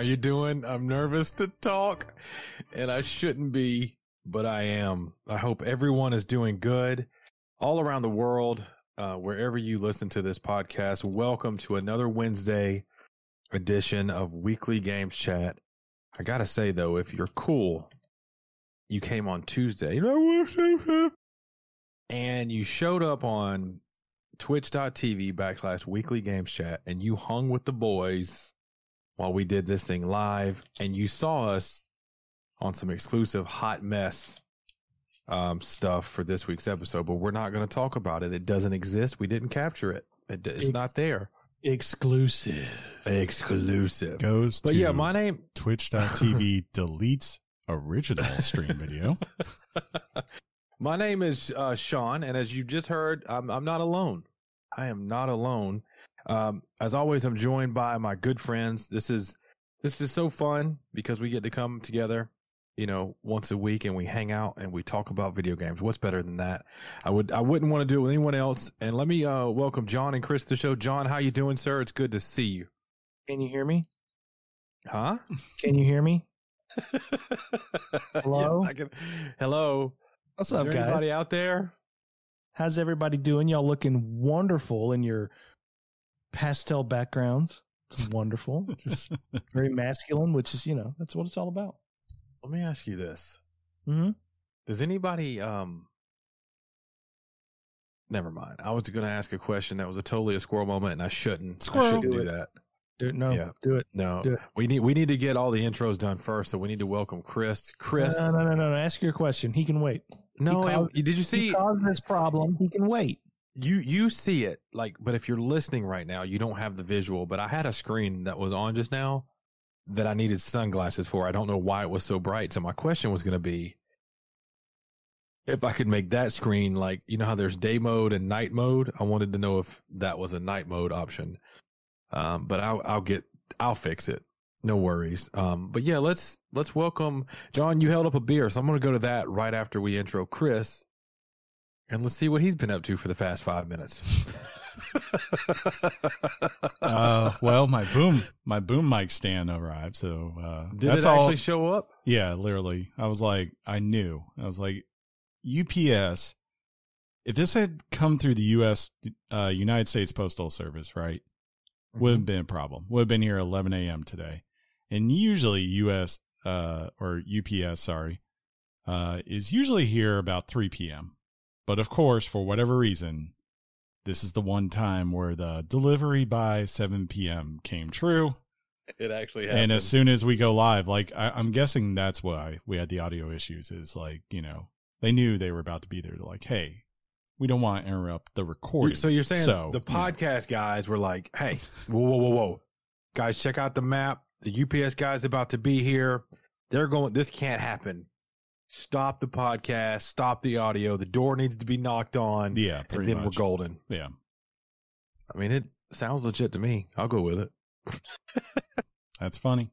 How you doing? I'm nervous to talk and I shouldn't be, but I am. I hope everyone is doing good all around the world, uh, wherever you listen to this podcast. Welcome to another Wednesday edition of Weekly Games Chat. I gotta say though, if you're cool, you came on Tuesday and you showed up on twitch.tv backslash weekly games chat and you hung with the boys while we did this thing live and you saw us on some exclusive hot mess um, stuff for this week's episode, but we're not going to talk about it. It doesn't exist. We didn't capture it. it it's Ex- not there. Exclusive. Exclusive. Goes but yeah, my name twitch.tv deletes original stream video. my name is uh, Sean, and as you just heard, I'm, I'm not alone. I am not alone. Um, as always, I'm joined by my good friends. This is this is so fun because we get to come together, you know, once a week and we hang out and we talk about video games. What's better than that? I would I wouldn't want to do it with anyone else. And let me uh, welcome John and Chris to the show. John, how you doing, sir? It's good to see you. Can you hear me? Huh? Can you hear me? Hello. Yes, can, hello. What's up, guys? Anybody out there? How's everybody doing? Y'all looking wonderful in your pastel backgrounds. It's wonderful. Just very masculine, which is, you know, that's what it's all about. Let me ask you this. Mm-hmm. Does anybody um Never mind. I was going to ask a question that was a totally a squirrel moment, and I shouldn't. Squirrel. I shouldn't do, do that. Do it. No. Yeah. Do it. No. Do it. We need we need to get all the intros done first. So we need to welcome Chris. Chris. No, no, no, no. no. Ask your question. He can wait. No. Caused, did you see? He caused this problem. He can wait you you see it like but if you're listening right now you don't have the visual but i had a screen that was on just now that i needed sunglasses for. I don't know why it was so bright. So my question was going to be if i could make that screen like you know how there's day mode and night mode? I wanted to know if that was a night mode option. Um but i'll i'll get i'll fix it. No worries. Um but yeah let's let's welcome john you held up a beer so i'm going to go to that right after we intro chris and let's see what he's been up to for the past five minutes. uh, well, my boom, my boom mic stand arrived. So uh, did that's it actually all, show up? Yeah, literally. I was like, I knew. I was like, UPS. If this had come through the U.S. Uh, United States Postal Service, right, mm-hmm. would have been a problem. Would have been here 11 a.m. today, and usually U.S. Uh, or UPS, sorry, uh, is usually here about 3 p.m. But of course, for whatever reason, this is the one time where the delivery by 7 p.m. came true. It actually happened. And as soon as we go live, like I, am guessing that's why we had the audio issues. Is like you know they knew they were about to be there. To like, hey, we don't want to interrupt the recording. So you're saying so, the podcast guys were like, hey, whoa, whoa, whoa, whoa, guys, check out the map. The UPS guys about to be here. They're going. This can't happen stop the podcast, stop the audio. The door needs to be knocked on. Yeah, and then much. we're golden. Yeah. I mean, it sounds legit to me. I'll go with it. That's funny.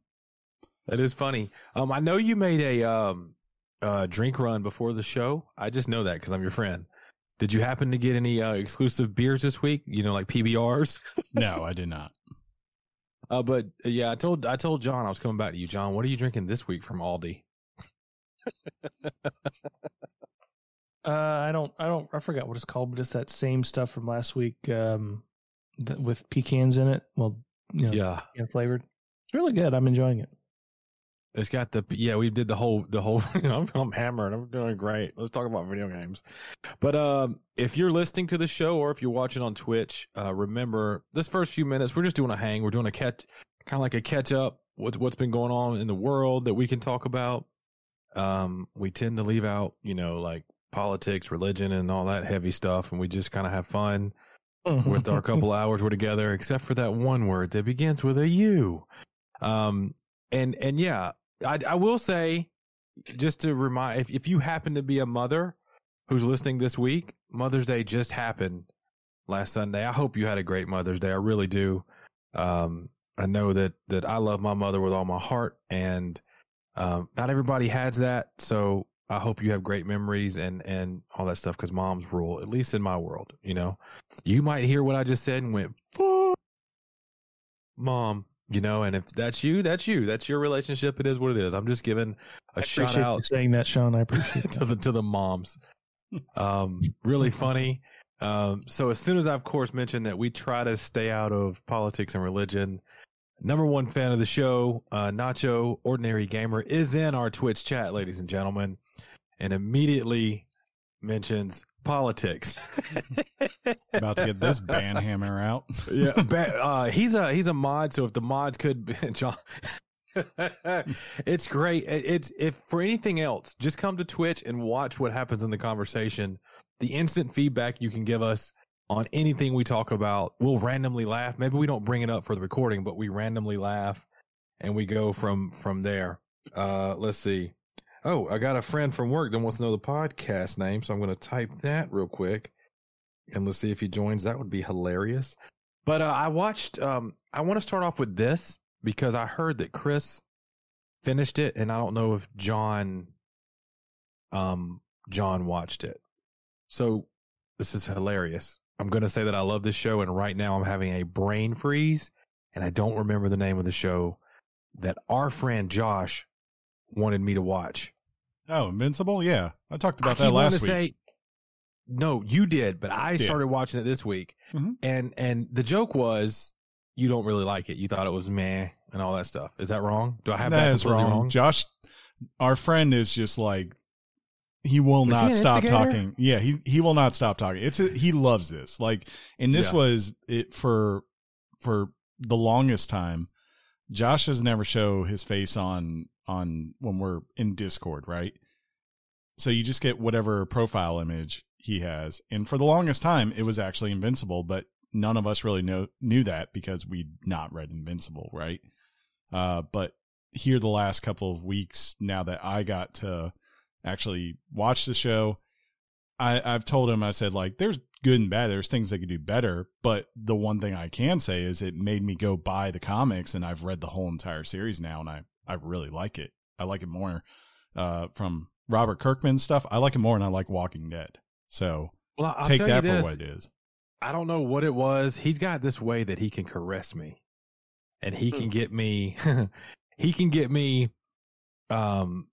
That is funny. Um, I know you made a um uh drink run before the show. I just know that because I'm your friend. Did you happen to get any uh, exclusive beers this week? You know, like PBRs? no, I did not. Uh, but uh, yeah, I told I told John I was coming back to you. John, what are you drinking this week from Aldi? Uh, I don't, I don't, I forgot what it's called, but it's that same stuff from last week um, th- with pecans in it. Well, you know, yeah, pecan flavored. It's really good. I'm enjoying it. It's got the yeah. We did the whole the whole. I'm, I'm hammered. I'm doing great. Let's talk about video games. But um, if you're listening to the show or if you're watching on Twitch, uh, remember this first few minutes we're just doing a hang. We're doing a catch, kind of like a catch up. What's what's been going on in the world that we can talk about um, we tend to leave out, you know, like politics, religion, and all that heavy stuff, and we just kind of have fun with our couple hours we're together, except for that one word that begins with a U. Um, and and yeah, I I will say, just to remind, if if you happen to be a mother who's listening this week, Mother's Day just happened last Sunday. I hope you had a great Mother's Day. I really do. Um, I know that that I love my mother with all my heart, and um, not everybody has that, so I hope you have great memories and and all that stuff because moms rule. At least in my world, you know. You might hear what I just said and went, "Fuck, mom," You know, and if that's you, that's you. That's your relationship. It is what it is. I'm just giving a shout out saying that, Sean. I appreciate to the to the moms. Um, really funny. Um, so as soon as I, of course, mentioned that we try to stay out of politics and religion, number one fan of the show, uh, Nacho Ordinary Gamer, is in our Twitch chat, ladies and gentlemen, and immediately mentions politics. About to get this band hammer out. yeah, uh, he's a he's a mod. So if the mod could, be, John, it's great. It's if for anything else, just come to Twitch and watch what happens in the conversation. The instant feedback you can give us on anything we talk about, we'll randomly laugh. Maybe we don't bring it up for the recording, but we randomly laugh, and we go from from there. Uh, let's see. Oh, I got a friend from work that wants to know the podcast name, so I'm going to type that real quick, and let's see if he joins. That would be hilarious. But uh, I watched. Um, I want to start off with this because I heard that Chris finished it, and I don't know if John, um, John watched it. So this is hilarious. I'm going to say that I love this show, and right now I'm having a brain freeze, and I don't remember the name of the show that our friend Josh wanted me to watch. Oh, Invincible? Yeah. I talked I about that last week. Say, no, you did, but I Yeah. started watching it this week, Mhm. and and the joke was you don't really like it. You thought it was meh and all that stuff. Is that wrong? Do I have that, that is wrong. wrong? Josh, our friend is just like, he will he not an stop instigator? talking. Yeah, he he will not stop talking. It's a, he loves this. Like, and this Yeah. was it for for the longest time. Josh doesn't show his face on on when we're in Discord, right? So you just get whatever profile image he has, and for the longest time, it was actually Invincible, but none of us really know knew that because we'd not read Invincible, right? Uh, but here the last couple of weeks, now that I got to actually watch the show, I, I've told him, I said, like, there's good and bad. There's things they could do better. But the one thing I can say is it made me go buy the comics and I've read the whole entire series now and I, I really like it. I like it more uh, from Robert Kirkman stuff. I like it more and I like Walking Dead. So Well, I'll take that for what it is. I don't know what it was. He's got this way that he can caress me, and he Hmm. can get me. he can get me. Um,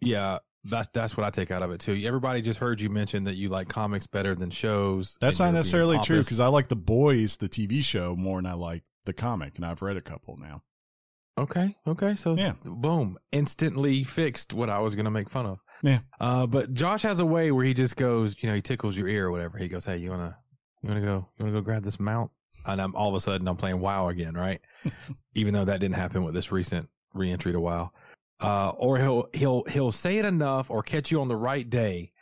yeah, that's that's what I take out of it too. Everybody just heard you mention that you like comics better than shows. That's not necessarily true because I like The Boys, the TV show, more than I like the comic, and I've read a couple now. Okay, okay, so Yeah. boom, instantly fixed what I was gonna make fun of. Yeah. Uh, but Josh has a way where he just goes, you know, he tickles your ear or whatever. He goes, "Hey, you wanna, you wanna go, you wanna go grab this mount?" And I'm all of a sudden I'm playing WoW again, right? Even though that didn't happen with this recent reentry to WoW. Uh, or he'll he'll he'll say it enough or catch you on the right day,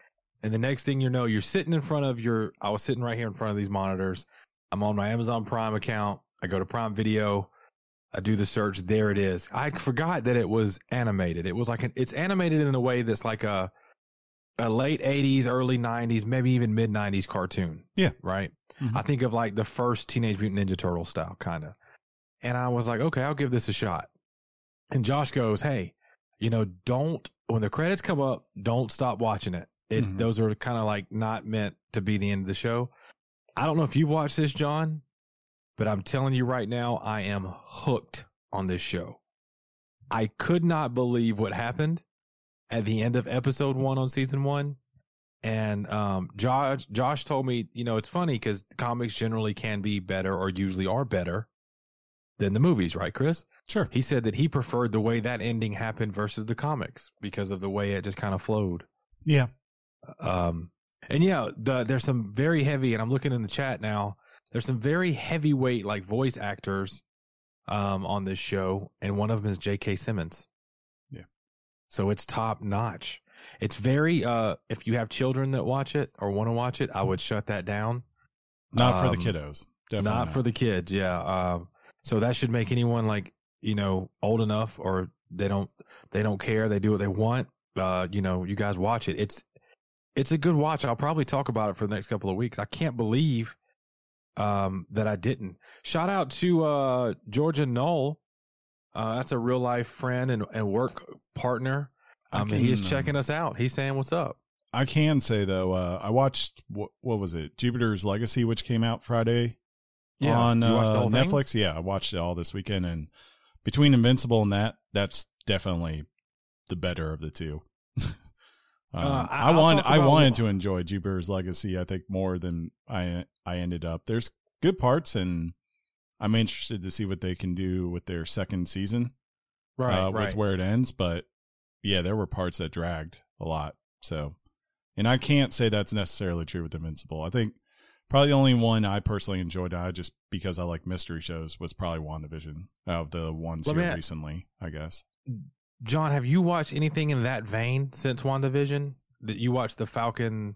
and the next thing you know, you're sitting in front of your. I was sitting right here in front of these monitors. I'm on my Amazon Prime account. I go to Prime Video. I do the search. There it is. I forgot that it was animated. It was like an, it's animated in a way that's like a a late '80s, early '90s, maybe even mid '90s cartoon. Yeah. right. Mhm. I think of like the first Teenage Mutant Ninja Turtle style kind of. And I was like, okay, I'll give this a shot. And Josh goes, hey, you know, don't when the credits come up, don't stop watching it. It Mhm. those are kind of like not meant to be the end of the show. I don't know if you've watched this, John, but I'm telling you right now, I am hooked on this show. I could not believe what happened at the end of episode one on season one. And um, Josh, Josh told me, you know, it's funny because comics generally can be better or usually are better than the movies, right, Chris? Sure. He said that he preferred the way that ending happened versus the comics because of the way it just kind of flowed. Yeah. Um, and yeah, the, there's some very heavy, and I'm looking in the chat now. There's some very heavyweight like voice actors um, on this show, and one of them is J.K. Simmons. Yeah. So it's top notch. It's very. Uh, if you have children that watch it or want to watch it, I would shut that down. Not for the Um, kiddos. Definitely not, for the kids. Yeah. Um, so that should make anyone like you know old enough or they don't they don't care. They do what they want. Uh, you know, you guys watch it. It's it's a good watch. I'll probably talk about it for the next couple of weeks. I can't believe um that I didn't. Shout out to uh Georgia Knoll. Uh, that's a real life friend and, and work partner. I Um, he is um, checking us out. He's saying what's up. I can say though, uh, I watched what, what was it, Jupiter's Legacy, which came out Friday. Yeah. on you watch the uh? Netflix. Yeah, I watched it all this weekend, and between Invincible and that, that's definitely the better of the two. um, Uh, I- I, want I wanted to enjoy Jupiter's Legacy. I think more than I I ended up. There's good parts, and I'm interested to see what they can do with their second season Right, uh, right. with where it ends. But yeah, there were parts that dragged a lot. So, and I can't say that's necessarily true with Invincible. I think probably the only one I personally enjoyed, I just because I like mystery shows, was probably WandaVision of the ones Let here me recently. I guess. John, have you watched anything in that vein since WandaVision? That you watched the Falcon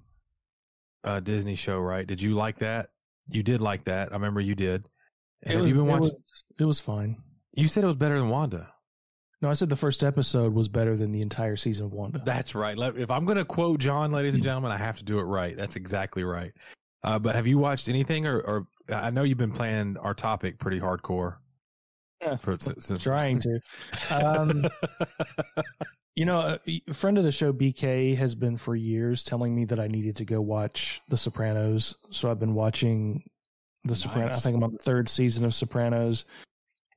uh, Disney show, right? Did you like that? You did like that. I remember you did. And It have was, you been it, watching? was, it was fine. You said it was better than Wanda. No, I said the first episode was better than the entire season of Wanda. That's right. If I'm going to quote John, ladies and gentlemen, I have to do it right. That's exactly right. Uh, but have you watched anything, or, or I know you've been playing our topic pretty hardcore. Yeah, For, since, trying to. Um, you know, a a friend of the show, BK, has been for years telling me that I needed to go watch The Sopranos. So I've been watching The Sopranos. I think I'm on the third season of Sopranos.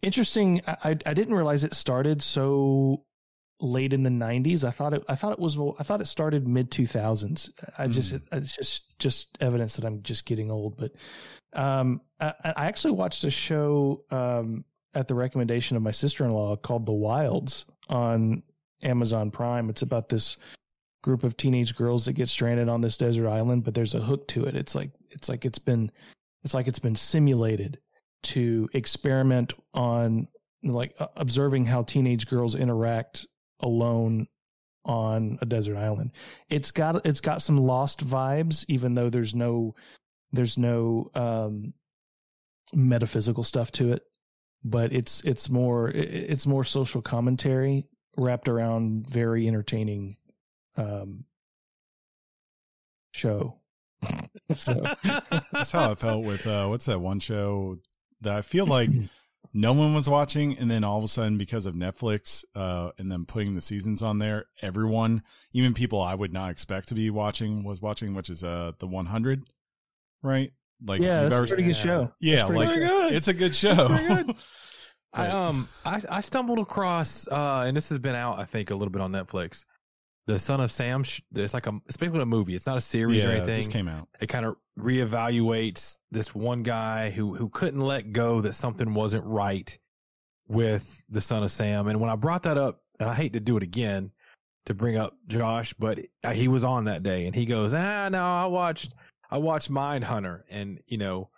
Interesting. I I didn't realize it started so late in the 90s. I thought it I thought it was I thought it started mid 2000s. I just Mm. it's just just evidence that I'm just getting old. But um, I, I actually watched a show um, at the recommendation of my sister in law called The Wilds on Amazon Prime. It's about this group of teenage girls that get stranded on this desert island, but there's a hook to it. It's like it's like it's been it's like it's been simulated to experiment on like uh, observing how teenage girls interact alone on a desert island. It's got it's got some lost vibes even though there's no there's no um metaphysical stuff to it but it's it's more it's more social commentary wrapped around very entertaining um show so That's how I felt with uh, what's that one show that I feel like no one was watching, and then all of a sudden, because of Netflix uh, and then putting the seasons on there, everyone, even people I would not expect to be watching, was watching, which is uh the 100, right? Like, yeah that's you've a pretty good yeah. show yeah, pretty like good. It's a good show. Good. I um I, I stumbled across uh and this has been out I think a little bit on Netflix. The Son of Sam. It's like a it's basically a movie. It's not a series or yeah, it just came out. it kind of reevaluates this one guy who who couldn't let go that something wasn't right with the son of Sam. And when I brought that up, and I hate to do it again to bring up Josh, but he was on that day, and he goes, "Ah, no, I watched I watched Mind Hunter, and you know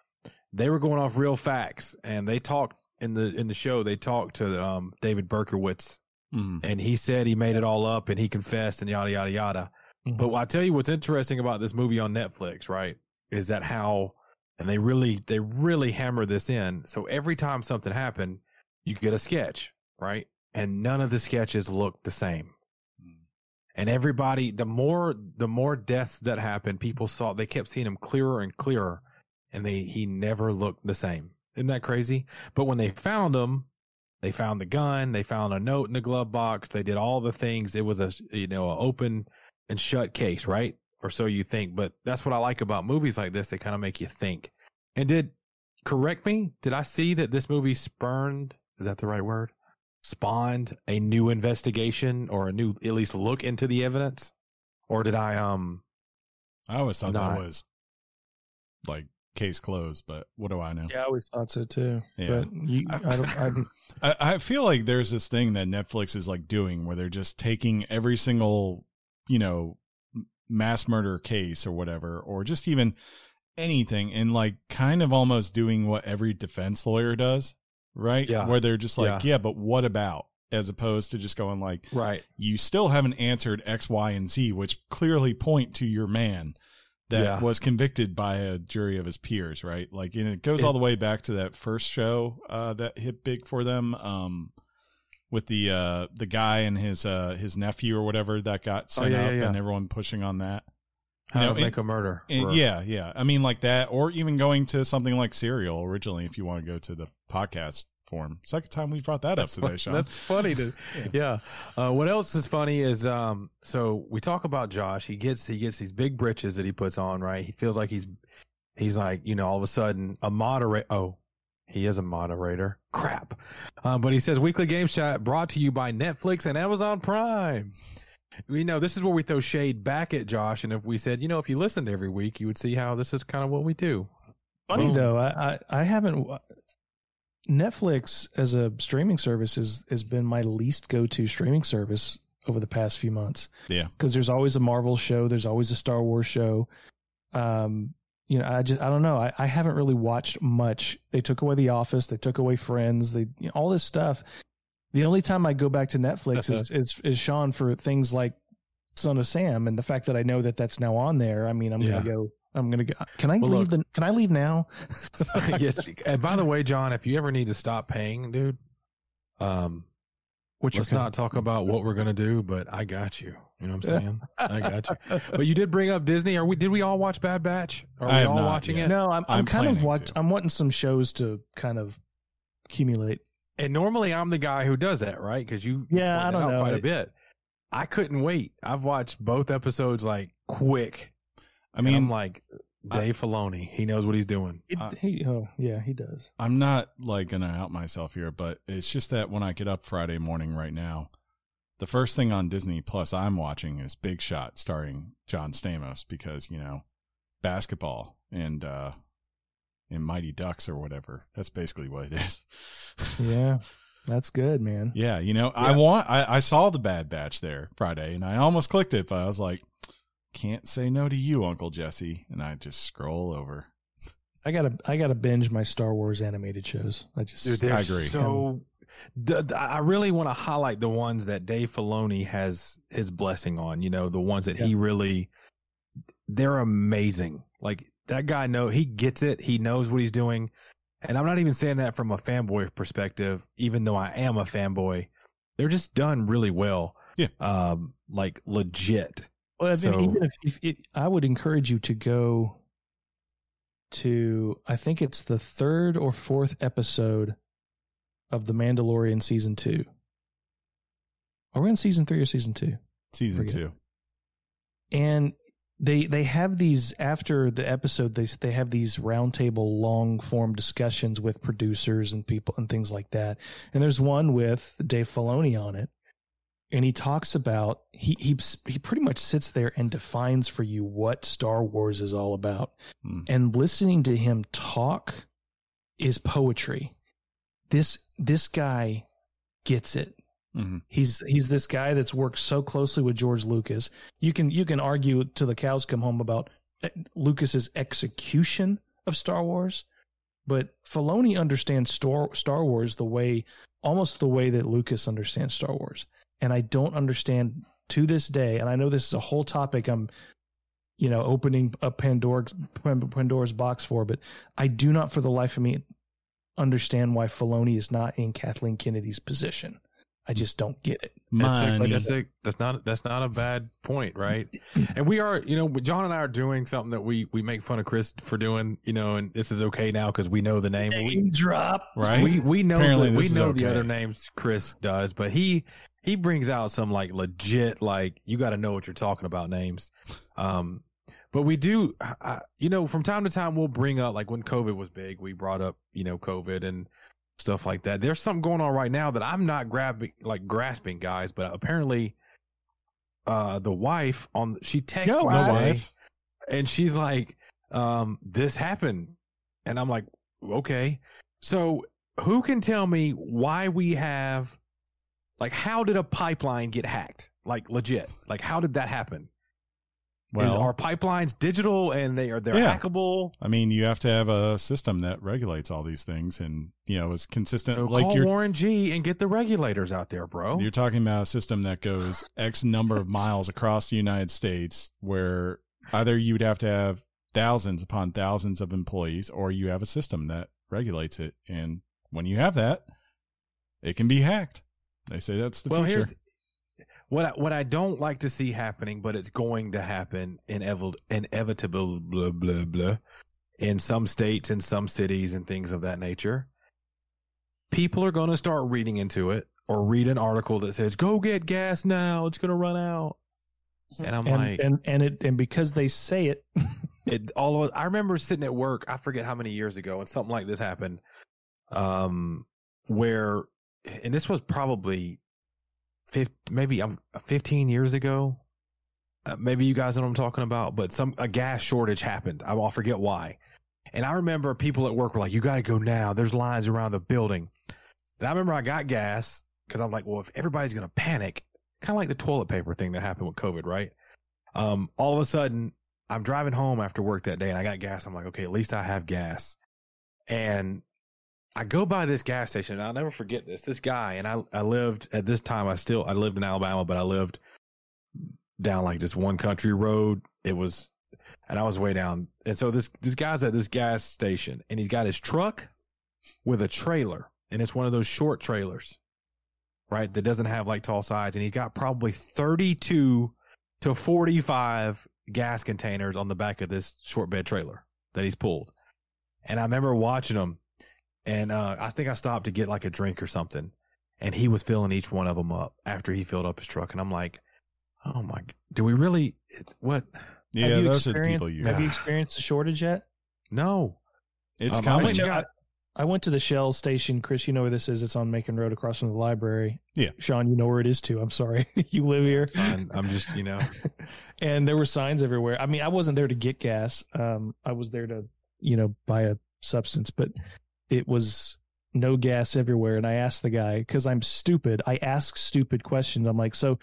they were going off real facts, and they talked in the in the show. They talked to um, David Berkowitz, Mhm. and he said he made it all up, and he confessed, and yada yada yada." But I tell you what's interesting about this movie on Netflix, right? Is that how and they really they really hammer this in. So every time something happened, you get a sketch, right? And none of the sketches look the same. And everybody the more the more deaths that happened, people saw they kept seeing him clearer and clearer and they he never looked the same. Isn't that crazy? But when they found him, they found the gun, they found a note in the glove box, they did all the things. It was a you know, an open and shut case, right? Or so you think. But that's what I like about movies like this. They kind of make you think. And did correct me? Did I see that this movie spurned? Is that the right word? Spawned a new investigation or a new, at least look into the evidence? Or did I, um, I always thought Not- that was like case closed, but what do I know? yeah i always thought so too Yeah. but you i don't I, I, I feel like there's this thing that Netflix is like doing where they're just taking every single, you know, mass murder case or whatever, or just even anything and like kind of almost doing what every defense lawyer does, right? Yeah. Where they're just like, Yeah. yeah, but what about? As opposed to just going like, right. you still haven't answered X, Y, and Z, which clearly point to your man that Yeah. was convicted by a jury of his peers, right? Like, and it goes all the way back to that first show uh, that hit big for them, um, with the uh, the guy and his uh, his nephew or whatever that got set Oh, yeah, up, yeah, and everyone pushing on that. How You know, to make it- a murder. And Or- yeah, yeah. I mean, like that, or even going to something like Serial originally, if you want to go to the podcast form. Second time we brought that up today, Sean. That's funny to yeah. Uh, what else is funny is um so we talk about Josh. He gets he gets these big britches that he puts on, right? He feels like he's he's like, you know, all of a sudden a moderate oh, He is a moderator. Crap. Um, but he says weekly game chat brought to you by Netflix and Amazon Prime. We know this is where we throw shade back at Josh, and if we said, you know, if you listened every week, you would see how this is kind of what we do. Funny Boom. though, I, I I haven't. Netflix as a streaming service has has been my least go to streaming service over the past few months. Yeah. because there's always a Marvel show, there's always a Star Wars show. Um, you know, I just I don't know. I, I haven't really watched much. They took away The Office, they took away Friends, they you know, all this stuff. The only time I go back to Netflix is, is is Sean for things like Son of Sam, and the fact that I know that that's now on there. I mean, I'm Yeah. gonna go. I'm gonna go. Can I Well, leave? The, can I leave now? yes. And by the way, John, if you ever need to stop paying, dude, um, What's let's not talk about what we're gonna do, but I got you. You know what I'm saying? I got you. But you did bring up Disney. Are we? Did we all watch Bad Batch? Are we all not watching yet. it? No, I'm, I'm, I'm kind of planning watch. to. I'm wanting some shows to kind of accumulate. And normally I'm the guy who does that, right? Because you you Yeah, I don't out know. quite a bit. I couldn't wait. I've watched both episodes like quick. I I mean, mean, I'm like Dave Filoni. He knows what he's doing. He, Uh, he, oh yeah, he does. I'm not like gonna out myself here, but it's just that when I get up Friday morning right now, the first thing on Disney Plus I'm watching is Big Shot starring John Stamos because, you know, basketball and uh and Mighty Ducks or whatever. That's basically what it is. Yeah, that's good, man. yeah, you know, I want I, I saw the Bad Batch there Friday and I almost clicked it, but I was like, can't say no to you, Uncle Jesse. And I just scroll over. I gotta I gotta binge my Star Wars animated shows. I just Dude, they're I agree. So, the, the- I really want to highlight the ones that Dave Filoni has his blessing on. You know, the ones that he really, they're amazing. Like that guy know he gets it. He knows what he's doing, and I'm not even saying that from a fanboy perspective. Even though I am a fanboy, they're just done really well. Yeah. um, like legit. Well, I mean, So- even if, if it, I would encourage you to go to, I think it's the third or fourth episode of The Mandalorian season two. Are we in season three or season two? Season two. and they they have these after the episode they they have these roundtable long form discussions with producers and people and things like that and there's one with Dave Filoni on it and he talks about he he he pretty much sits there and defines for you what Star Wars is all about. Hmm. and listening to him talk is poetry. This this guy gets it. Hmm He's he's this guy that's worked so closely with George Lucas. You can you can argue till the cows come home about uh, Lucas's execution of Star Wars, but Filoni understands Star Star Wars the way almost the way that Lucas understands Star Wars, and I don't understand to this day. And I know this is a whole topic I'm, you know, opening up Pandora's Pandora's box for, but I do not for the life of me understand why Filoni is not in Kathleen Kennedy's position. I just don't get it. That's, a, Money. that's, a, that's not that's not a bad point, right? and we are, you know, John and I are doing something that we we make fun of Chris for doing, you know, and this is okay now because we know the name. We drop. Right? we we know Apparently the, we this is know the other names Chris does, but he he brings out some like legit like you got to know what you're talking about names. Um, but we do, uh, you know, from time to time we'll bring up like when COVID was big, we brought up you know COVID and stuff like that. There's something going on right now that I'm not grabbing like grasping, guys, but apparently. Uh, the wife on she texts Yo, me I- wife. and she's like, um, this happened. And I'm like, okay. So who can tell me why we have, like, how did a pipeline get hacked? Like, legit. Like, how did that happen? Is Well, our pipelines digital and they are they're Yeah. hackable? I mean, you have to have a system that regulates all these things, and you know, is consistent. So like call Warren G and get the regulators out there, bro. you're talking about a system that goes X number of miles across the United States, where either you would have to have thousands upon thousands of employees, or you have a system that regulates it. And when you have that, it can be hacked. They say that's the well, future. here's what I, what I don't like to see happening, but it's going to happen inevitable, inevitable, blah blah blah, in some states, in some cities, and things of that nature. People are going to start reading into it, or read an article that says, "Go get gas now; it's going to run out." And I'm and, like, and and it and because they say it, it all of I remember sitting at work. I forget how many years ago, and something like this happened. um, where, and this was probably 50, maybe um, 15 years ago. Uh, maybe you guys know what I'm talking about, but some a gas shortage happened. I, will forget why. And I remember people at work were like, "You got to go now. There's lines around the building." And I remember I got gas because I'm like, "Well, if everybody's gonna panic, kind of like the toilet paper thing that happened with COVID, right?" Um, all of a sudden, I'm driving home after work that day, and I got gas. I'm like, "Okay, at least I have gas." And I go by this gas station, and I'll never forget this. This guy, and I, I lived at this time. I still I lived in Alabama, but I lived down like this one country road. It was, and I was way down. And so this this guy's at this gas station, and he's got his truck with a trailer, and it's one of those short trailers, right? That doesn't have like tall sides, and he's got probably thirty two to forty five gas containers on the back of this short bed trailer that he's pulled. And I remember watching him and uh, I think I stopped to get like a drink or something, and he was filling each one of them up after he filled up his truck, and I'm like, oh my, do we really? What? Yeah, have you those are the experienced- people you. Have you experienced a shortage yet? No. It's Um, I I went, you to, got- I, I went to the Shell station. Chris, you know where this is. It's on Macon Road across from the library. Yeah. Sean, you know where it is too. I'm sorry. you live here. Fine. I'm just, you know, and there were signs everywhere. I mean, I wasn't there to get gas. Um, I was there to, you know, buy a substance, but it was no gas everywhere. And I asked the guy because I'm stupid. I ask stupid questions. I'm like, so,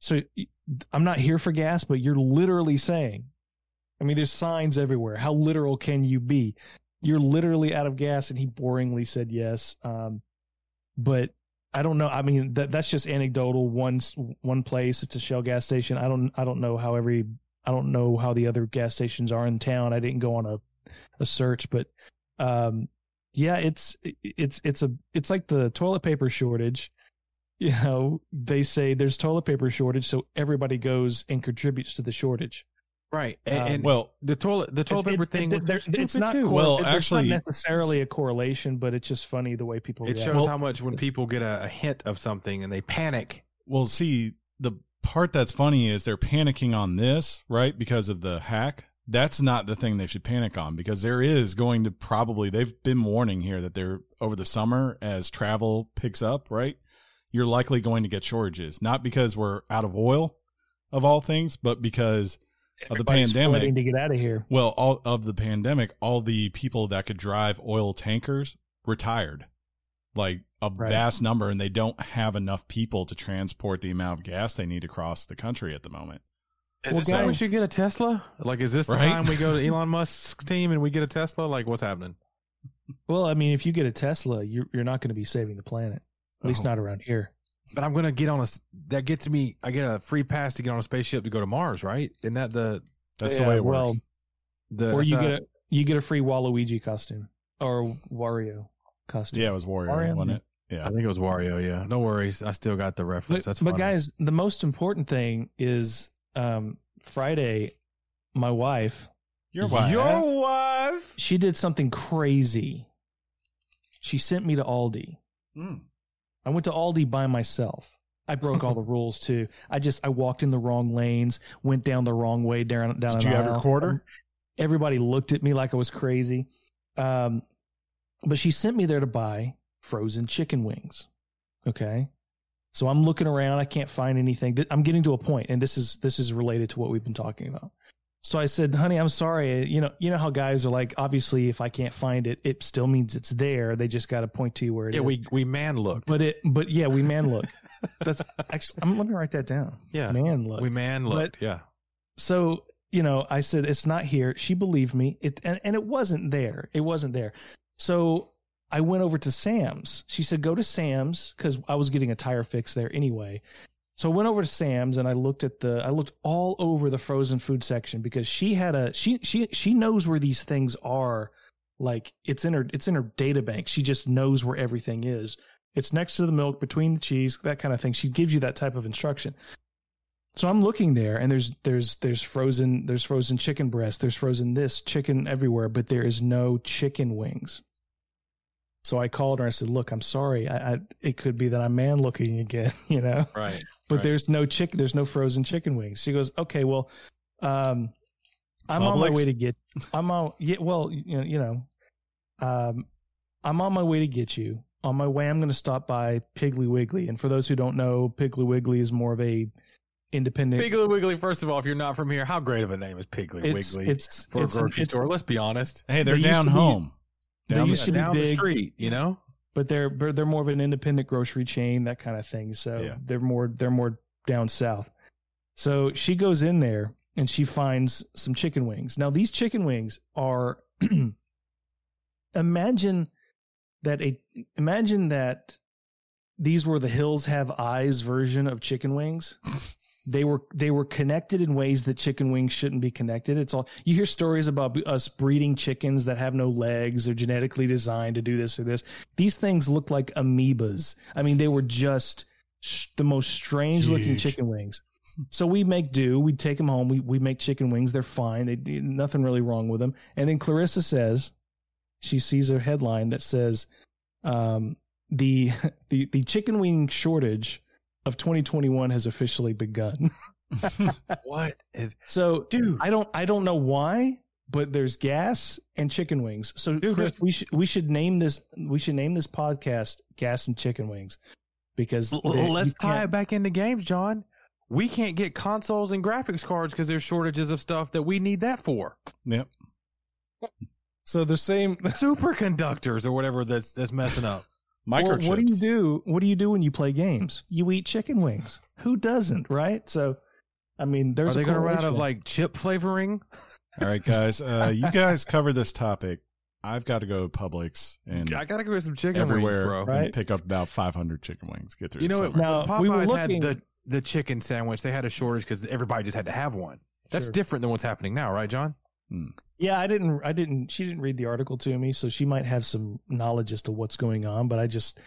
so I'm not here for gas, but you're literally saying, I mean, there's signs everywhere. How literal can you be? You're literally out of gas. And he boringly said yes. Um, but I don't know. I mean, that that's just anecdotal. One one place, it's a Shell gas station. I don't I don't know how every I don't know how the other gas stations are in town. I didn't go on a a search, but um, yeah, it's it's it's a it's like the toilet paper shortage. You know, they say there's toilet paper shortage, so everybody goes and contributes to the shortage. right. And, Um, and Well, the toilet, the toilet It- paper it- thing, it- there- it's not too. cor- Well, it's not actually- necessarily a correlation, but it's just funny the way people it react. shows Well- how much when people get a, a hint of something and they panic. Well, see, the part that's funny is they're panicking on this, right? Because of the hack. That's not the thing they should panic on because there is going to probably, they've been warning here that they're over the summer as travel picks up, right? You're likely going to get shortages, not because we're out of oil of all things, but because of the Everybody's pandemic. to get out of here. Well, all of the pandemic, all the people that could drive oil tankers retired, like a Right. vast number, and they don't have enough people to transport the amount of gas they need across the country at the moment. Is Well, this when we should get a Tesla? Like, is this the Right? time we go to Elon Musk's team and we get a Tesla? Like, what's happening? Well, I mean, if you get a Tesla, you're you're not going to be saving the planet. At least Oh. not around here. But I'm gonna get on a. That gets me. I get a free pass to get on a spaceship to go to Mars, right? Isn't that the That's Yeah, the way it well, works. the? or you not- get a you get a free Waluigi costume or Wario costume. Yeah, it was Wario, Mario? wasn't it? Yeah, I think it was Wario. Yeah, no worries. I still got the reference. But, That's but guys, the most important thing is um, Friday. My wife, Your wife. Your wife. she did something crazy. She sent me to Aldi. Mm. I went to Aldi by myself. I broke all the rules too. I just I walked in the wrong lanes, went down the wrong way down down. Did an you have your quarter? Everybody looked at me like I was crazy. Um, but she sent me there to buy frozen chicken wings. Okay. So I'm looking around. I can't find anything. I'm getting to a point, and this is this is related to what we've been talking about. So I said, "Honey, I'm sorry. Uh, you know, you know how guys are like. Obviously, if I can't find it, it still means it's there. They just got to point to you where it is. Yeah, we we man looked. But it, but yeah, we man look. That's actually. I'm, let me write that down. yeah, Man look. we man looked. yeah, so you know, I said it's not here. She believed me. It and, and it wasn't there. It wasn't there. So I went over to Sam's. She said go to Sam's because I was getting a tire fix there anyway. So I went over to Sam's and I looked at the I looked all over the frozen food section because she had a she she she knows where these things are. Like it's in her it's in her data bank. She just knows where everything is. It's next to the milk, between the cheese, that kind of thing. She gives you that type of instruction. So I'm looking there, and there's there's there's frozen there's frozen chicken breast, there's frozen this chicken everywhere, but there is no chicken wings. So I called her. And I said, "Look, I'm sorry. I, I it could be that I'm man looking again, you know, right. but Right. there's no chick there's no frozen chicken wings." She goes, "Okay, well, um, I'm on my way to get. I'm on. Yeah, well, you know, you know, um, I'm on my way to get you. On my way, I'm going to stop by Piggly Wiggly. And for those who don't know, Piggly Wiggly is more of a independent. Piggly Wiggly. First of all, if you're not from here, how great of a name is Piggly it's, Wiggly It's for it's, a grocery it's, store? Let's be honest. Hey, they're They down to be- home. They Down used the, to be down the big. street, you know. but they're but they're more of an independent grocery chain, that kind of thing. So Yeah. they're more they're more down south. So she goes in there and she finds some chicken wings. Now these chicken wings are imagine that a imagine that these were the hills have eyes version of chicken wings. They were they were connected in ways that chicken wings shouldn't be connected. It's all you hear stories about us breeding chickens that have no legs. They're genetically designed to do this or this. These things look like amoebas. I mean, they were just sh- the most strange looking chicken wings. So we make do. We take them home. We we make chicken wings. They're fine. They nothing really wrong with them. And then Clarissa says, she sees a headline that says, um, the the the chicken wing shortage of 2021 has officially begun. What is, So dude? I don't I don't know why, but there's gas and chicken wings. So Dude, Chris, we should we should name this we should name this podcast "Gas and Chicken Wings" because L- they- let's tie it back into games, John. We can't get consoles and graphics cards because there's shortages of stuff that we need that for. yep. So the same. Superconductors or whatever that's that's messing up. Well, what do you do? What do you do when you play games? You eat chicken wings. Who doesn't, right? So, I mean, there's Are they going to run out of like chip flavoring? All right, guys. Uh, you guys cover this topic. I've got to go to Publix and I gotta go get some chicken everywhere wings, bro. Right. and pick up about 500 chicken wings. Get through You know what? Now, Popeyes we were had the the chicken sandwich. They had a shortage because everybody just had to have one. That's Sure. different than what's happening now, right, John? Yeah, I didn't. I didn't. She didn't read the article to me, so she might have some knowledge as to what's going on. But I just,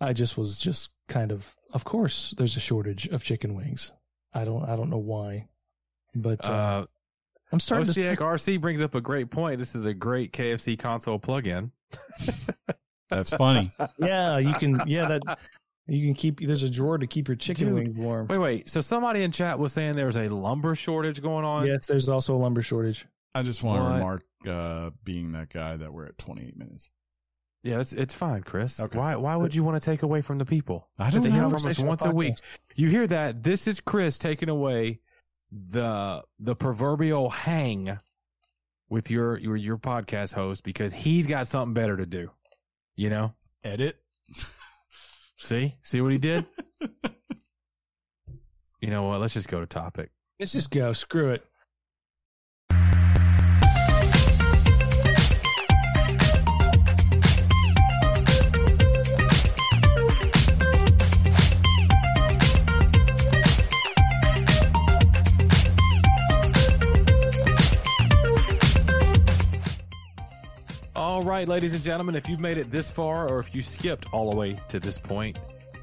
I just was just kind of. Of course, there's a shortage of chicken wings. I don't. I don't know why, but uh, Uh, I'm starting OCX to. RC brings up a great point. This is a great KFC console plug-in. That's funny. Yeah, you can. Yeah, that you can keep. There's a drawer to keep your chicken Dude, wings warm. Wait, wait. So somebody in chat was saying there's a lumber shortage going on. Yes, there's also a lumber shortage. I just want What? to remark, uh, being that guy, that we're at 28 minutes. Yeah, it's it's fine, Chris. Okay. Why why would you want to take away from the people? I don't They know. hear from us Conversational once a week. You hear that? This is Chris taking away the the proverbial hang with your your your podcast host because he's got something better to do. You know? Edit. See? See what he did? you know what? Let's just go to topic. Let's just go. Screw it. Right, ladies and gentlemen, if you've made it this far or if you skipped all the way to this point,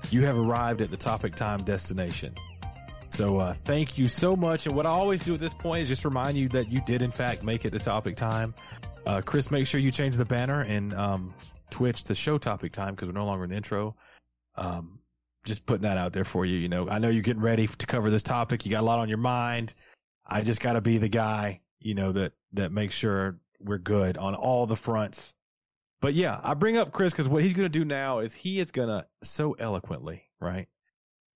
you have arrived at the topic time destination. So uh, thank you so much. And what I always do at this point is just remind you that you did in fact make it to topic time. Uh, Chris, make sure you change the banner and um, Twitch to show topic time because we're no longer in the intro. Um, just putting that out there for you. You know, I know you're getting ready to cover this topic. You got a lot on your mind. I just got to be the guy, you know, that that makes sure we're good on all the fronts. But yeah, I bring up Chris because what he's going to do now is he is going to so eloquently, right,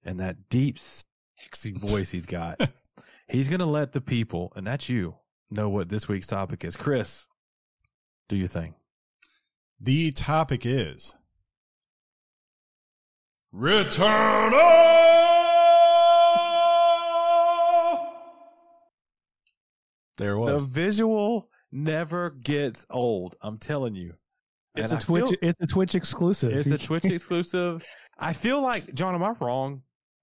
and that deep, sexy voice he's got, he's going to let the people, and that's you, know what this week's topic is. Chris, do your thing. The topic is Return There it The was. visual never gets old. I'm telling you. It's And a I Twitch. feel- it's a Twitch exclusive. It's a Twitch exclusive. I feel like John. Am I wrong?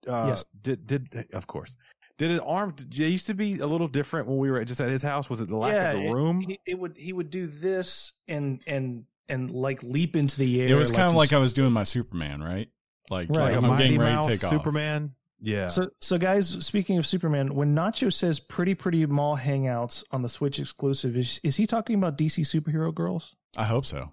Uh, Yes. Did did of course. Did it arm? It used to be a little different when we were just at his house. Was it the lack of the room? He, it would he would do this and and and like leap into the air. It was kind of like I was doing my Superman, right? Like, Right. like Like a I'm getting ready Mouse to take off. Superman. Yeah. So so guys, speaking of Superman, when Nacho says "Pretty Pretty Mall Hangouts" on the Switch exclusive, is is he talking about DC superhero girls? I hope so.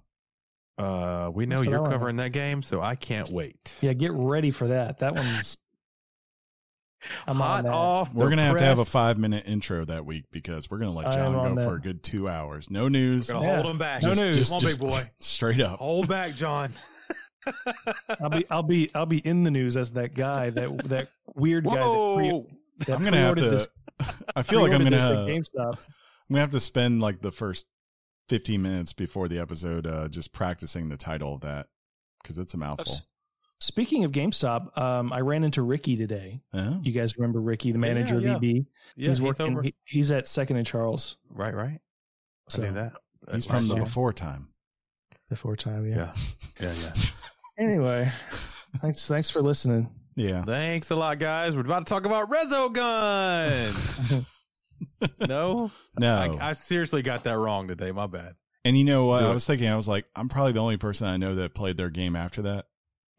Uh, we know That's you're wanna covering that game, so I can't wait. Yeah, get ready for that. That one's I'm Hot on that. off. We're the gonna have to have a five minute intro that week because we're gonna let John am on go for a good two hours. No news. Gonna Yeah. hold him back. No Just- news. Come on, big boy. Straight up. Hold back, John. I'll be I'll be I'll be in the news as that guy that that weird guy that, pre- Whoa. that I'm gonna have to. this- I feel like I'm gonna. this GameStop. I'm gonna have to spend like the first 15 minutes before the episode uh, just practicing the title of that because it's a mouthful. Speaking of GameStop, um, I ran into Ricky today. Oh. You guys remember Ricky, the manager yeah. of EB? Yeah, he's he's working. over. he- he's at Second and Charles. Right, right. So I knew that. He's from the year. before time. before time. Yeah. Yeah, yeah, yeah. Anyway, thanks. Thanks for listening. Yeah. Thanks a lot, guys. We're about to talk about Resogun. no, No. I, I seriously got that wrong today. My bad. and you know what? I was thinking, I was like, I'm probably the only person I know that played their game after that.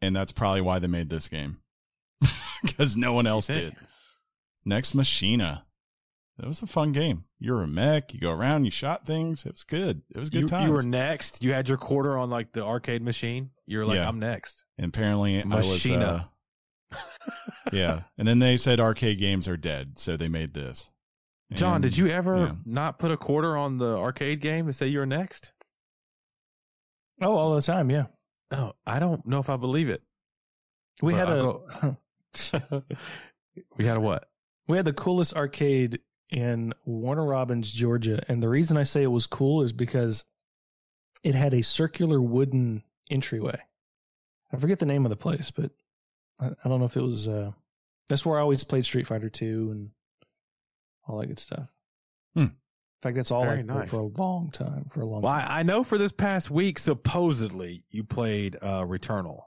And that's probably why they made this game. Because no one else did. Nex Machina. It was a fun game. You were a mech. You go around. You shot things. It was good. It was good You, times. you were next. You had your quarter on like the arcade machine. You were like, Yeah. I'm next. And apparently, I was. Machina. Uh, yeah, and then they said arcade games are dead, so they made this. John, And- did you ever yeah. not put a quarter on the arcade game and say you're next? Oh, all the time. Yeah, Oh, I don't know if I believe it. we had a We had a what? we had the coolest arcade in Warner Robins, Georgia, and the reason I say it was cool is because it had a circular wooden entryway. I forget the name of the place, but I, I don't know if it was. Uh, that's where I always played Street Fighter Two and all that good stuff. Hmm. In fact, that's all Very I nice. for a long time. For a long Well, time. I, I know for this past week, supposedly you played uh, Returnal,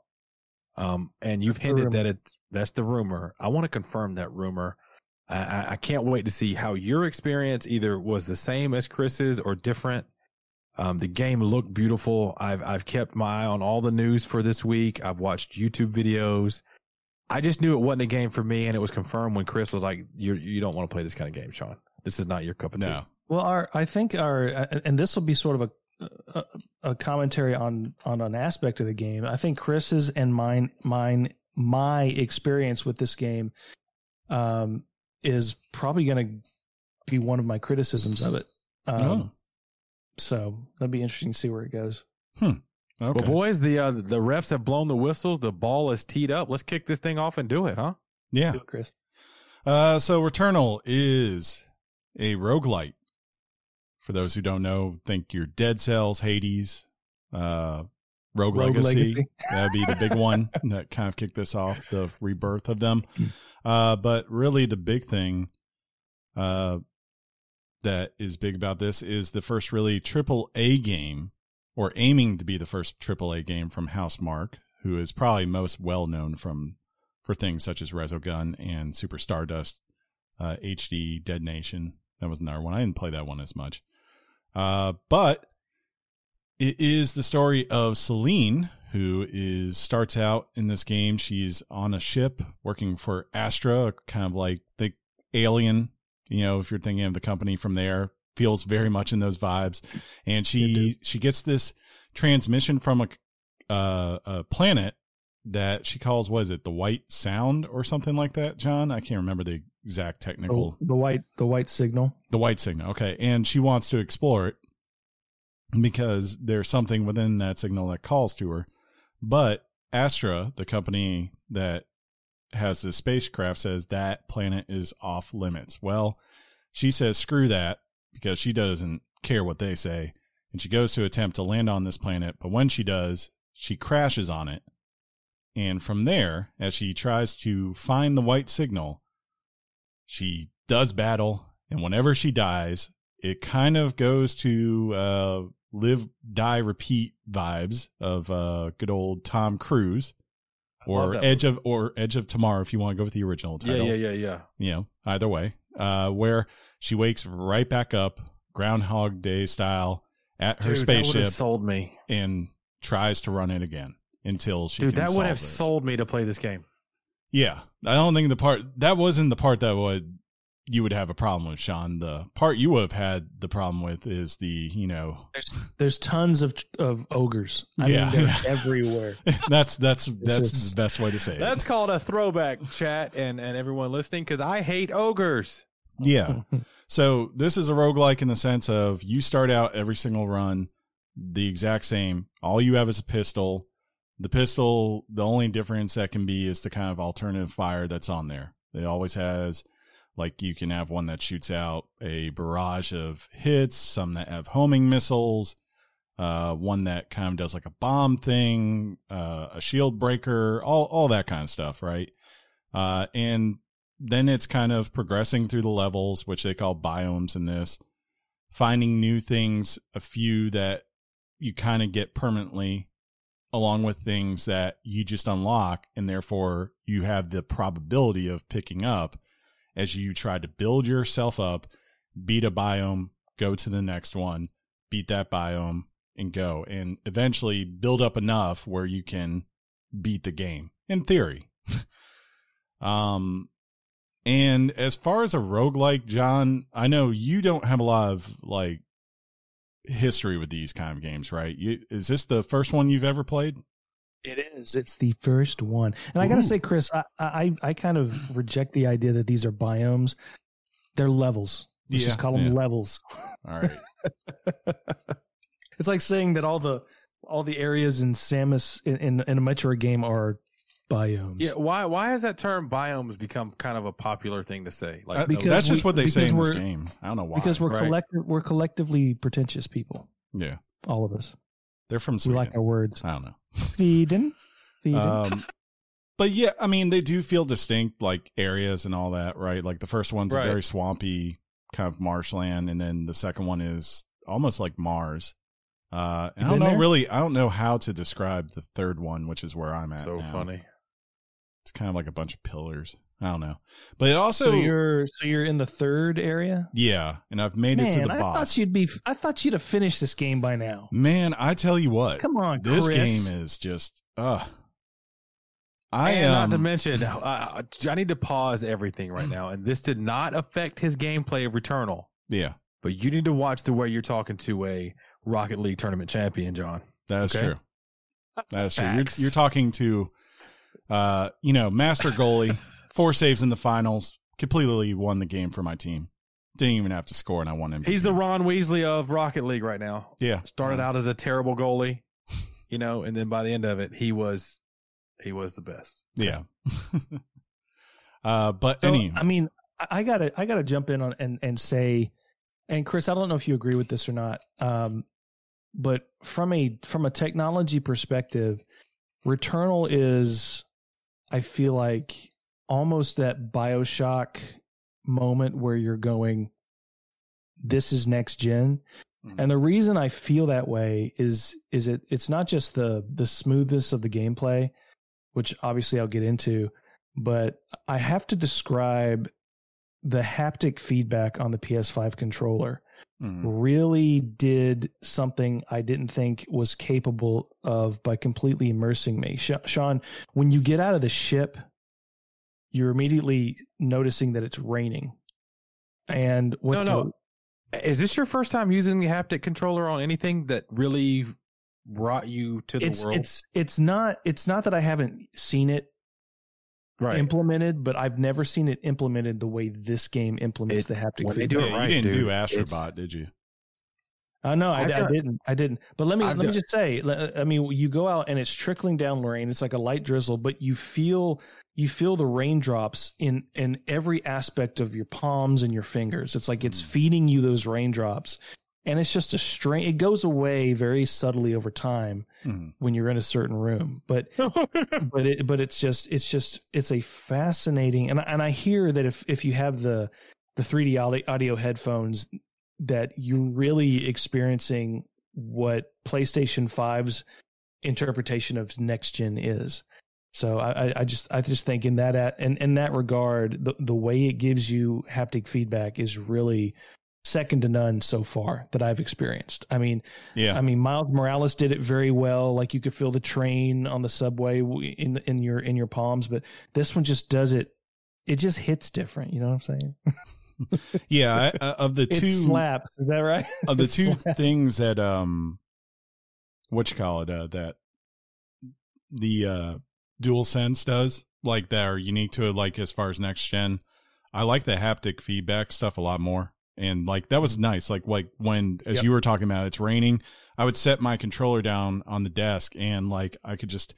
um, and you've That's hinted that it that's the rumor. I want to confirm that rumor. I, I, I can't wait to see how your experience either was the same as Chris's or different. Um, the game looked beautiful. I've I've kept my eye on all the news for this week. I've watched YouTube videos. I just knew it wasn't a game for me, and it was confirmed when Chris was like, "You you don't want to play this kind of game, Sean. This is not your cup of tea." No, Well, our I think our and this will be sort of a, a a commentary on on an aspect of the game. I think Chris's and mine mine my experience with this game um is probably going to be one of my criticisms of it. Um, Oh. So that'll be interesting to see where it goes. Okay. Well, boys, the uh, the refs have blown the whistles. The ball is teed up. Let's kick this thing off and do it, huh? yeah. Do it, Chris. Uh, so Returnal is a roguelite. For those who don't know, think your Dead Cells, Hades, uh, Rogue, Rogue Legacy. Legacy. That'd be the big one that kind of kicked this off, the rebirth of them. Uh, but really, the big thing uh, that is big about this is the first really triple A game, or aiming to be the first AAA game from Housemarque, who is probably most well known from for things such as Resogun and Super Stardust, uh, HD Dead Nation. That was another one. I didn't play that one as much. Uh, but it is the story of Selene, who is starts out in this game. She's on a ship working for Astra, kind of like the alien. You know, if you're thinking of the company from there, feels very much in those vibes. And she she gets this transmission from a uh, a planet that she calls what is it the White Sound or something like that. John, I can't remember the exact technical Oh, the white the white signal. the white signal. Okay. And she wants to explore it because there's something within that signal that calls to her. But Astra, the company that has the spacecraft, says that planet is off limits. Well, she says, screw that because she doesn't care what they say. And she goes to attempt to land on this planet. But when she does, she crashes on it. And from there, as she tries to find the white signal, she does battle. And whenever she dies, it kind of goes to uh, live, die, repeat vibes of uh, good old Tom Cruise or Edge of or Edge of Tomorrow if you want to go with the original Yeah, title yeah, yeah, yeah. you know, either way, uh, where she wakes right back up, Groundhog Day style, at her Dude, that would spaceship have sold me. and tries to run it again until she. Dude, can that would have this. sold me to play this game. Yeah, I don't think the part that wasn't the part that would you would have a problem with, Sean. The part you would have had the problem with is the, you know, There's there's tons of of ogres. I Yeah. mean, they're everywhere. that's that's that's is- the best way to say it. That's called a throwback chat and, and everyone listening because I hate ogres. Yeah. So this is a roguelike in the sense of you start out every single run the exact same. All you have is a pistol. The pistol, the only difference that can be is the kind of alternative fire that's on there. It always has like you can have one that shoots out a barrage of hits, some that have homing missiles, uh, one that kind of does like a bomb thing, uh, a shield breaker, all all that kind of stuff, right? Uh, and then it's kind of progressing through the levels, which they call biomes in this, finding new things, a few that you kind of get permanently, along with things that you just unlock, and therefore you have the probability of picking up as you try to build yourself up, beat a biome, go to the next one, beat that biome, and go, and eventually build up enough where you can beat the game in theory. um, and as far as a roguelike, John, I know you don't have a lot of like history with these kind of games, right? You, is this the first one you've ever played? It is. It's the first one, and I gotta say, Chris, I, I I kind of reject the idea that these are biomes. They're levels. Let's Yeah, just call them yeah. levels. All right. it's like saying that all the all the areas in Samus in in, in a Metroid game are biomes. Yeah, why why has that term biomes become kind of a popular thing to say? Like Uh, Because that's just we- what they say in this game. I don't know why. because we're right. collective we're collectively pretentious people. yeah, All of us. they're from We Sweden. like our words. I don't know. Feeding. Feeding. Um, but yeah, I mean, they do feel distinct, like areas and all that, right? Like the first one's Right. a very swampy kind of marshland, and then the second one is almost like Mars. Uh, and I don't know there? really. I don't know how to describe the third one, which is where I'm at. so now. funny. It's kind of like a bunch of pillars. I don't know, but it also, so you're so you're in the third area. yeah, and I've made it to Man, the I boss. thought you'd be. I thought you'd have finished this game by now. Man, I tell you what, Come on, this Chris. game is just, uh, I and um, not to mention, uh, I need to pause everything right now. And this did not affect his gameplay of Returnal, yeah, but you need to watch the way you're talking to a Rocket League tournament champion, John. That is Okay. true. That is true. You're, you're talking to, uh, you know, master goalie, four saves in the finals, completely won the game for my team. Didn't even have to score, and I won him. He's the Ron Weasley of Rocket League right now. yeah. Started out as a terrible goalie, you know, and then by the end of it, he was he was the best. Yeah. uh, but So, any, I mean, I- I gotta I gotta jump in on and and say, and Chris, I don't know if you agree with this or not, um, but from a from a technology perspective, Returnal is, I feel like almost that Bioshock moment where you're going, this is next gen. Mhm. And the reason I feel that way is is it it's not just the the smoothness of the gameplay, which obviously I'll get into, but I have to describe the haptic feedback on the PS5 controller Mhm. really did something I didn't think was capable of by completely immersing me. Sean, when you get out of the ship, you're immediately noticing that it's raining. And what No, no. Is this your first time using the haptic controller on anything that really brought you to the it's world? it's it's not it's not that I haven't seen it right. implemented, but I've never seen it implemented the way this game implements It- the haptic when they feedback. do it right, you didn't dude. do It's- Astrobot, did you? Uh, no, I, I've I didn't. I didn't. But let me I've let me done- just say. I mean, you go out and it's trickling down rain. It's like a light drizzle, but you feel you feel the raindrops in in every aspect of your palms and your fingers. It's like it's Mm. feeding you those raindrops, and it's just a strange. It goes away very subtly over time Mhm. when you're in a certain room, but but it but it's just it's just it's a fascinating and I- and I hear that if if you have the the 3D audio, audio headphones that you're really experiencing what PlayStation 5's interpretation of next gen is. So I, I- I just I just think in that at in, in that regard the the way it gives you haptic feedback is really second to none so far that I've experienced. I mean, Yeah. I mean, Miles Morales did it very well. Like you could feel the train on the subway in in your in your palms, but this one just does it. It just hits different. You know what I'm saying? yeah, I, uh, of the It two slaps. Is that right? of the two slaps. things that um what you call it uh, that the uh DualSense does like that are unique to it like as far as next gen i like the haptic feedback stuff a lot more and like that was nice like like when as Yep. you were talking about it's raining i would set my controller down on the desk and like i could just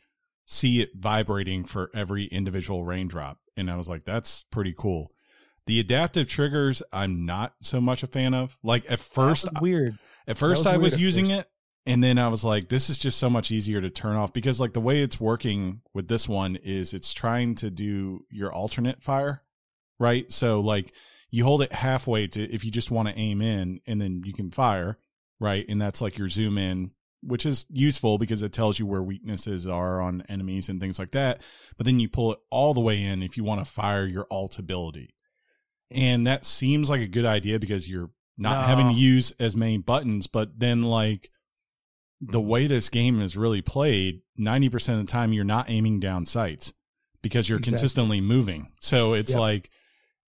see it vibrating for every individual raindrop and i was like that's pretty cool the adaptive triggers i'm not so much a fan of like at first weird. at first, was I was using it, and then I was like, "This is just so much easier to turn off." Because like the way it's working with this one is it's trying to do your alternate fire, right? So like you hold it halfway to if you just want to aim in, and then you can fire, right? And that's like your zoom in, which is useful because it tells you where weaknesses are on enemies and things like that. But then you pull it all the way in if you want to fire your alt ability, and that seems like a good idea because you're not No. having to use as many buttons, but then like the mm-hmm. way this game is really played, 90% of the time you're not aiming down sights because you're Exactly. consistently moving. So it's Yep. like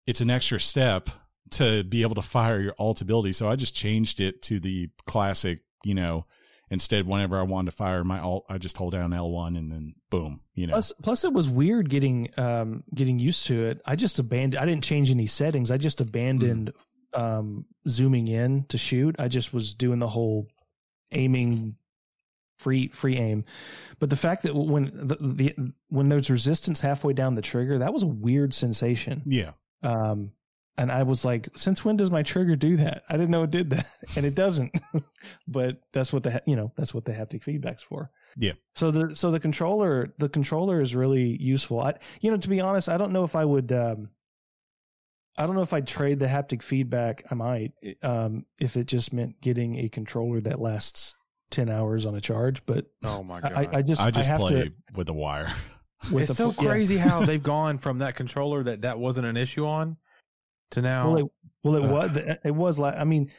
it's an extra step to be able to fire your alt ability. So I just changed it to the classic, you know, instead whenever I wanted to fire my alt, I just hold down L1 and then boom, you know. Plus, plus, it was weird getting um, getting used to it. I just abandoned. I didn't change any settings. I just abandoned um, zooming in to shoot. I just was doing the whole aiming free free aim. But the fact that when the, the when there's resistance halfway down the trigger, that was a weird sensation. yeah. Um, and I was like, since when does my trigger do that? I didn't know it did that, and it doesn't. but that's what the you know that's what the haptic feedback's for. Yeah. So the so the controller the controller is really useful. I you know to be honest, I don't know if I would. Um, I don't know if I'd trade the haptic feedback. I might um, if it just meant getting a controller that lasts ten hours on a charge. But Oh my god! I, I just I just have play to. with the wire. With it's the- so yeah. crazy how they've gone from that controller that that wasn't an issue on to now. Well, it, well, it Ugh. was. It was like. I mean,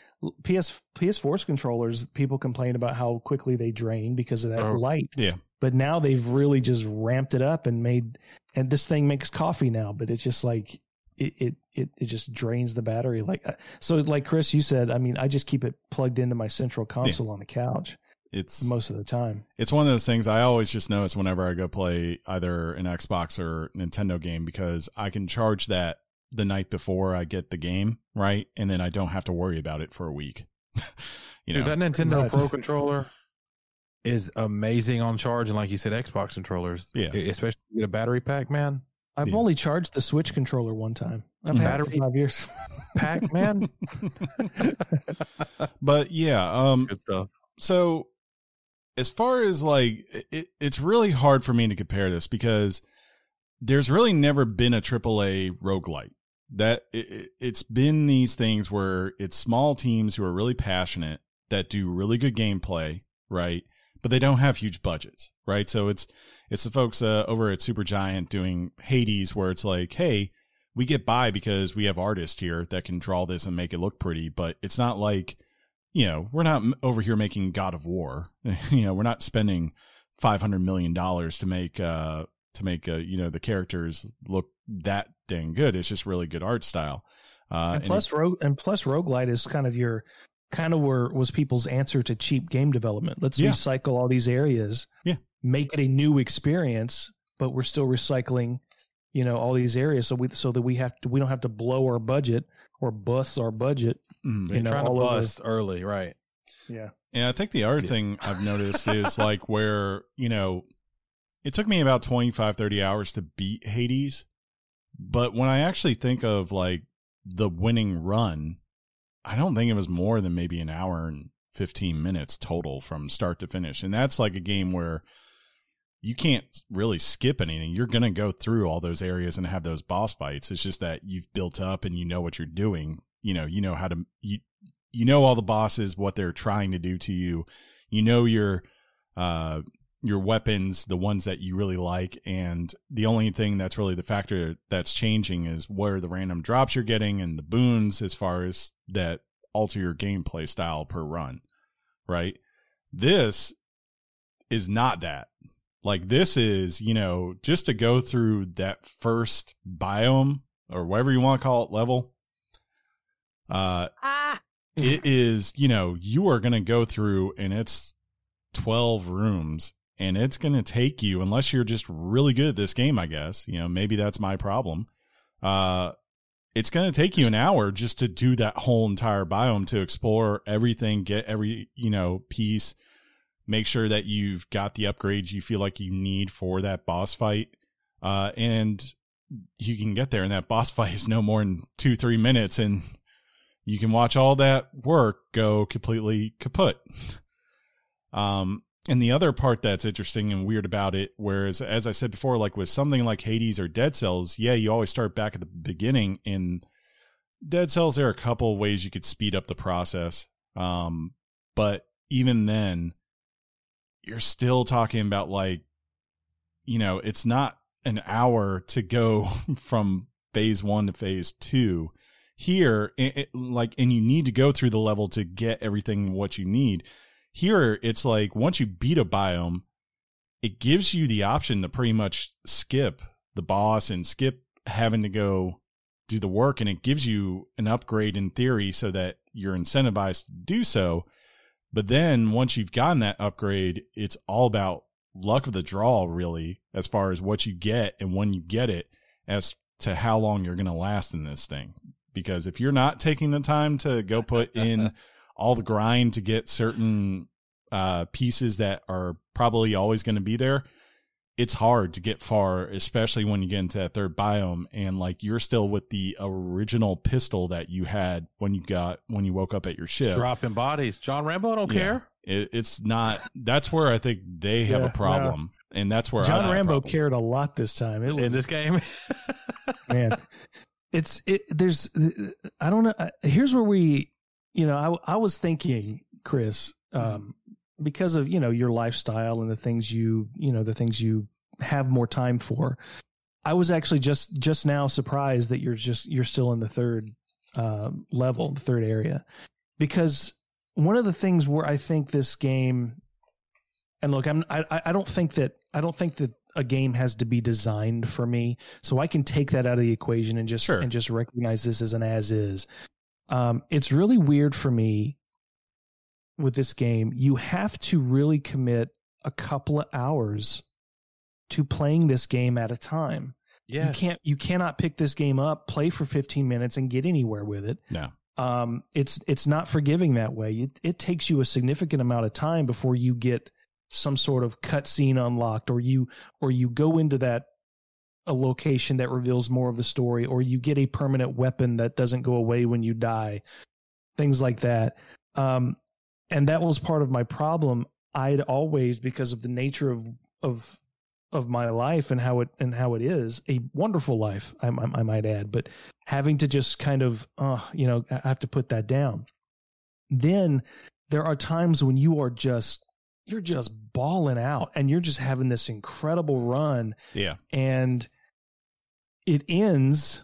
PS PS4's controllers. People complain about how quickly they drain because of that Oh. light. Yeah. But now they've really just ramped it up and made. And this thing makes coffee now, but it's just like it it it, it just drains the battery. Like uh, so, like Chris, you said. I mean, I just keep it plugged into my central console on the couch It's most of the time. it's one of those things I always just notice whenever I go play either an Xbox or Nintendo game because I can charge that the night before I get the game, right? And then I don't have to worry about it for a week. you know, Dude, that Nintendo much. Pro controller is amazing on charge, and like you said, Xbox controllers, Yeah. especially if get a battery pack, man. I've Yeah. only charged the Switch controller one time. I've had it for five years. Pack, man. but yeah, um Good stuff. so as far as like it, it's really hard for me to compare this because there's really never been a AAA roguelite. That it, it's been these things where it's small teams who are really passionate that do really good gameplay, right? But they don't have huge budgets, right? So it's it's the folks uh, over at Supergiant doing Hades where it's like, hey, we get by because we have artists here that can draw this and make it look pretty, but it's not like you know, we're not over here making God of War. you know, we're not spending five hundred million dollars to make uh to make uh, you know the characters look that dang good. It's just really good art style. Uh, and and plus rogue and plus roguelite is kind of your kind of were was people's answer to cheap game development let's Yeah. recycle all these areas Yeah. make it a new experience but we're still recycling you know all these areas so we so that we have to we don't have to blow our budget or bust our budget mm, you You're know, trying to all over- bust early, right? yeah And I think the other Yeah. thing I've noticed is like where, you know, it took me about 25, 30 hours to beat Hades. But when I actually think of like the winning run, I don't think it was more than maybe an hour and 15 minutes total from start to finish. And that's like a game where you can't really skip anything. You're going to go through all those areas and have those boss fights. It's just that you've built up and you know what you're doing. You know, you know how to, you, you know all the bosses what they're trying to do to you. You know your uh your weapons the ones that you really like and the only thing that's really the factor that's changing is where the random drops you're getting and the boons as far as that alter your gameplay style per run right? This is not that. Like this is you know just to go through that first biome or whatever you want to call it level Uh, Ah. it is, you know, you are going to go through and it's 12 rooms and it's going to take you, unless you're just really good at this game, I guess, you know, maybe that's my problem. Uh, it's going to take you an hour just to do that whole entire biome to explore everything, get every, you know, piece, make sure that you've got the upgrades you feel like you need for that boss fight. Uh, and you can get there and that boss fight is no more than two, three minutes and you can watch all that work go completely kaput. Um, and the other part that's interesting and weird about it, whereas as I said before, like with something like Hades or Dead Cells, yeah, you always start back at the beginning. In Dead Cells, there are a couple ways you could speed up the process. Um, but even then, you're still talking about like, you know, it's not an hour to go from phase one to phase two. Here, it, it, like, and you need to go through the level to get everything what you need. Here, it's like once you beat a biome, it gives you the option to pretty much skip the boss and skip having to go do the work. And it gives you an upgrade in theory so that you're incentivized to do so. But then once you've gotten that upgrade, it's all about luck of the draw, really, as far as what you get and when you get it, as to how long you're going to last in this thing. Because if you're not taking the time to go put in all the grind to get certain uh, pieces that are probably always going to be there, it's hard to get far, especially when you get into that third biome and like you're still with the original pistol that you had when you got when you woke up at your ship. Dropping bodies. John Rambo don't Yeah. care. It, it's not. That's where I think they have Yeah, a problem, and that's where I John have a Rambo cared a lot this time. It was, In this game. man it's it there's i don't know uh, here's where we you know i i was thinking chris um because of you know your lifestyle and the things you you know the things you have more time for i was actually just just now surprised that you're just you're still in the third um level the third area. Because one of the things where i think this game and look i'm i i don't think that i don't think that a game has to be designed for me so i can take that out of the equation and just Sure. and just recognize this as an as is um it's really weird for me with this game you have to really commit a couple of hours to playing this game at a time yes. you can't you cannot pick this game up play for 15 minutes and get anywhere with it No. um it's it's not forgiving that way it, it takes you a significant amount of time before you get some sort of cutscene unlocked or you or you go into that a location that reveals more of the story or you get a permanent weapon that doesn't go away when you die things like that. Um and that was part of my problem. I'd always because of the nature of of of my life and how it and how it is a wonderful life I, I, I might add but having to just kind of uh you know i have to put that down. Then there are times when you are just you're just balling out and you're just having this incredible run Yeah. and it ends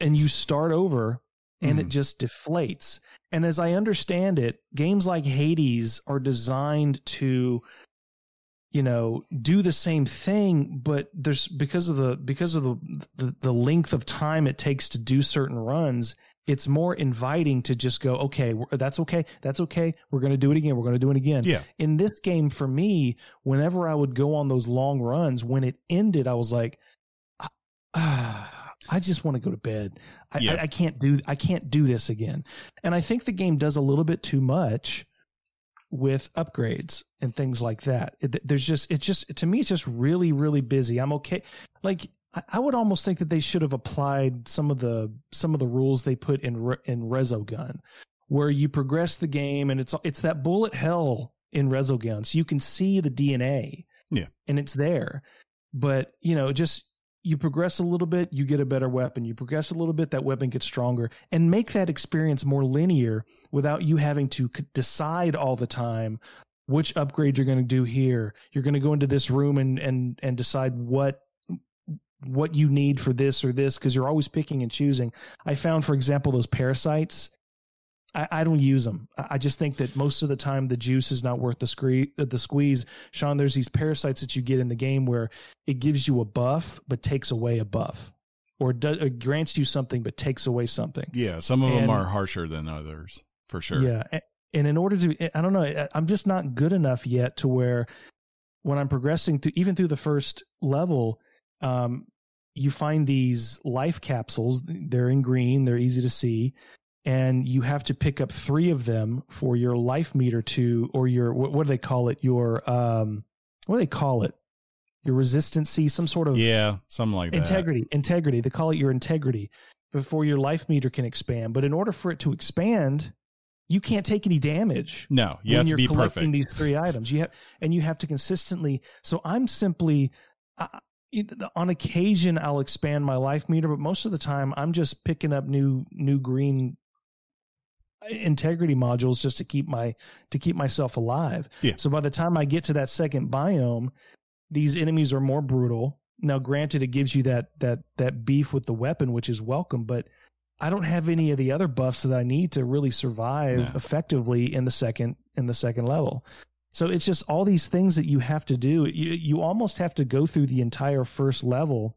and you start over and it Mhm. just deflates. And as I understand it, games like Hades are designed to you know do the same thing but there's because of the because of the, the the length of time it takes to do certain runs it's more inviting to just go okay that's okay that's okay we're going to do it again we're going to do it again. Yeah. in this game for me whenever i would go on those long runs when it ended i was like ah, i just want to go to bed. I, Yeah. I, I can't do i can't do this again. And i think the game does a little bit too much with upgrades and things like that. It- there's just it's just to me it's just really really busy. I'm okay like I- would almost think that they should have applied some of the some of the rules they put in Re- in Resogun, where you progress the game and it's it's that bullet hell in Resogun, so you can see the DNA, Yeah. and it's there. But you know, just you progress a little bit, you get a better weapon. You progress a little bit, that weapon gets stronger, and make that experience more linear without you having to c- decide all the time which upgrade you're going to do here. You're going to go into this room and and and decide what what you need for this or this because you're always picking and choosing. I found, for example, those parasites. I, I don't use them. I just think that most of the time the juice is not worth the scree- uh, the squeeze. Sean, there's these parasites that you get in the game where it gives you a buff but takes away a buff. or, do, or grants you something but takes away something. Yeah, some of them are harsher than others, for sure. Yeah. a- And in order to, I don't know, I'm just not good enough yet to where when I'm progressing through, even through the first level, um, you find these life capsules. They're in green, they're easy to see. And you have to pick up three of them for your life meter to, or your, what, what do they call it? Your, um, what do they call it? Your resistancy, some sort of Yeah, something like that. integrity integrity they call it your integrity before your life meter can expand but in order for it to expand you can't take any damage No, you when have to you're be collecting perfect. these three items you have and you have to consistently so i'm simply on occasion i'll expand my life meter but most of the time i'm just picking up new new green uh, integrity modules just to keep my to keep myself alive Yeah. so by the time i get to that second biome these enemies are more brutal now granted it gives you that that that beef with the weapon which is welcome but i don't have any of the other buffs that i need to really survive No. effectively in the second in the second level so it's just all these things that you have to do you you almost have to go through the entire first level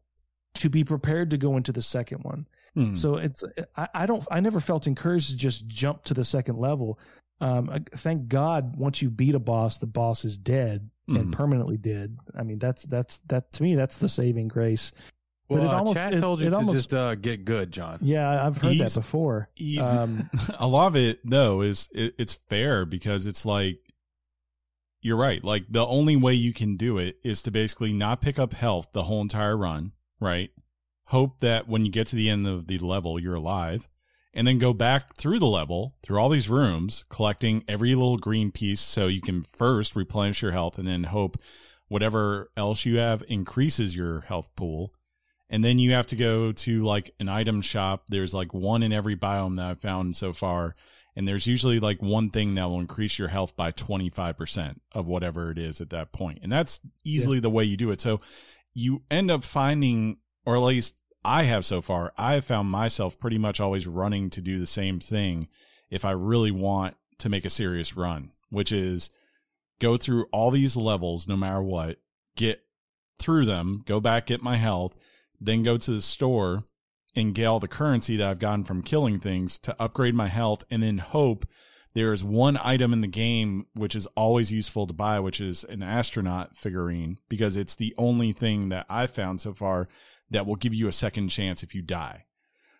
to be prepared to go into the second one Hmm. so it's I, I don't I never felt encouraged to just jump to the second level. Um, thank God once you beat a boss, the boss is dead and permanently dead. I mean that's that's that to me that's the saving grace. But Well, it uh, almost- chat it- told you it to almost- just uh, get good, John. Yeah, I've heard He's- that before. He's- Um, a lot of it though is it, it's fair because it's like you're right. Like the only way you can do it is to basically not pick up health the whole entire run, right? Hope that when you get to the end of the level, you're alive, and then go back through the level, through all these rooms, collecting every little green piece so you can first replenish your health and then hope whatever else you have increases your health pool. And then you have to go to like an item shop. There's like one in every biome that I've found so far. And there's usually like one thing that will increase your health by 25% of whatever it is at that point. And that's easily the way you do it. So you end up finding, or at least I have so far, I have found myself pretty much always running to do the same thing if I really want to make a serious run, which is go through all these levels no matter what, get through them, go back, get my health, then go to the store and get all the currency that I've gotten from killing things to upgrade my health and then hope there is one item in the game which is always useful to buy, which is an astronaut figurine, because it's the only thing that I've found so far that will give you a second chance if you die.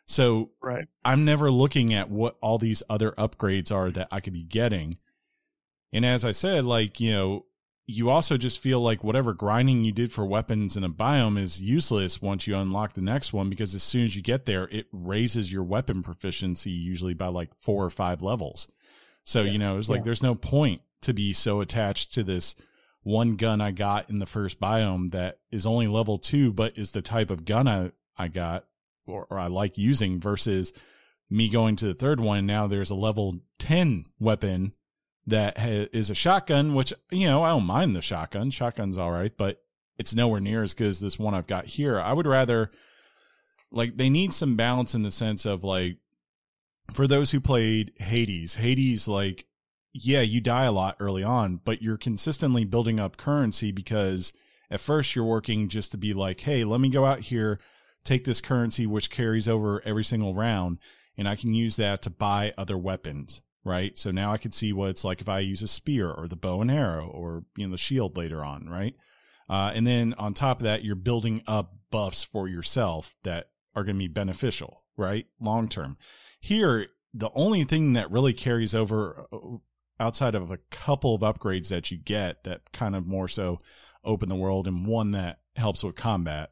So Right. I'm never looking at what all these other upgrades are that I could be getting. And as I said, like, you know, you also just feel like whatever grinding you did for weapons in a biome is useless once you unlock the next one because as soon as you get there, it raises your weapon proficiency usually by like four or five levels. So, Yeah. you know, it's like Yeah. there's no point to be so attached to this one gun I got in the first biome that is only level two, but is the type of gun I, I got or, or I like using versus me going to the third one. Now there's a level 10 weapon that ha- is a shotgun, which, you know, I don't mind the shotgun. Shotgun's all right, but it's nowhere near as good as this one I've got here. I would rather, like, they need some balance in the sense of, like, for those who played Hades, Hades, like, yeah, you die a lot early on, but you're consistently building up currency because at first you're working just to be like, hey, let me go out here, take this currency, which carries over every single round, and I can use that to buy other weapons, right? So now I can see what it's like if I use a spear or the bow and arrow or, you know, the shield later on, right? Uh, and then on top of that, you're building up buffs for yourself that are going to be beneficial, right? Long term. Here, the only thing that really carries over uh, outside of a couple of upgrades that you get that kind of more so open the world and one that helps with combat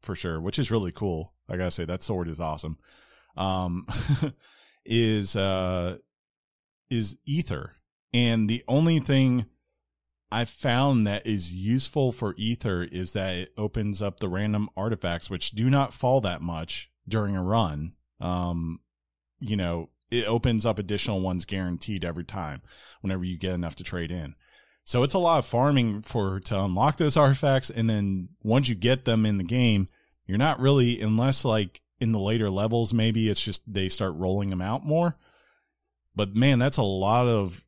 for sure, which is really cool. I gotta say that sword is awesome. Um, is uh is ether, and the only thing I found that is useful for ether is that it opens up the random artifacts, which do not fall that much during a run. Um, you know, it opens up additional ones guaranteed every time whenever you get enough to trade in. So it's a lot of farming for to unlock those artifacts, and then once you get them in the game, you're not really unless like in the later levels, maybe it's just they start rolling them out more. But man, that's a lot of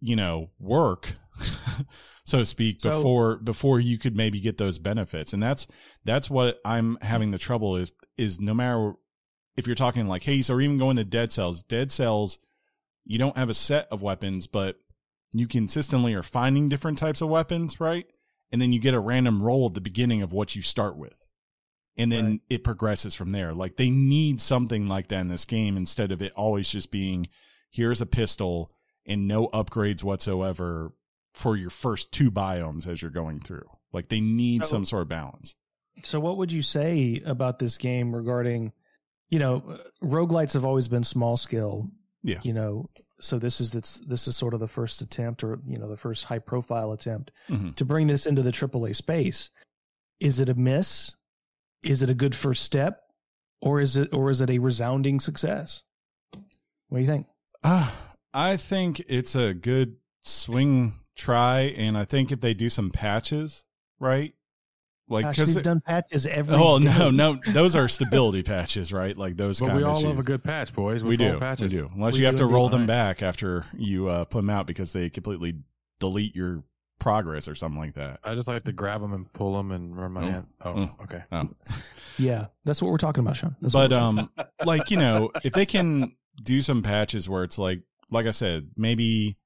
you know work so to speak, So- before before you could maybe get those benefits. And that's that's what I'm having the trouble is is no matter if you're talking like Hades or even going to Dead Cells, Dead Cells, you don't have a set of weapons, but you consistently are finding different types of weapons, right? And then you get a random roll at the beginning of what you start with. And then Right. it progresses from there. Like they need something like that in this game instead of it always just being here's a pistol and no upgrades whatsoever for your first two biomes as you're going through. Like they need So- some sort of balance. So, what would you say about this game regarding, you know, roguelites have always been small scale. Yeah. You know, so this is this this is sort of the first attempt, or you know, the first high profile attempt Mhm. to bring this into the AAA space. Is it a miss? Is it a good first step, or is it or is it a resounding success? What do you think? Uh, I think it's a good swing try, and I think if they do some patches, right? Like because they've done patches every. oh no day. no those are stability patches, right? Like those. But kind we of all issues. love a good patch, boys. We full do, patches. we do. Unless We you have to roll them Right. back after you uh, put them out because they completely delete your progress or something like that. I just like to grab them and pull them and run my Oh. hand. Oh, Oh. okay. Oh. Yeah, that's what we're talking about, Sean. That's but um like you know if they can do some patches where it's like like i said maybe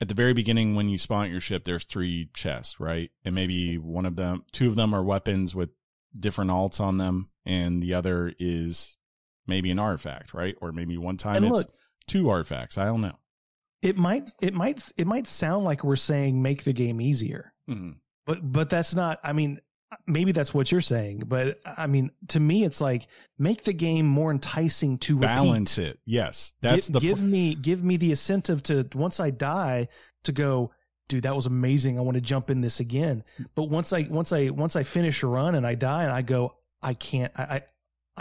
at the very beginning when you spawn your ship there's three chests right? And maybe one of them two of them are weapons with different alts on them and the other is maybe an artifact right? Or maybe one time it's two artifacts i don't know. It might it might it might sound like we're saying make the game easier. Mhm. but but that's not i mean maybe that's what you're saying but i mean to me it's like make the game more enticing to repeat. balance it. Yes. That's the give pr- me give me the incentive to once i die to go dude that was amazing. I want to jump in this again. But once i once i once i finish a run and i die and i go i can't i i,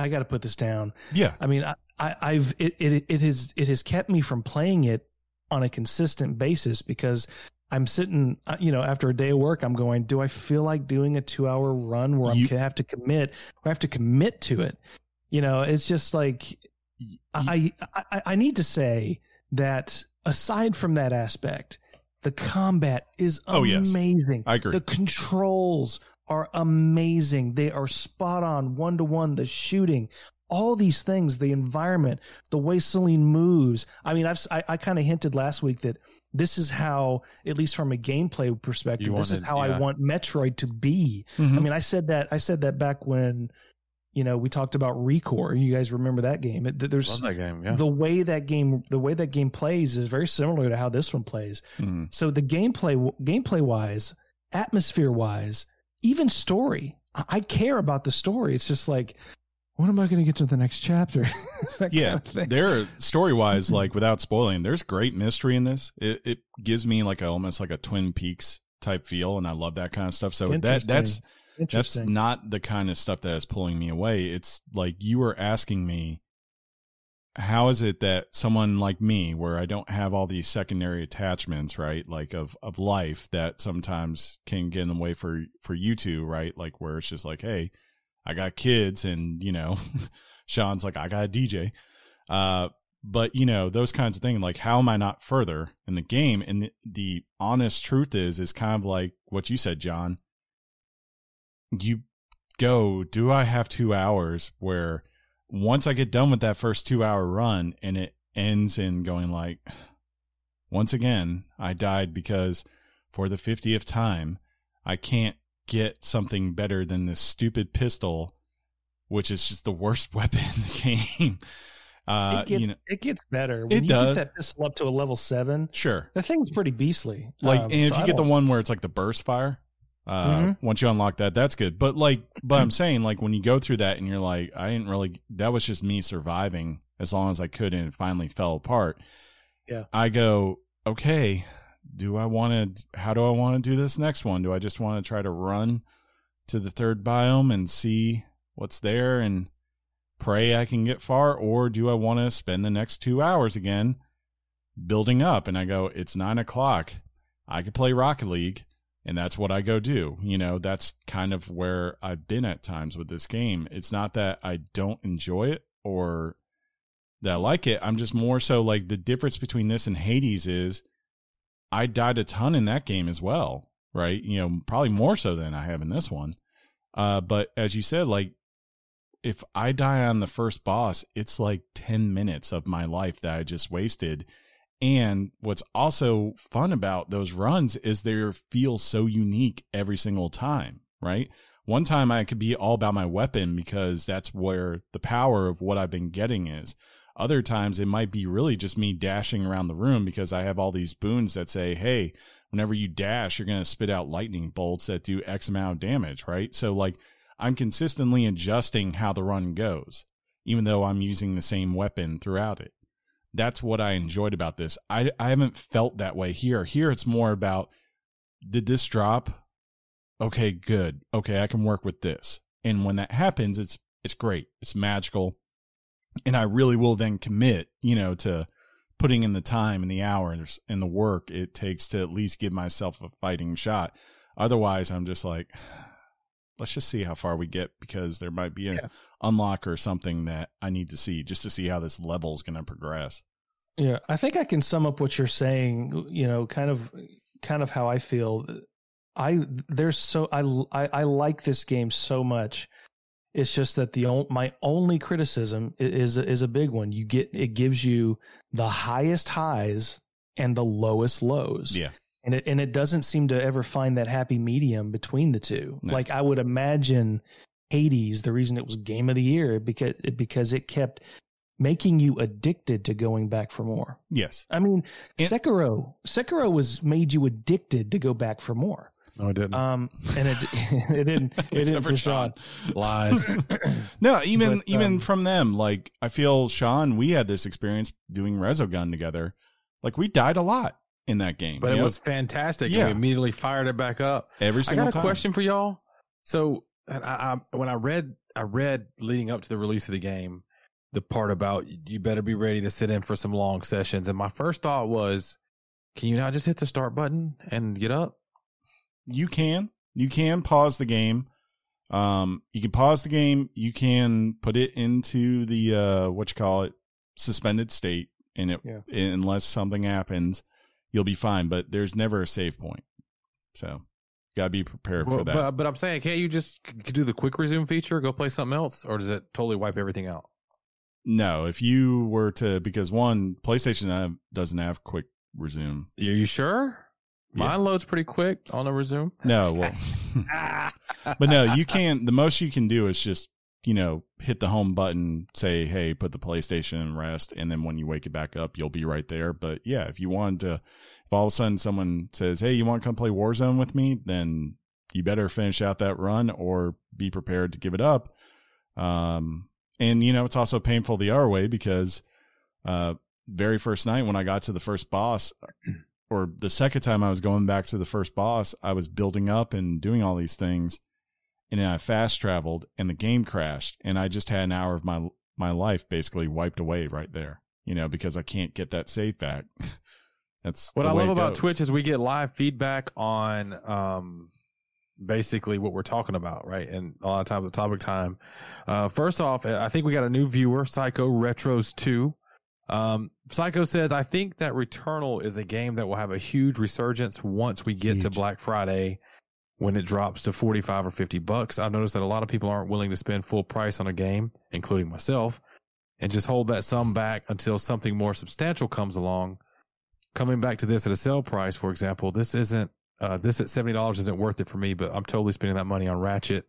I got to put this down. Yeah. I mean, I, I, I've it, it it has it has kept me from playing it on a consistent basis because I'm sitting, uh, you know, after a day of work, I'm going, do I feel like doing a two hour run where You- I'm gonna have to commit, I have to commit to it? You know, it's just like I, I I need to say that aside from that aspect, the combat is Oh, yes. amazing. i agree The controls are amazing. They are spot on, one to one. The shooting, all these things, the environment, the way Selene moves. I mean, I've I, I kind of hinted last week that this is how, at least from a gameplay perspective, You this is wanted- how I want Metroid to be. Mhm. I mean, I said that I said that back when, you know, we talked about Recore. You guys remember that game? It, there's Love that game. Yeah. the way that game the way that game plays is very similar to how this one plays. Mhm. So the gameplay gameplay wise, atmosphere wise, even story, I care about the story. It's just like, when am I going to get to the next chapter? Yeah kind of there story wise like without spoiling there's great mystery in this. It, it gives me like a, almost like a twin peaks type feel and i love that kind of stuff. So that that's that's not the kind of stuff that is pulling me away. It's like you were asking me how is it that someone like me where i don't have all these secondary attachments right like of of life that sometimes can get in the way for for you two right? Like where it's just like hey i got kids and you know sean's like i got a dj uh but you know those kinds of things like how am i not further in the game? And the, the honest truth is is kind of like what you said john. You go do i have two hours where once i get done with that first two hour run and it ends in going like once again i died because for the 50th time i can't get something better than this stupid pistol which is just the worst weapon in the game uh it, gets, you know it gets better. When It you does. get that pistol up to a level seven, sure the thing's pretty beastly. like Um, and if so you I get the don't- one where it's like the burst fire uh Mhm. once you unlock that that's good but like but i'm saying like when you go through that and you're like i didn't really that was just me surviving as long as i could and it finally fell apart Yeah. i go okay do i want to how do i want to do this next one do i just want to try to run to the third biome and see what's there and pray i can get far or do i want to spend the next two hours again building up and i go it's nine o'clock i could play rocket league and that's what I go do. You know, that's kind of where I've been at times with this game. It's not that I don't enjoy it or that I like it. I'm just more so like the difference between this and Hades is I died a ton in that game as well, right? You know, probably more so than I have in this one. Uh, but as you said, like if I die on the first boss, it's like 10 minutes of my life that I just wasted. And what's also fun about those runs is they feel so unique every single time, right? One time I could be all about my weapon because that's where the power of what I've been getting is. Other times it might be really just me dashing around the room because I have all these boons that say, hey, whenever you dash, you're going to spit out lightning bolts that do X amount of damage, right? So, like, I'm consistently adjusting how the run goes, even though I'm using the same weapon throughout it. That's what I enjoyed about this. I, I haven't felt that way here. Here, it's more about did this drop? Okay, good. Okay, I can work with this. And when that happens, it's it's great. It's magical. And I really will then commit, you know, to putting in the time and the hours and the work it takes to at least give myself a fighting shot. Otherwise, I'm just like, let's just see how far we get because there might be an yeah. unlock or something that I need to see just to see how this level is going to progress. Yeah, I think I can sum up what you're saying. You know, kind of, kind of how I feel. I there's so I I, I like this game so much. It's just that the my only criticism is is a big one. You get it gives you the highest highs and the lowest lows. Yeah and it and it doesn't seem to ever find that happy medium between the two. No. Like I would imagine Hades, the reason it was game of the year because because it kept making you addicted to going back for more. Yes. I mean, and, Sekiro, Sekiro was made you addicted to go back for more. No, it didn't. Um, and it it didn't. It didn't for Sean. Lies. no, even but, even um, from them, like I feel Sean, we had this experience doing Resogun together. Like we died a lot in that game. But it was fantastic. Yeah. we immediately fired it back up. Every single time. I got a question for y'all. So I, I, when I read, I read leading up to the release of the game, the part about you better be ready to sit in for some long sessions. And my first thought was, can you not just hit the start button and get up? You can. You can pause the game. Um, you can pause the game. You can put it into the uh, what you call it, suspended state, and it yeah. unless something happens you'll be fine. But there's never a save point, so you gotta be prepared well, for that. But, but, I'm saying, can't you just do the quick resume feature, go play something else, or does it totally wipe everything out? No, if you were to, because one PlayStation doesn't have quick resume. Are you sure? Mine yeah. loads pretty quick on a resume. No, well, but no, you can't. The most you can do is just you know, hit the home button, say, hey, put the PlayStation in rest, and then when you wake it back up, you'll be right there. But yeah, if you want to, if all of a sudden someone says, hey, you want to come play Warzone with me, then you better finish out that run or be prepared to give it up. Um, and you know, it's also painful the other way because, uh, very first night when I got to the first boss, or the second time I was going back to the first boss, I was building up and doing all these things and then I fast traveled and the game crashed and I just had an hour of my my life basically wiped away right there. You know, because I can't get that save back. That's what I love about Twitch is we get live feedback on um basically what we're talking about, right? And a lot of times the topic time. Uh first off, I think we got a new viewer, Psycho Retros 2. Um, Psycho says, I think that Returnal is a game that will have a huge resurgence once we get huge. to Black Friday when it drops to 45 or 50 bucks. I've noticed that a lot of people aren't willing to spend full price on a game, including myself, and just hold that sum back until something more substantial comes along. Coming back to this at a sale price, for example, this isn't, uh, this at $70 isn't worth it for me, but I'm totally spending that money on Ratchet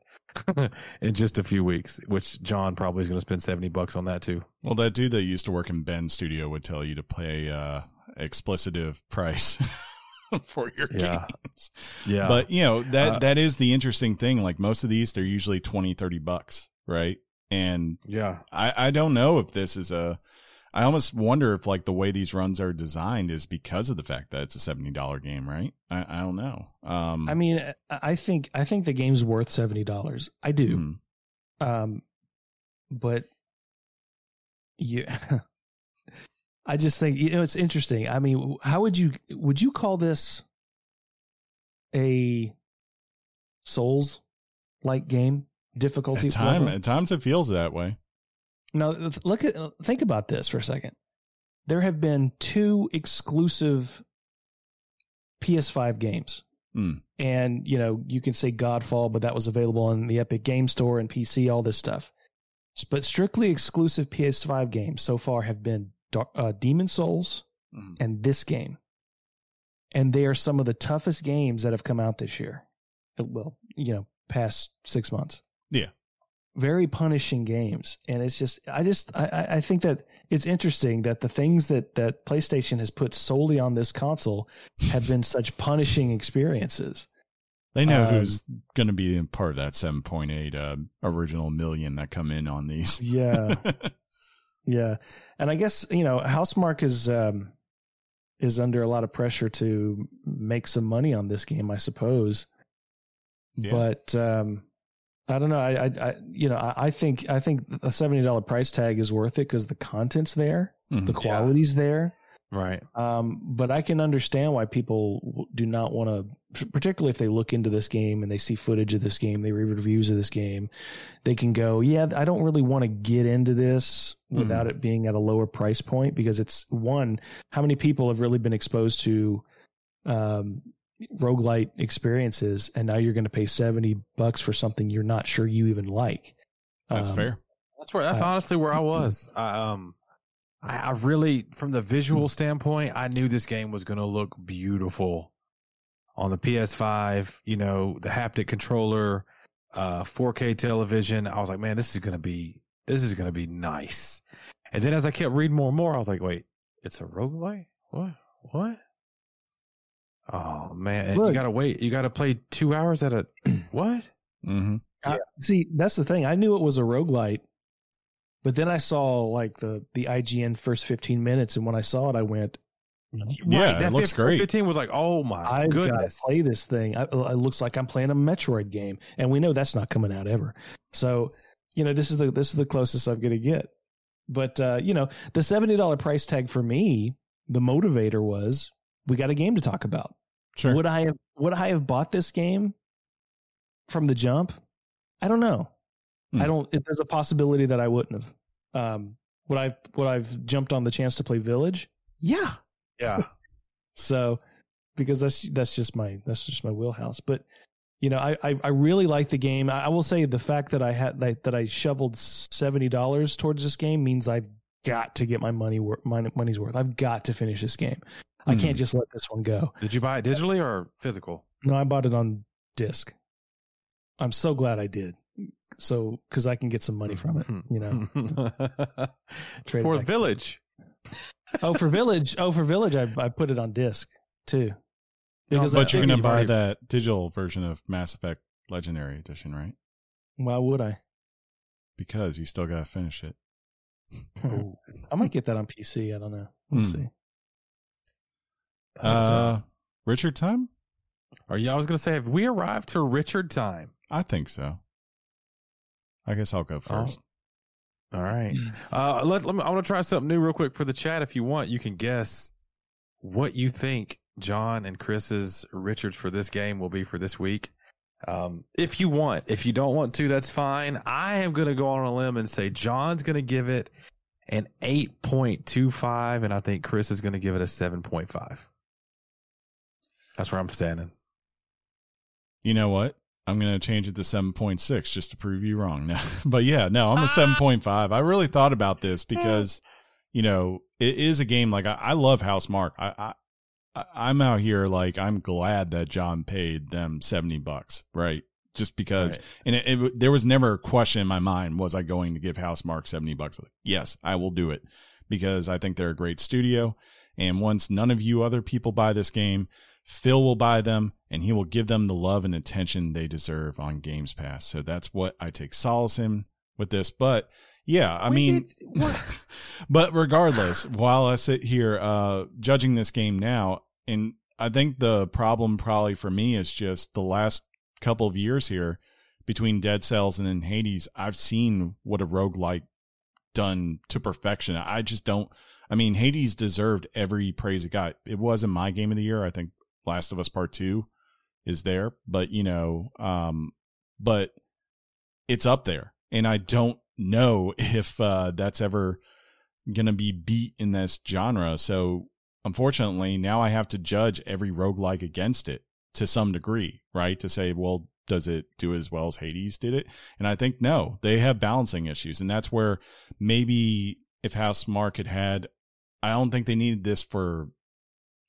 in just a few weeks, which John probably is going to spend 70 bucks on that too. Well, that dude that used to work in Ben's studio would tell you to pay, uh, explicitive price. for your yeah. games. Yeah. But you know, that uh, that is the interesting thing. Like most of these, they're usually 20, 30 bucks, right? And yeah, I, I don't know if this is a I almost wonder if like the way these runs are designed is because of the fact that it's a seventy dollar game, right? I, I don't know. Um, I mean, I think I think the game's worth seventy dollars. I do. Mm-hmm. Um, but yeah, I just think you know it's interesting. I mean, how would you would you call this a Souls like game difficulty? At time at times it feels that way. Now look at think about this for a second. There have been two exclusive PS5 games. Mm. And, you know, you can say Godfall, but that was available on the Epic Game Store and PC, all this stuff. But strictly exclusive PS5 games so far have been uh, Demon Souls Mhm. and this game. And they are some of the toughest games that have come out this year. Uh, Well, you know, past six months. Yeah. Very punishing games. And it's just, I just, I, I- think that it's interesting that the things that, that PlayStation has put solely on this console have been such punishing experiences. They know Um, who's going to be part of that 7.8 uh, original million that come in on these. Yeah. Yeah, and I guess you know Housemarque is um, is under a lot of pressure to make some money on this game, I suppose. Yeah. But um, I don't know. I, I, I you know, I, I think I think a seventy dollar price tag is worth it because the content's there, Mhm. the quality's there. Right. Um, but I can understand why people do not want to, particularly if they look into this game and they see footage of this game, they read reviews of this game, they can go, yeah, I don't really want to get into this without it being at a lower price point because it's one, how many people have really been exposed to um, roguelite experiences and now you're going to pay 70 bucks for something you're not sure you even like. That's Um, fair. That's where. That's Uh, honestly where I was. I, um, I, I really, from the visual standpoint, I knew this game was going to look beautiful on the PS5. You know, the haptic controller, uh, 4K television. I was like, man, this is going to be, this is going to be nice. And then as I kept reading more and more, I was like, wait, it's a roguelite? What? What? Oh man, and you gotta wait. You gotta play two hours at a what? hmm I- see, that's the thing. I knew it was a roguelite, but then I saw like the the IGN first 15 minutes, and when I saw it, I went, Yeah, it that looks 15 great. 15 was like, oh my I've got to goodness. play this thing. I, it looks like I'm playing a Metroid game, and we know that's not coming out ever. So, you know, this is the this is the closest I'm going to get. But uh, you know, the seventy dollar price tag for me, the motivator was we got a game to talk about. Sure. Would I have would I have bought this game from the jump? I don't know. Hmm. I don't. If there's a possibility that I wouldn't have. Um, would I would I've jumped on the chance to play Village? Yeah. Yeah. So because that's that's just my that's just my wheelhouse. But you know, I I, I really like the game. I, I will say the fact that I had that, that I shoveled seventy dollars towards this game means I've got to get my money wor- my money's worth. I've got to finish this game. I Hmm. can't just let this one go. Did you buy it digitally or physical? No, I bought it on disc. I'm so glad I did. So because I can get some money from it. You know. For. Village. oh, for Village. Oh, for Village, I I put it on disc too. Because but I- you're going to buy already- that digital version of Mass Effect Legendary Edition, right? Why would I? Because you still got to finish it. I might get that on PC. I don't know. We'll Hmm. see. Uh, Richard time? Are you? I was going to say, have we arrived to Richard time? I think so. I guess I'll go first. All right. Uh, let, let me, I want to try something new real quick for the chat. If you want, you can guess what you think John and Chris's Richards for this game will be for this week. Um, if you want, if you don't want to, that's fine. I am going to go on a limb and say John's going to give it an 8.25, and I think Chris is going to give it a 7.5. That's where I'm standing. You know what? I'm going to change it to 7.6 just to prove you wrong. No, but yeah, no, I'm a 7.5. I really thought about this because, you know, it is a game like I, I love Housemarque. I, I, I- I'm out here like I'm glad that John paid them 70 bucks, right? Just because, Right. and it, it, there was never a question in my mind, was I going to give Housemarque 70 bucks? Like, yes, I will do it because I think they're a great studio. And once none of you other people buy this game, Phil will buy them and he will give them the love and attention they deserve on Games Pass. So that's what I take solace in with this. But yeah, I We mean, what? but regardless, while I sit here uh, judging this game now, and I think the problem probably for me is just the last couple of years here between Dead Cells and then Hades, I've seen what a roguelike done to perfection. I just don't. I mean, Hades deserved every praise it got. It wasn't my game of the year. I think Last of Us Part Two is there, but you know, um, but it's up there, and I don't know if uh, that's ever gonna be beat in this genre. So unfortunately, now I have to judge every roguelike against it to some degree, right? To say, well, does it do as well as Hades did it? And I think no, they have balancing issues. And that's where maybe if Housemarque had had, I don't think they needed this for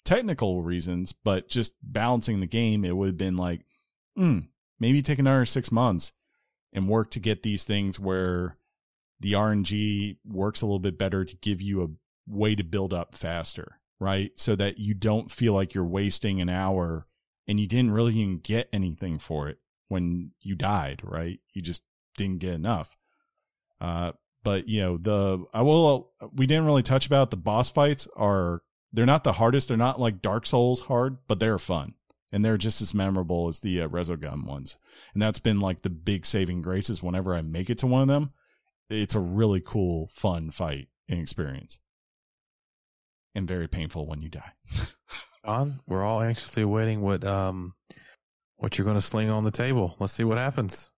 technical reasons, but just balancing the game, it would have been like, hmm, maybe take another six months and work to get these things where the RNG works a little bit better to give you a way to build up faster, right? So that you don't feel like you're wasting an hour and you didn't really even get anything for it when you died, right? You just didn't get enough. Uh, but you know, the I will we didn't really touch about the boss fights are they're not the hardest. They're not like Dark Souls hard, but they're fun and they're just as memorable as the uh, Resogun ones. And that's been like the big saving graces. Whenever I make it to one of them, it's a really cool, fun fight and experience, and very painful when you die. John, we're all anxiously awaiting what um what you're going to sling on the table. Let's see what happens.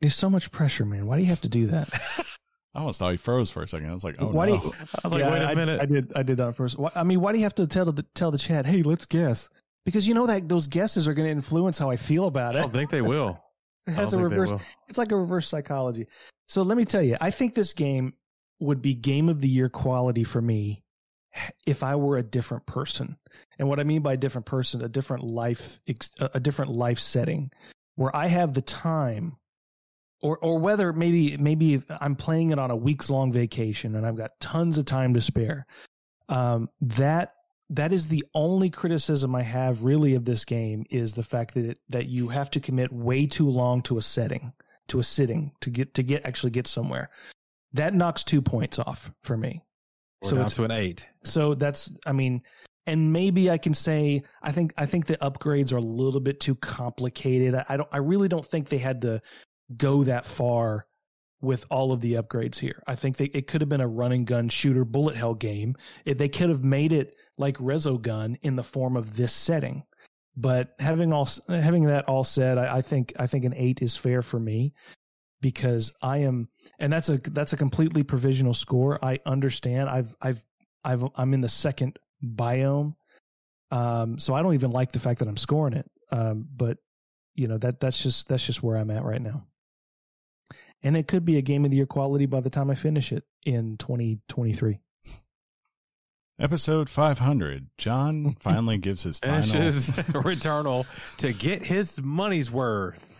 There's so much pressure, man. Why do you have to do that? I almost thought he froze for a second. I was like, "Oh why no!" do you, I was like, Yeah, wait a I- minute. I, did. I did that first. Why, I mean, why do you have to tell the tell the chat? Hey, let's guess. Because you know that those guesses are going to influence how I feel about it. I don't think they will. It has a reverse. It's like a reverse psychology. So let me tell you, I think this game would be game of the year quality for me if I were a different person. And what I mean by a different person, a different life, a a different life setting, where I have the time, or or whether maybe maybe I'm playing it on a weeks long vacation and I've got tons of time to spare. Um, that that is the only criticism I have really of this game is the fact that it, that you have to commit way too long to a setting, to a sitting to get to get actually get somewhere. That knocks two points off for me. We're So down it's- to an eight. So that's I mean, and maybe I can say I think I think the upgrades are a little bit too complicated. I, I don't I really don't think they had to go that far with all of the upgrades here. I think they, it could have been a run and gun shooter bullet hell game. It, they could have made it like Resogun in the form of this setting. But having all having that all said, I, I think I think an eight is fair for me because I am, and that's a that's a completely provisional score. I understand. I've I've I've I'm in the second biome, um, so I don't even like the fact that I'm scoring it. Um, but you know that that's just that's just where I'm at right now. And it could be a game of the year quality by the time I finish it in 2023. Episode 500. John finally gives his final. Finishes Returnal to get his money's worth.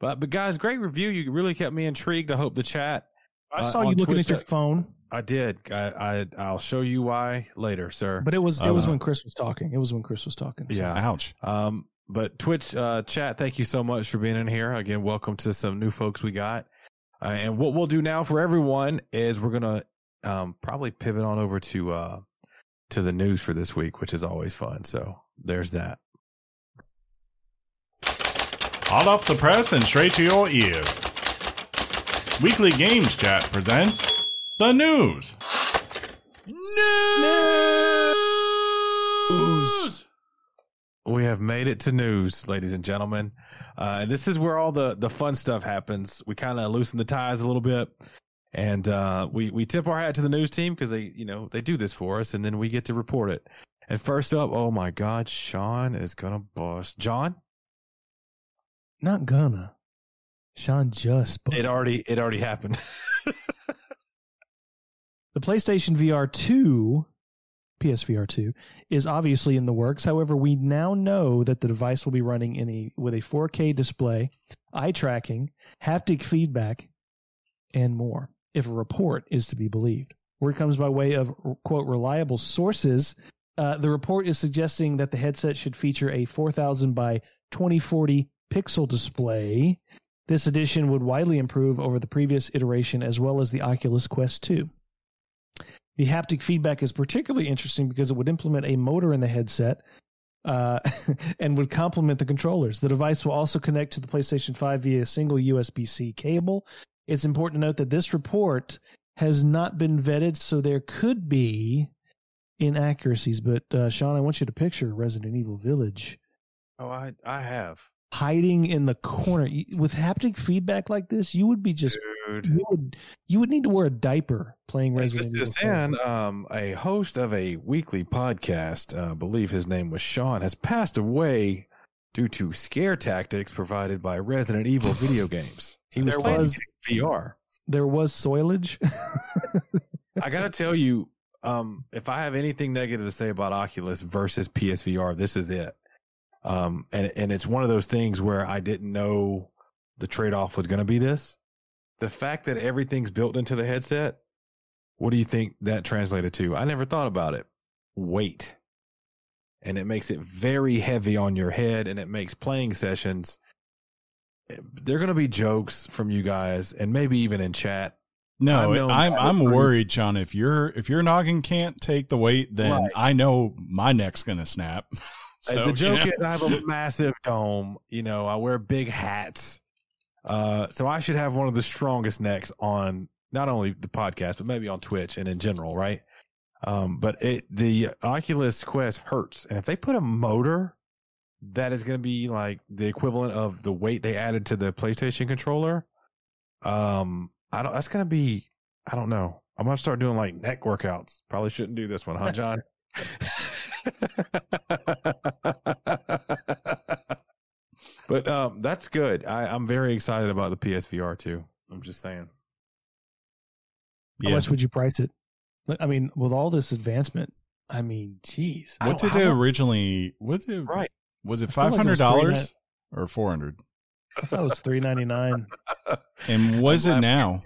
But but guys, great review. You really kept me intrigued. I hope the chat. I Uh, saw you looking Twitch, at your uh, phone, I did. I, I I'll show you why later, sir. but it was it Uh, was when Chris was talking. It was when Chris was talking. so. Yeah. Ouch. Um, but Twitch uh, chat, thank you so much for being in here again. Welcome to some new folks we got. Uh, and what we'll do now for everyone is we're gonna um, probably pivot on over to uh, to the news for this week, which is always fun. So there's that. Hot off the press and straight to your ears. Weekly Games Chat presents the news. News. We have made it to news, ladies and gentlemen. Uh, and this is where all the, the fun stuff happens. We kind of loosen the ties a little bit, and uh, we we tip our hat to the news team because they you know they do this for us, and then we get to report it. And first up, oh my God, Sean is gonna bust. John, Not gonna. Sean just busted. it already it already happened. The PlayStation VR 2, PSVR 2, is obviously in the works. However, we now know that the device will be running in a with a 4K display, eye tracking, haptic feedback, and more. If a report is to be believed, word comes by way of quote reliable sources. Uh, the report is suggesting that the headset should feature a 4000 by 2040 pixel display. This edition would widely improve over the previous iteration as well as the Oculus Quest 2. The haptic feedback is particularly interesting because it would implement a motor in the headset uh, and would complement the controllers. The device will also connect to the PlayStation 5 via a single USB C cable. It's important to note that this report has not been vetted, so there could be inaccuracies. But uh, Sean, I want you to picture Resident Evil Village. oh, I I have hiding in the corner with haptic feedback like this. You would be just Dude. you would you would need to wear a diaper playing Resident Evil. as 7. in, um, a host of a weekly podcast, uh, I believe his name was Sean, has passed away due to scare tactics provided by Resident Evil video games. He was There playing was- VR. There was soilage. I gotta tell you, um, if I have anything negative to say about Oculus versus PSVR, this is it. Um, and and it's one of those things where I didn't know the trade off was going to be this. The fact that everything's built into the headset, what do you think that translated to? I never thought about it. Weight, and it makes it very heavy on your head, and it makes playing sessions. They're going to be jokes from you guys, and maybe even in chat. No, I'm I'm worried, John. If your if your noggin can't take the weight, then Right. I know my neck's gonna snap. Uh, so the joke is I have a massive dome. You know, I wear big hats. Uh, so I should have one of the strongest necks on not only the podcast, but maybe on Twitch and in general, right? Um, but it the Oculus Quest hurts, and if they put a motor that is going to be like the equivalent of the weight they added to the PlayStation controller, um, I don't. That's going to be. I don't know. I'm going to start doing like neck workouts. Probably shouldn't do this one, huh, John? but um, that's good. I, I'm very excited about the PSVR too. I'm just saying. How much would you price it? I mean, with all this advancement, I mean, geez. What did it originally? What did Right. was it I feel five like it hundred was dollars or four hundred? I thought it was three ninety nine. And was it now?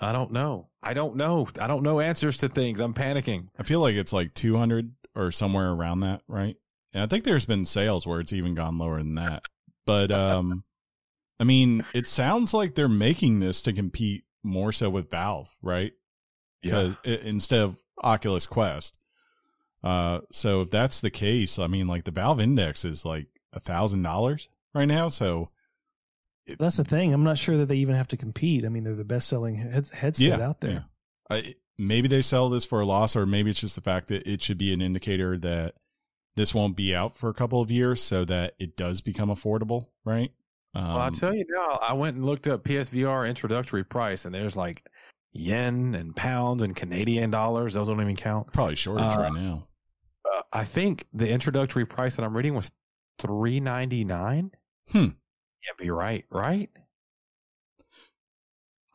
I don't know. I don't know. I don't know answers to things. I'm panicking. I feel like it's like two hundred or somewhere around that, right? And I think there's been sales where it's even gone lower than that. But um, I mean, it sounds like they're making this to compete more so with Valve, right? because instead of Oculus Quest. Uh, so if that's the case, I mean, like the Valve Index is like a thousand dollars right now. So That's the thing. I'm not sure that they even have to compete. I mean, they're the best selling head- headset out there. yeah. I, maybe they sell this for a loss, or maybe it's just the fact that it should be an indicator that this won't be out for a couple of years, so that it does become affordable, right? Um, well, I'll tell you now. I went and looked up PSVR introductory price, and there's like yen and pounds and Canadian dollars. Those don't even count. probably shortage uh, right now. Uh, I think the introductory price that I'm reading was three ninety nine. Hmm. Can't be right, right?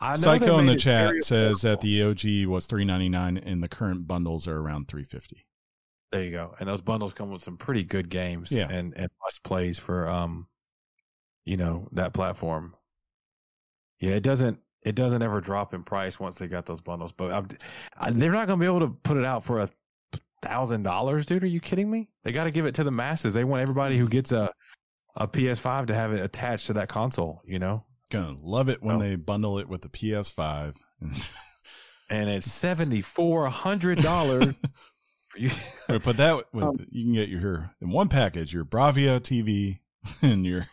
I know Psycho in the chat very says that the OG was three ninety nine, and the current bundles are around three fifty. There you go. And those bundles come with some pretty good games Yeah. and, and must plays for um you know, that platform. Yeah, it doesn't it doesn't ever drop in price once they got those bundles, but I'm, I, they're not going to be able to put it out for a thousand dollars, dude. Are you kidding me? They got to give it to the masses. They want everybody who gets a a PS5 to have it attached to that console, you know. Gonna love it when Oh. they bundle it with the PS5. And it's seventy four hundred dollars for you. Put that with Um, you can get your in one package your Bravia TV and your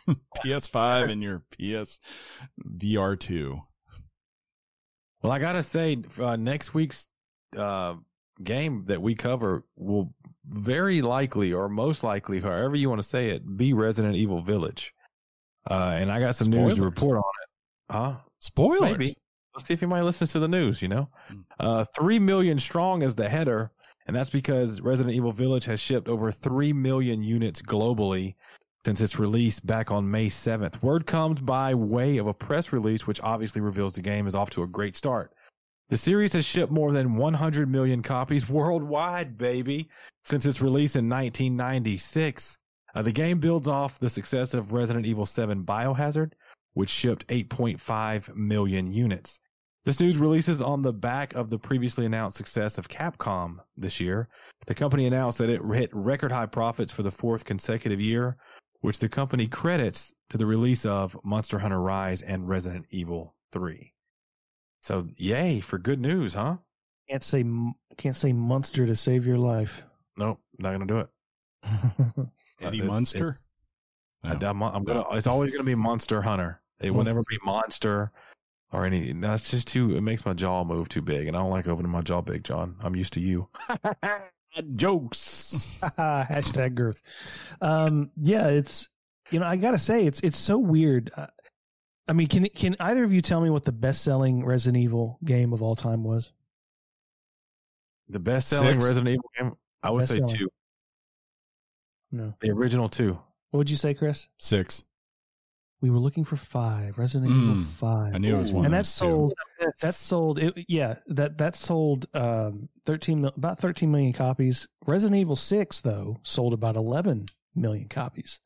PS5 and your PS VR two. Well, I gotta say, uh, next week's uh, game that we cover will very likely, or most likely, however you want to say it, be Resident Evil Village. Uh, and I got some news to report on it. Huh? Spoilers. Maybe. Let's see if you might listen to the news. You know, Hmm. uh, three million strong is the header, and that's because Resident Evil Village has shipped over three million units globally since its release back on May seventh. Word comes by way of a press release, which obviously reveals the game is off to a great start. The series has shipped more than 100 million copies worldwide, baby, since its release in 1996. Uh, the game builds off the success of Resident Evil 7 Biohazard, which shipped 8.5 million units. This news releases on the back of the previously announced success of Capcom this year. The company announced that it hit record high profits for the fourth consecutive year, which the company credits to the release of Monster Hunter Rise and Resident Evil 3. So, yay for good news, huh? Can't say can't say monster to save your life. Nope, not gonna do it. Eddie Uh, it- Munster. I, No. am I'm gonna. It's always gonna be Monster Hunter. It will never be Monster or any. That's just too. It makes my jaw move too big, and I don't like opening my jaw big, John. I'm used to you. Jokes. Hashtag girth. Um, yeah, it's you know, I gotta say, it's it's so weird. Uh, I mean, can can either of you tell me what the best selling Resident Evil game of all time was? The best selling Resident Evil game, I would say Best-selling. two. No. The original two. What would you say, Chris? Six. We were looking for five. Resident Mm, Evil Five. I knew it was one and of that those two. sold. That sold. It, yeah, that that sold um, thirteen about thirteen million copies. Resident Evil Six though sold about eleven million copies.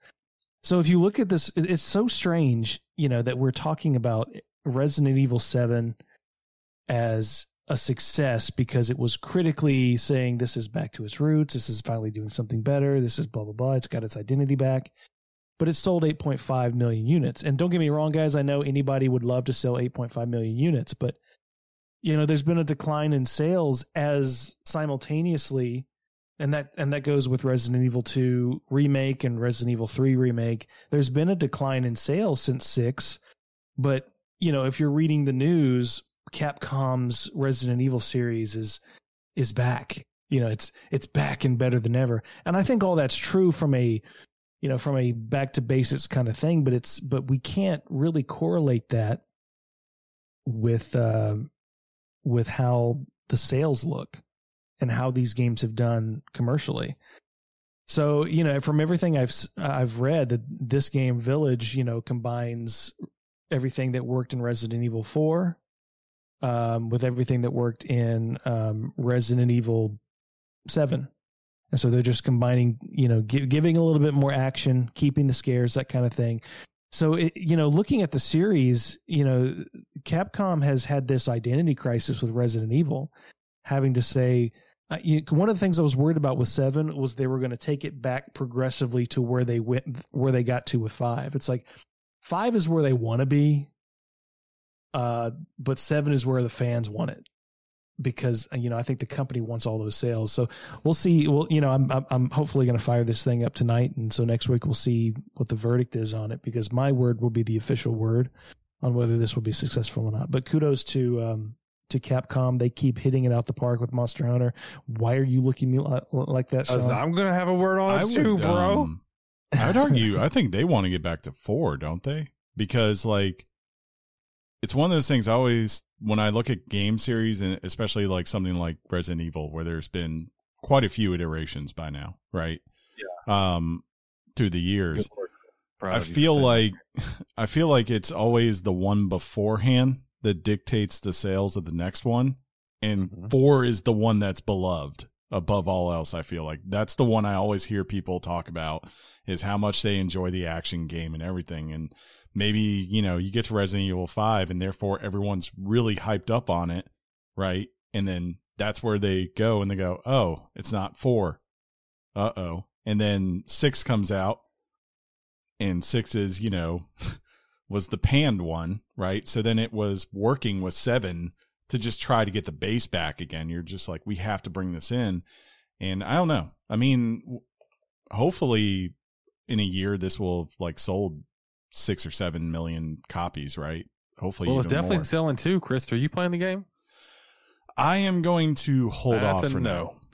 So if you look at this, it's so strange, you know, that we're talking about Resident Evil Seven as a success because it was critically saying this is back to its roots. This is finally doing something better. This is blah blah blah. It's got its identity back but it sold 8.5 million units. And don't get me wrong, guys, I know anybody would love to sell 8.5 million units, but you know, there's been a decline in sales as simultaneously and that and that goes with Resident Evil 2 remake and Resident Evil 3 remake. There's been a decline in sales since 6, but you know, if you're reading the news, Capcom's Resident Evil series is is back. You know, it's it's back and better than ever. And I think all that's true from a you know from a back to basics kind of thing but it's but we can't really correlate that with um with how the sales look and how these games have done commercially so you know from everything i've I've read that this game village you know combines everything that worked in resident evil 4 um, with everything that worked in um, resident evil 7 and so they're just combining, you know, gi- giving a little bit more action, keeping the scares, that kind of thing. So, it, you know, looking at the series, you know, Capcom has had this identity crisis with Resident Evil, having to say, uh, one of the things I was worried about with seven was they were going to take it back progressively to where they went, where they got to with five. It's like five is where they want to be, uh, but seven is where the fans want it because you know I think the company wants all those sales. So we'll see. Well, you know, I'm I'm, I'm hopefully going to fire this thing up tonight, and so next week we'll see what the verdict is on it because my word will be the official word on whether this will be successful or not. But kudos to um to Capcom. They keep hitting it out the park with Monster Hunter. Why are you looking me like that, Sean? I'm gonna have a word on it too, would, bro. um, I'd argue. I think they want to get back to four, don't they? Because like, it's one of those things. I always when I look at game series, and especially like something like Resident Evil, where there's been quite a few iterations by now, right? Yeah. Um, through the years, Proud I feel like I feel like it's always the one beforehand that dictates the sales of the next one, and Mhm. four is the one that's beloved above all else. I feel like that's the one I always hear people talk about is how much they enjoy the action game and everything. And maybe you know you get to Resident Evil Five, and therefore everyone's really hyped up on it, right? And then that's where they go and they go, oh, it's not four. Uh oh. And then six comes out and six is, you know, was the panned one, right? So then it was working with seven to just try to get the base back again. You're just like, we have to bring this in. And I don't know. I mean, hopefully in a year, this will have like sold six or seven million copies, right? Hopefully, Well, it's definitely more. selling too. Chris, are you playing the game? I am going to hold That's off a for now.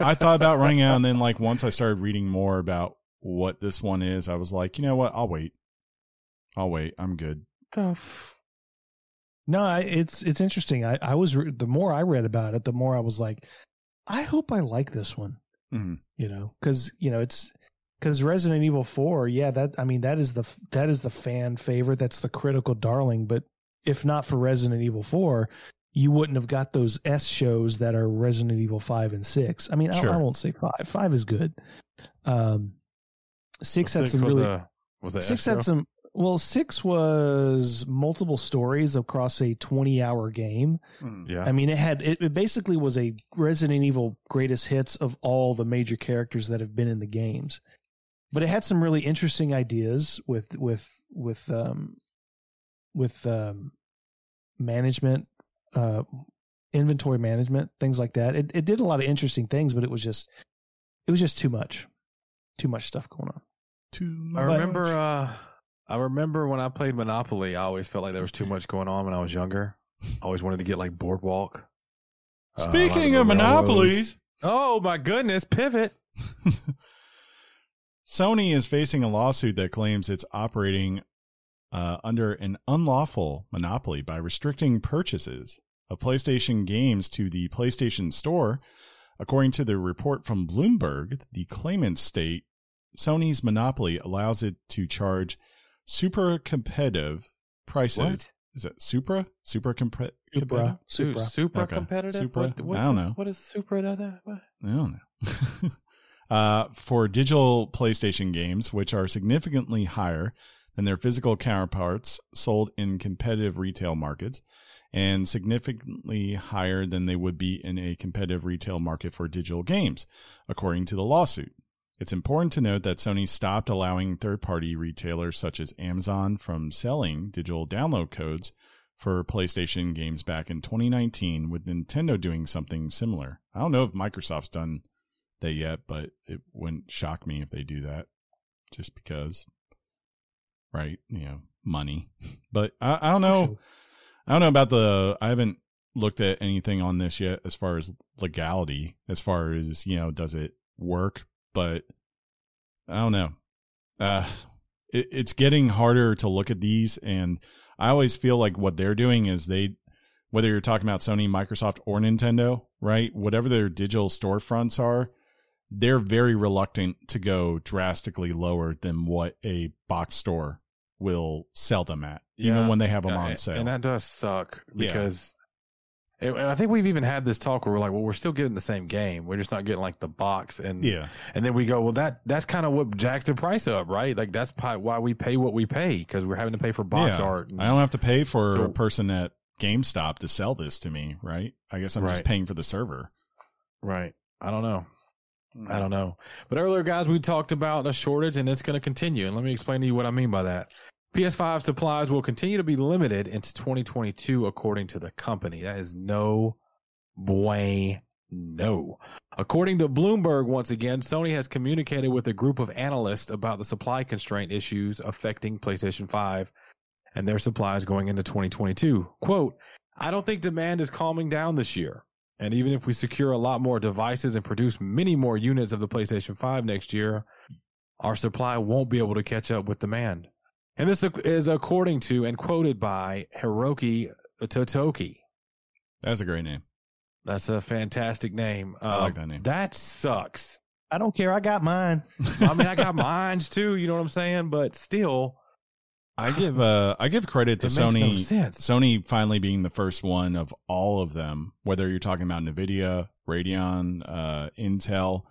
I thought about running out, and then like once I started reading more about what this one is, I was like, you know what? I'll wait. I'll wait. I'm good. the f- No, I, it's it's interesting. I I was re- the more I read about it, the more I was like, I hope I like this one. Mhm. You know, because you know it's because Resident Evil Four. Yeah, that I mean that is the that is the fan favorite. That's the critical darling. But if not for Resident Evil Four, you wouldn't have got those S shows that are Resident Evil Five and Six. I mean, I, Sure. I won't say five. Five is good. Um, six had Six some was really a was a six S show? had some well six was multiple stories across a 20 hour game Yeah, i mean it had it, it basically was a resident evil greatest hits of all the major characters that have been in the games but it had some really interesting ideas with with with um with um management uh inventory management things like that it, it did a lot of interesting things but it was just it was just too much too much stuff going on Too I remember. uh I remember when I played Monopoly. I always felt like there was too much going on when I was younger. I always wanted to get like Boardwalk. Uh, a lot Speaking the of railroads. monopolies, Oh my goodness! Pivot. Sony is facing a lawsuit that claims it's operating uh, under an unlawful monopoly by restricting purchases of PlayStation games to the PlayStation Store. According to the report from Bloomberg, the claimants state Sony's monopoly allows it to charge super competitive prices. What? Is it Supra? Super compre- competitive? Supra. Super, Supra. super Okay. competitive. Supra? What, what I don't the- know. What is super? da- da- what? I don't know. uh, for digital PlayStation games, which are significantly higher than their physical counterparts sold in competitive retail markets, and significantly higher than they would be in a competitive retail market for digital games, according to the lawsuit. It's important to note that Sony stopped allowing third party retailers such as Amazon from selling digital download codes for PlayStation games back in 2019, with Nintendo doing something similar. I don't know if Microsoft's done that yet, but it wouldn't shock me if they do that just because, right? You know, money. But I, I don't know. I don't know about the. I haven't looked at anything on this yet as far as legality, as far as, you know, does it work? But I don't know. Uh, it, it's getting harder to look at these. And I always feel like what they're doing is they, whether you're talking about Sony, Microsoft, or Nintendo, right? Whatever their digital storefronts are, they're very reluctant to go drastically lower than what a box store will sell them at, even when they have them Yeah, on sale. And that does suck Yeah. because and I think we've even had this talk where we're like, well, we're still getting the same game. We're just not getting like the box. And yeah. and then we go, well, that that's kind of what jacks the price up, right? Like that's why we pay what we pay because we're having to pay for box Yeah. art. and- I don't have to pay for So- a person at GameStop to sell this to me, right? I guess I'm just paying for the server. right. I don't know. I don't know. But earlier, guys, we talked about a shortage and it's going to continue. And let me explain to you what I mean by that. PS5 supplies will continue to be limited into 2022, according to the company. That is no bueno. No. According to Bloomberg, once again, Sony has communicated with a group of analysts about the supply constraint issues affecting PlayStation 5 and their supplies going into 2022. Quote, I don't think demand is calming down this year. And even if we secure a lot more devices and produce many more units of the PlayStation 5 next year, our supply won't be able to catch up with demand. And this is according to and quoted by Hiroki Totoki. That's a great name. That's a fantastic name. I like Uh, that name. That sucks. I don't care. I got mine. I mean, I got mines too. You know what I'm saying? But still, I give uh I give credit to Sony no. Sony finally being the first one of all of them, whether you're talking about Nvidia, Radeon, uh, Intel.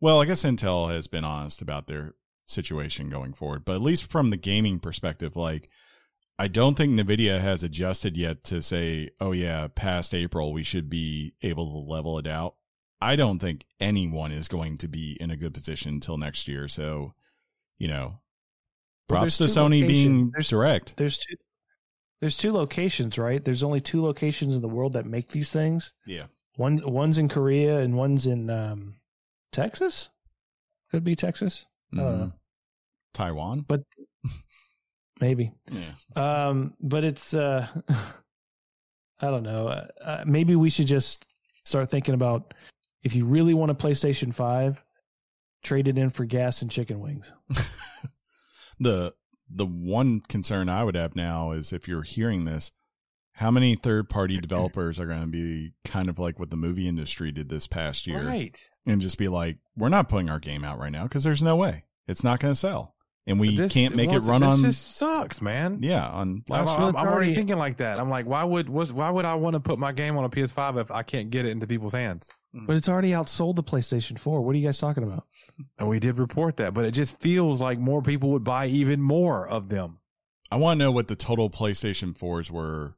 Well, I guess Intel has been honest about their situation going forward, but at least from the gaming perspective, like I don't think Nvidia has adjusted yet to say, "Oh yeah, past April we should be able to level it out." I don't think anyone is going to be in a good position until next year. So, you know, props there's to Sony being. There's- direct. There's two. There's two locations, right? There's only two locations in the world that make these things. Yeah. One one's in Korea and one's in um, Texas. Could be Texas, I don't know. Mhm. Maybe. Yeah. Um, but it's uh, I don't know. Uh, uh, maybe we should just start thinking about if you really want a PlayStation Five, trade it in for gas and chicken wings. the the one concern I would have now is if you're hearing this, how many third party developers are going to be kind of like what the movie industry did this past year Right. and just be like, we're not putting our game out right now because there's no way it's not going to sell, and we This- can't make it run this on. just sucks, man. yeah, on I'm, last I'm- I'm already already- thinking like that. I'm like, why would was why would I want to put my game on a PS5 if I can't get it into people's hands? But it's already outsold the PlayStation Four. What are you guys talking about? And we did report that, but it just feels like more people would buy even more of them. I want to know what the total PlayStation 4s were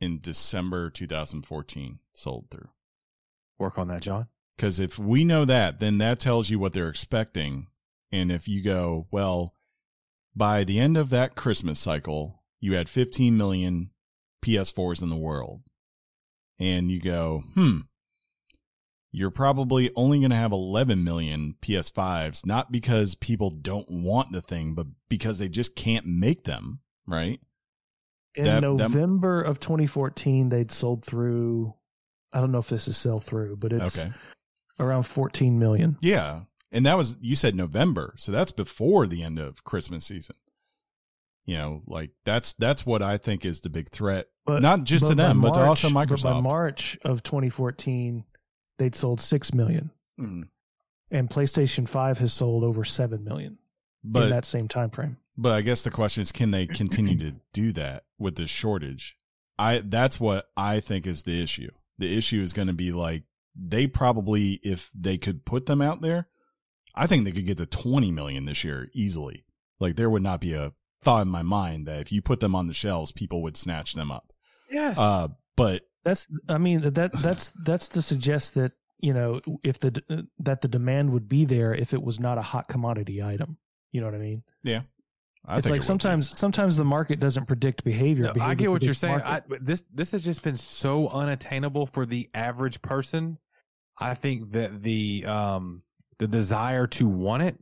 in December 2014 sold through. Work on that, John. Because if we know that, then that tells you what they're expecting. And if you go, well, by the end of that Christmas cycle, you had 15 million PS4s in the world. And you go, hmm, you're probably only going to have 11 million PS5s, not because people don't want the thing, but because they just can't make them, right? In That- that- November of 2014, they'd sold through. I don't know if this is sell through, but it's Okay. around 14 million. Yeah. And that was you said November, so that's before the end of Christmas season. You know, like that's that's what I think is the big threat, But- not just to them, but to also Microsoft. by March of 2014, they'd sold six million, Mhm. and PlayStation 5 has sold over seven million in that same time frame. But I guess the question is, can they continue to do that with this shortage? I that's what I think is the issue. The issue is going to be like they probably, if they could put them out there, I think they could get to twenty million this year easily. Like there would not be a thought in my mind that if you put them on the shelves, people would snatch them up. Yes. Uh, but That's I mean that that's that's to suggest that you know if the that the demand would be there if it was not a hot commodity item. You know what I mean? I it's think it like be. sometimes sometimes the market doesn't predict behavior. No, I get what you're saying. I, this this has just been so unattainable for the average person. I think that the um the desire to want it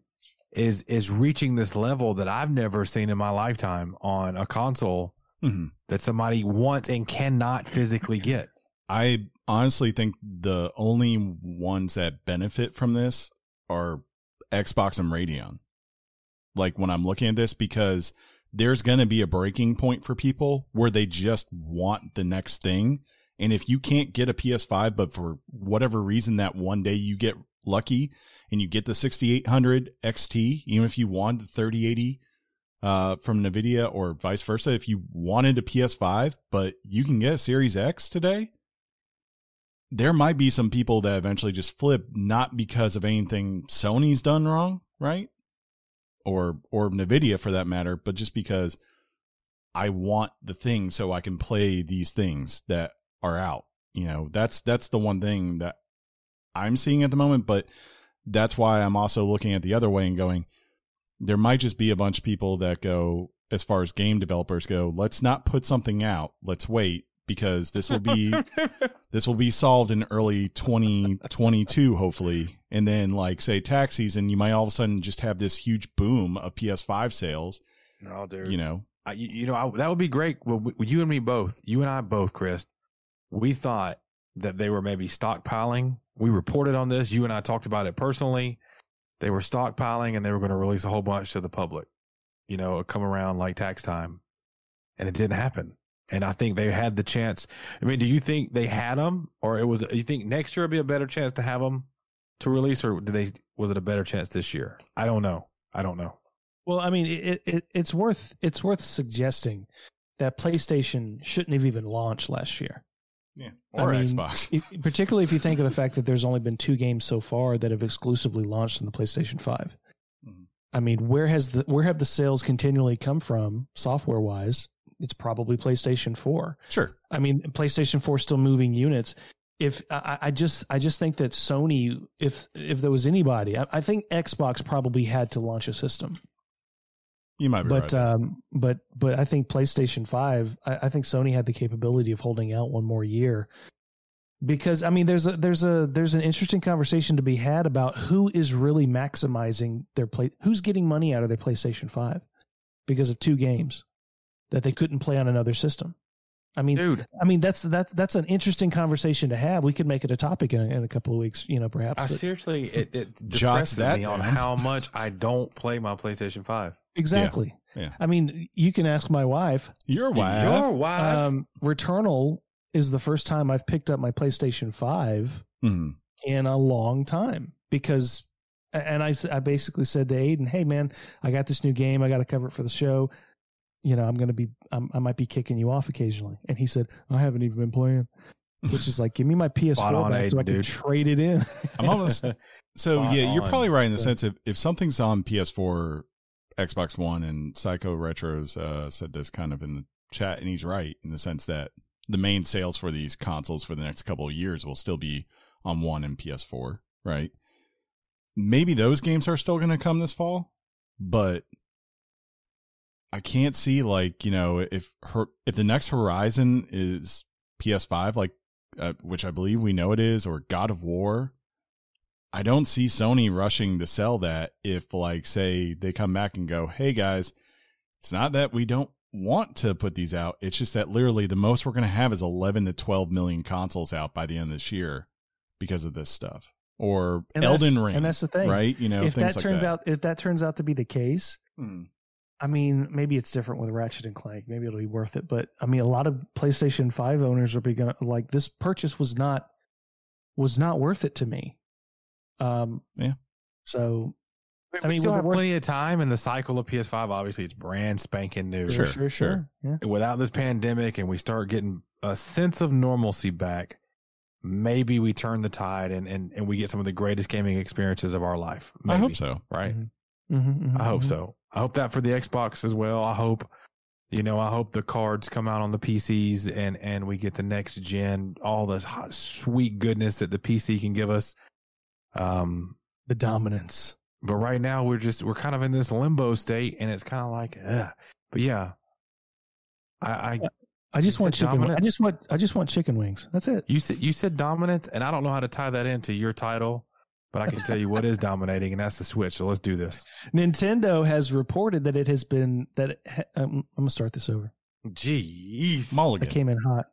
is is reaching this level that I've never seen in my lifetime on a console Mhm. that somebody wants and cannot physically get. I honestly think the only ones that benefit from this are Xbox and Radeon. Like when I'm looking at this, because there's going to be a breaking point for people where they just want the next thing. And if you can't get a PS5, but for whatever reason that one day you get lucky and you get the 6800 XT, even if you want the 3080 uh, from NVIDIA or vice versa, if you wanted a PS5, but you can get a Series X today, there might be some people that eventually just flip not because of anything Sony's done wrong, right? Or or Nvidia for that matter, but just because I want the thing so I can play these things that are out. You know, that's that's the one thing that I'm seeing at the moment, but that's why I'm also looking at the other way and going there might just be a bunch of people that go as far as game developers go, let's not put something out. Let's wait because this will be this will be solved in early 2022 hopefully and then like say tax season you might all of a sudden just have this huge boom of ps5 sales No, dude. you know I, you you know, I, that would be great. Well, we, you and me both, you and I both, Chris, we thought that they were maybe stockpiling. We reported on this. You and I talked about it personally. They were stockpiling and they were going to release a whole bunch to the public, you know, come around like tax time. And it didn't happen. And I think they had the chance. I mean, do you think they had them or it was, you think next year would be a better chance to have them to release or did they, was it a better chance this year? I don't know. I don't know. Well, I mean, it, it it's worth it's worth suggesting that PlayStation shouldn't have even launched last year. Yeah I or mean, xbox If, particularly if you think of the fact that there's only been two games so far that have exclusively launched on the PlayStation 5. Mhm. I mean, where has the where have the sales continually come from software wise? It's probably PlayStation 4. sure I mean, PlayStation 4 is still moving units. If I, I just I just think that Sony, if if there was anybody, I, I think Xbox probably had to launch a system you might be but right um, but but I think PlayStation Five. I, I think Sony had the capability of holding out one more year because I mean, there's a there's a there's an interesting conversation to be had about who is really maximizing their play, who's getting money out of their PlayStation Five because of two games that they couldn't play on another system. I mean, Dude, I mean that's that's that's an interesting conversation to have. We could make it a topic in a, in a couple of weeks, you know, perhaps. I but- seriously, it, it Jots depresses that me on how much I don't play my PlayStation 5. exactly. yeah. I mean, you can ask my wife. your wife Your wife. Um, Returnal is the first time I've picked up my PlayStation 5 Mhm. in a long time because, and I I basically said to Aiden, hey, man, I got this new game. I got to cover it for the show. You know, I'm going to be, I'm, I might be kicking you off occasionally. And he said, I haven't even been playing, which is like, give me my PS4 Spot on, back so I Aiden, can trade it in. i'm almost so Spot yeah you're probably right in the Yeah. sense if if something's on ps4 xbox one and psycho retros uh said this kind of in the chat and he's right in the sense that the main sales for these consoles for the next couple of years will still be on one and ps4 right maybe those games are still going to come this fall but i can't see like you know if her if the next horizon is ps5 like uh, which i believe we know it is or god of war I don't see Sony rushing to sell that if, like, say they come back and go, hey guys, it's not that we don't want to put these out. It's just that literally the most we're going to have is 11 to 12 million consoles out by the end of this year because of this stuff. or Elden Ring, and that's the thing. right? You know, if that like turns that. out if that turns out to be the case, Hmm. I mean, maybe it's different with Ratchet and Clank. Maybe it'll be worth it. But I mean, a lot of PlayStation Five owners are be gonna like this purchase was not was not worth it to me. Um, Yeah. So I I mean, mean, we still have the plenty of time in the cycle of PS5. Obviously, it's brand spanking new. Sure, sure, sure. Yeah. Without this pandemic, and we start getting a sense of normalcy back, maybe we turn the tide and and, and we get some of the greatest gaming experiences of our life. I hope so. Right. Mhm, mhm, I hope mhm. so. I hope that for the Xbox as well. I hope, you know, I hope the cards come out on the PCs and and we get the next gen, all this hot, sweet goodness that the PC can give us. Um, The dominance. but right now we're just we're kind of in this limbo state, and it's kind of like, ugh. but yeah, I, I I just want chicken. I just want. I just want chicken wings. That's it. you said you said dominance, and I don't know how to tie that into your title, but I can tell you what is dominating, and that's the Switch. So let's do this. Nintendo has reported that it has been that. It ha- um, I'm gonna start this over. Jeez, I Mulligan. came in hot.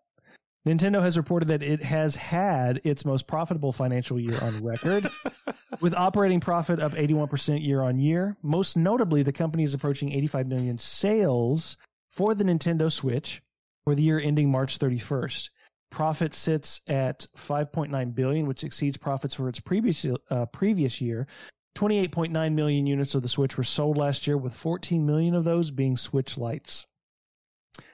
Nintendo has reported that it has had its most profitable financial year on record, with operating profit up 81% year on year. Most notably, the company is approaching 85 million sales for the Nintendo Switch for the year ending March 31st. Profit sits at 5.9 billion, which exceeds profits for its previous uh, previous year. 28.9 million units of the Switch were sold last year, with 14 million of those being Switch Lights.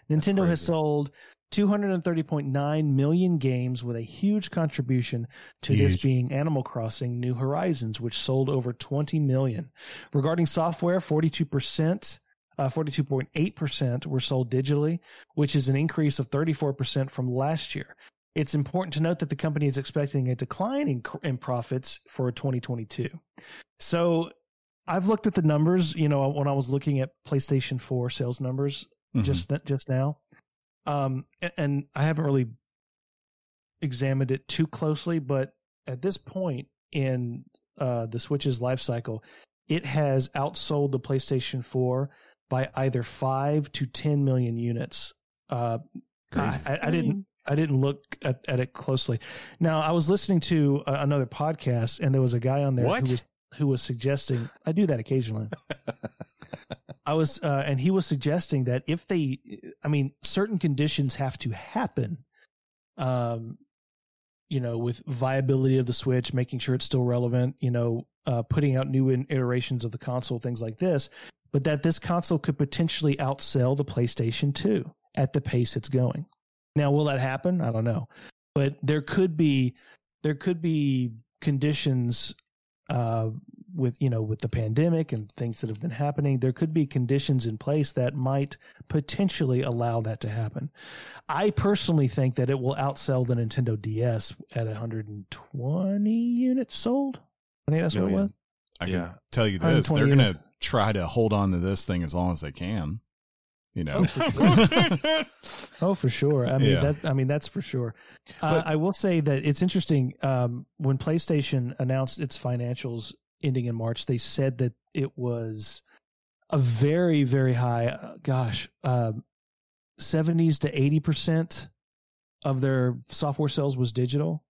Nintendo has sold 230.9 million games with a huge contribution to this being Animal Crossing New Horizons, which sold over 20 million. Regarding software, 42%, uh, 42.8% were sold digitally, which is an increase of 34% from last year. It's important to note that the company is expecting a decline in, in profits for 2022. So I've looked at the numbers, you know, when I was looking at PlayStation 4 sales numbers Mhm. just just now. Um, and I haven't really examined it too closely, but at this point in uh, the Switch's life cycle, it has outsold the PlayStation 4 by either five to 10 million units. Uh, I, I, I didn't. I didn't look at, at it closely. Now, I was listening to uh, another podcast, and there was a guy on there What? who was who was suggesting. I do that occasionally. I was, uh, and he was suggesting that if they, I mean, certain conditions have to happen, um, you know, with viability of the Switch, making sure it's still relevant, you know, uh, putting out new in- iterations of the console, things like this, but that this console could potentially outsell the PlayStation 2 at the pace it's going. Now, will that happen? I don't know, but there could be, there could be conditions uh, with you know with the pandemic and things that have been happening there could be conditions in place that might potentially allow that to happen i personally think that it will outsell the nintendo ds at 120 units sold i think that's what it was I can Yeah. tell you this: they're going units. to try to hold on to this thing as long as they can. You know, Oh, for Oh, for sure. I mean, Yeah. that. I mean, that's for sure. Uh, I will say that it's interesting. Um, when PlayStation announced its financials ending in March, they said that it was a very, very high. Uh, gosh, seventies to eighty percent of their software sales was digital.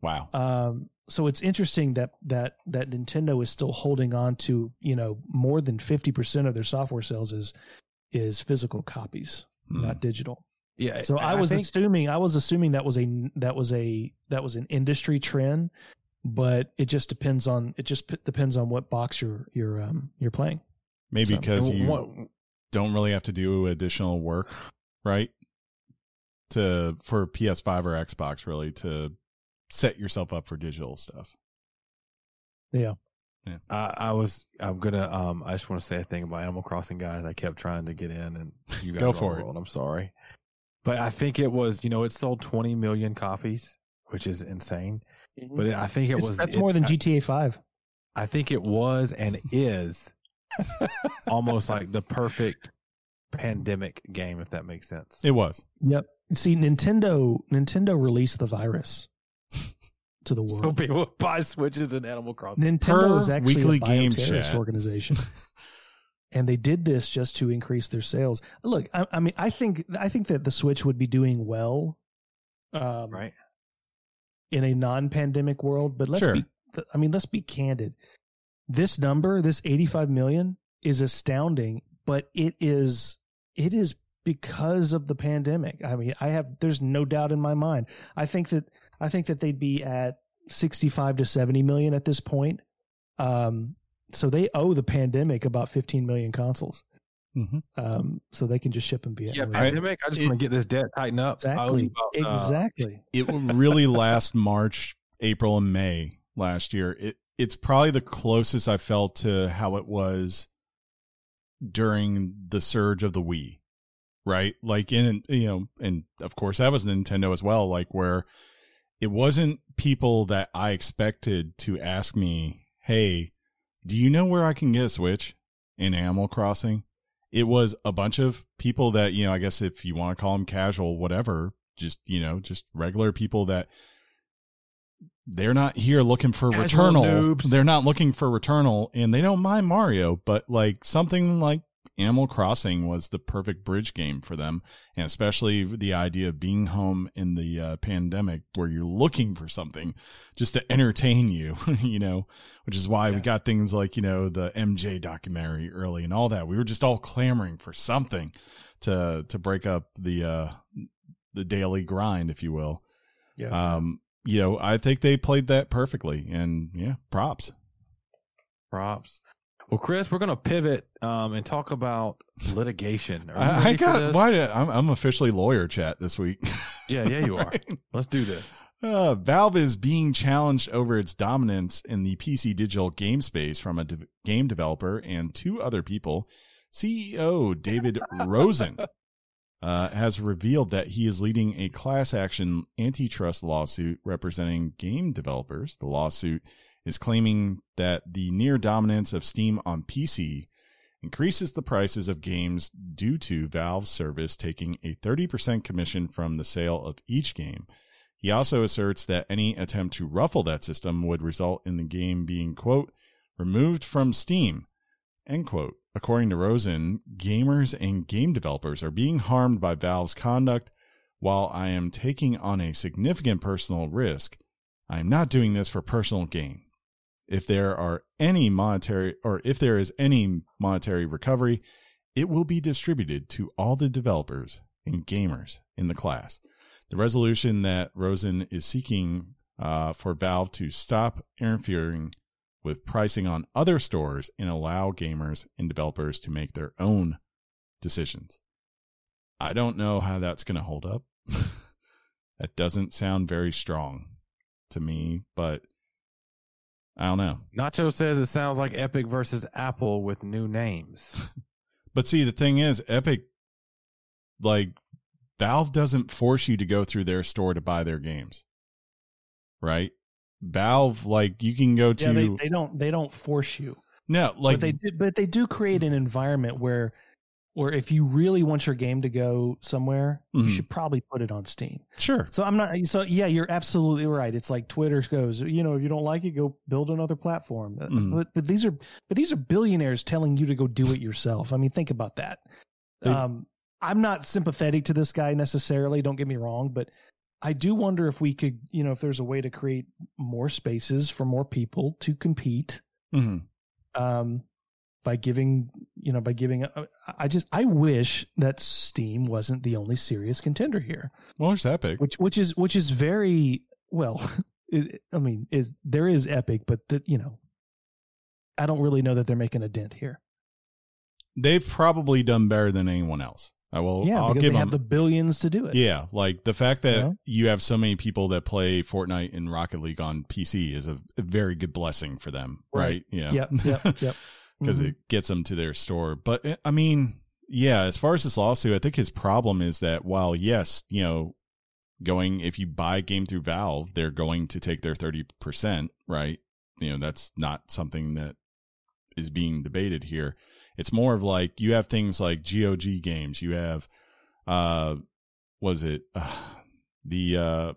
wow. Um, so it's interesting that that that Nintendo is still holding on to you know more than fifty percent of their software sales is is physical copies, Hmm. not digital. yeah. So I was think, assuming I was assuming that was a that was a that was an industry trend, but it just depends on it just p- depends on what box you're you're um you're playing. Maybe so- because and you one- don't really have to do additional work, right? To for PS5 or Xbox, really to set yourself up for digital stuff. Yeah. I, I was. I'm gonna. Um. I just want to say a thing about Animal Crossing, guys. I kept trying to get in, and you guys Go are for it. overruled. I'm sorry, but I think it was. You know, it sold 20 million copies, which is insane. But I think it It's- was. that's it- more than I- GTA Five. I think it was and is almost like the perfect pandemic game, if that makes sense. It was. Yep. See, Nintendo Nintendo released the virus to the world. So people would buy switches and Animal Crossing. Nintendo Per is actually weekly a game bioterrorist chat. organization, and they did this just to increase their sales. Look, I, I mean, I think I think that the Switch would be doing well, um, right? in a non-pandemic world. But let's Sure. be I mean, let's be candid. This number, this 85 million, is astounding, but it is it is because of the pandemic. I mean, I have there's no doubt in my mind. I think that I think that they'd be at 65 to 70 million at this point. Um, so they owe the pandemic about 15 million consoles. Mm-hmm. Um, so they can just ship them via Yeah, Amazon. pandemic. I just it- want to get this debt tightened up. I owe exactly, about, uh, exactly. it would really last March, April, and May last year. It it's probably the closest I felt to how it was during the surge of the Wii, right? Like in you know, and of course that was Nintendo as well. Like where it wasn't people that I expected to ask me, "Hey, do you know where I can get a Switch in Animal Crossing?" It was a bunch of people that you know. I guess if you want to call them casual, whatever, just you know, just regular people that they're not here looking for Casual Returnal. noobs. They're not looking for Returnal, and they don't mind Mario, but like something like Animal Crossing was the perfect bridge game for them, and especially the idea of being home in the uh, pandemic, where you're looking for something just to entertain you, you know, which is why we got things like you know the MJ documentary early and all that. We were just all clamoring for something to to break up the uh the daily grind, if you will. Yeah. Um, you know, I think they played that perfectly, and yeah, props. props. Well, Chris, we're gonna pivot um, and talk about litigation. I, I got why did I'm I'm officially lawyer chat this week. Yeah, yeah, you are. Let's do this. Uh, Valve is being challenged over its dominance in the PC digital game space from a de- game developer and two other people. CEO David Rosen uh, has revealed that he is leading a class action antitrust lawsuit representing game developers. The lawsuit is claiming that the near dominance of Steam on PC increases the prices of games due to Valve's service taking a 30% commission from the sale of each game. He also asserts that any attempt to ruffle that system would result in the game being, quote, removed from Steam, end quote. According to Rosen, gamers and game developers are being harmed by Valve's conduct. While I am taking on a significant personal risk, I am not doing this for personal gain. If there are any monetary or if there is any monetary recovery, it will be distributed to all the developers and gamers in the class. The resolution that Rosen is seeking uh, for Valve to stop interfering with pricing on other stores and allow gamers and developers to make their own decisions. I don't know how that's going to hold up. that doesn't sound very strong to me, but I don't know. Nacho says it sounds like Epic versus Apple with new names. But see, the thing is, Epic, like, Valve doesn't force you to go through their store to buy their games, right? Valve, like, you can go to yeah, they, they don't they don't force you. no, like but they do, but they do create an environment where where if you really want your game to go somewhere, Mhm. you should probably put it on Steam. sure, So I'm not so yeah, you're absolutely right. It's like Twitter goes, you know, if you don't like it, go build another platform. Uh, Mhm. But but these are but these are billionaires telling you to go do it yourself. I mean, think about that. They- um I'm not sympathetic to this guy necessarily, don't get me wrong, but I do wonder if we could, you know, if there's a way to create more spaces for more people to compete hmm um, by giving you know by giving uh, I just I wish that Steam wasn't the only serious contender here, well, there's Epic. which which is which is very well. it- I mean, is there is Epic, but the you know, I don't really know that they're making a dent here. They've probably done better than anyone else. I will. yeah, I'll give they them. have the billions to do it. yeah, like the fact that Yeah. you have so many people that play Fortnite and Rocket League on PC is a, a very good blessing for them, right? Right. Yeah. Yep. Yep. Yep. because Mhm. it gets them to their store. But eh, I mean, yeah, as far as this lawsuit, I think his problem is that while yes, you know, going if you buy a game through Valve, they're going to take their thirty percent, right? You know, that's not something that is being debated here. It's more of like you have things like GOG games, you have uh was it uh, the uh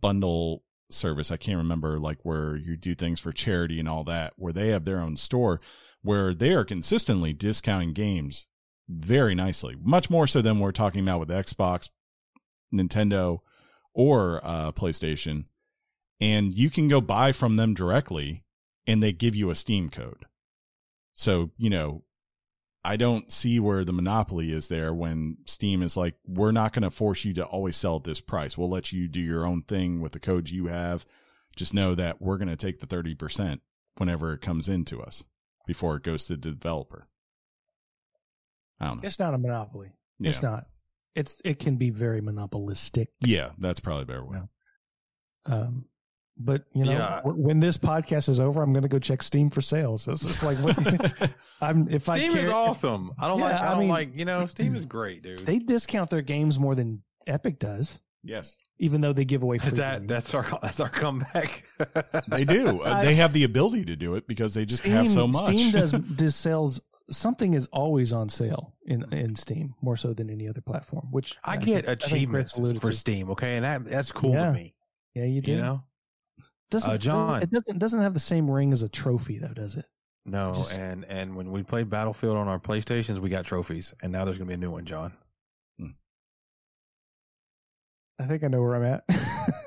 bundle service i can't remember like where you do things for charity and all that where they have their own store where they are consistently discounting games very nicely much more so than we're talking about with xbox nintendo or uh playstation and you can go buy from them directly and they give you a Steam code. So, you know, I don't see where the monopoly is there when Steam is like, we're not going to force you to always sell at this price. We'll let you do your own thing with the codes you have. Just know that we're going to take the 30% whenever it comes into us before it goes to the developer. I don't know. It's not a monopoly. Yeah. It's not. It's it can be very monopolistic. Yeah, that's probably a better way. Um, but you know, Yeah. w- when this podcast is over, I'm going to go check Steam for sales. It's just like what, I'm if I Steam is awesome. I don't Yeah, like. I I don't mean- like. You know, Steam is great, dude. they discount their games more than Epic does, Yes, even though they give away free is that games. that's our that's our comeback? they do. Uh, they have the ability to do it because they just have so much. Steam does does sales. Something is always on sale in in Steam more so than any other platform. Which I think- get think achievements alluded for. Steam. Okay, and that that's cool Yeah. to me. Yeah, you do. You know, doesn't, Uh, John. it doesn't doesn't have the same ring as a trophy though, does it? no, Just- and and when we played Battlefield on our PlayStations, we got trophies, and now there's gonna be a new one, John. I think I know where I'm at.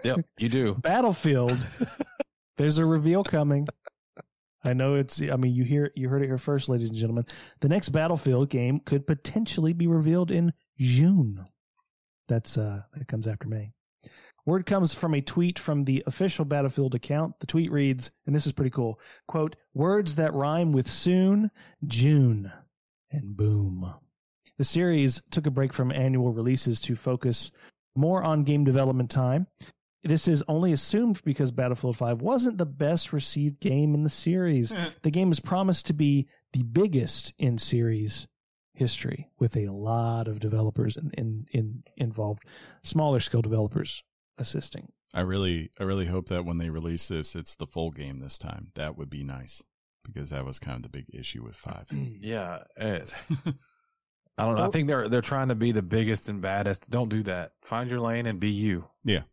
Yep, you do. Battlefield. There's a reveal coming. I know it's. I mean, you hear you heard it here first, ladies and gentlemen. The next Battlefield game could potentially be revealed in June. That's uh that comes after May. Word comes from a tweet from the official Battlefield account. The tweet reads, and this is pretty cool. Quote, words that rhyme with soon, June, and boom. The series took a break from annual releases to focus more on game development time. This is only assumed because Battlefield 5 wasn't the best received game in the series. the game is promised to be the biggest in series history with a lot of developers in, in, in involved, smaller scale developers assisting. I really, I really hope that when they release this, it's the full game this time. That would be nice because that was kind of the big issue with five. Yeah, eh, I don't know. I think they're they're trying to be the biggest and baddest. Don't do that. Find your lane and be you. Yeah.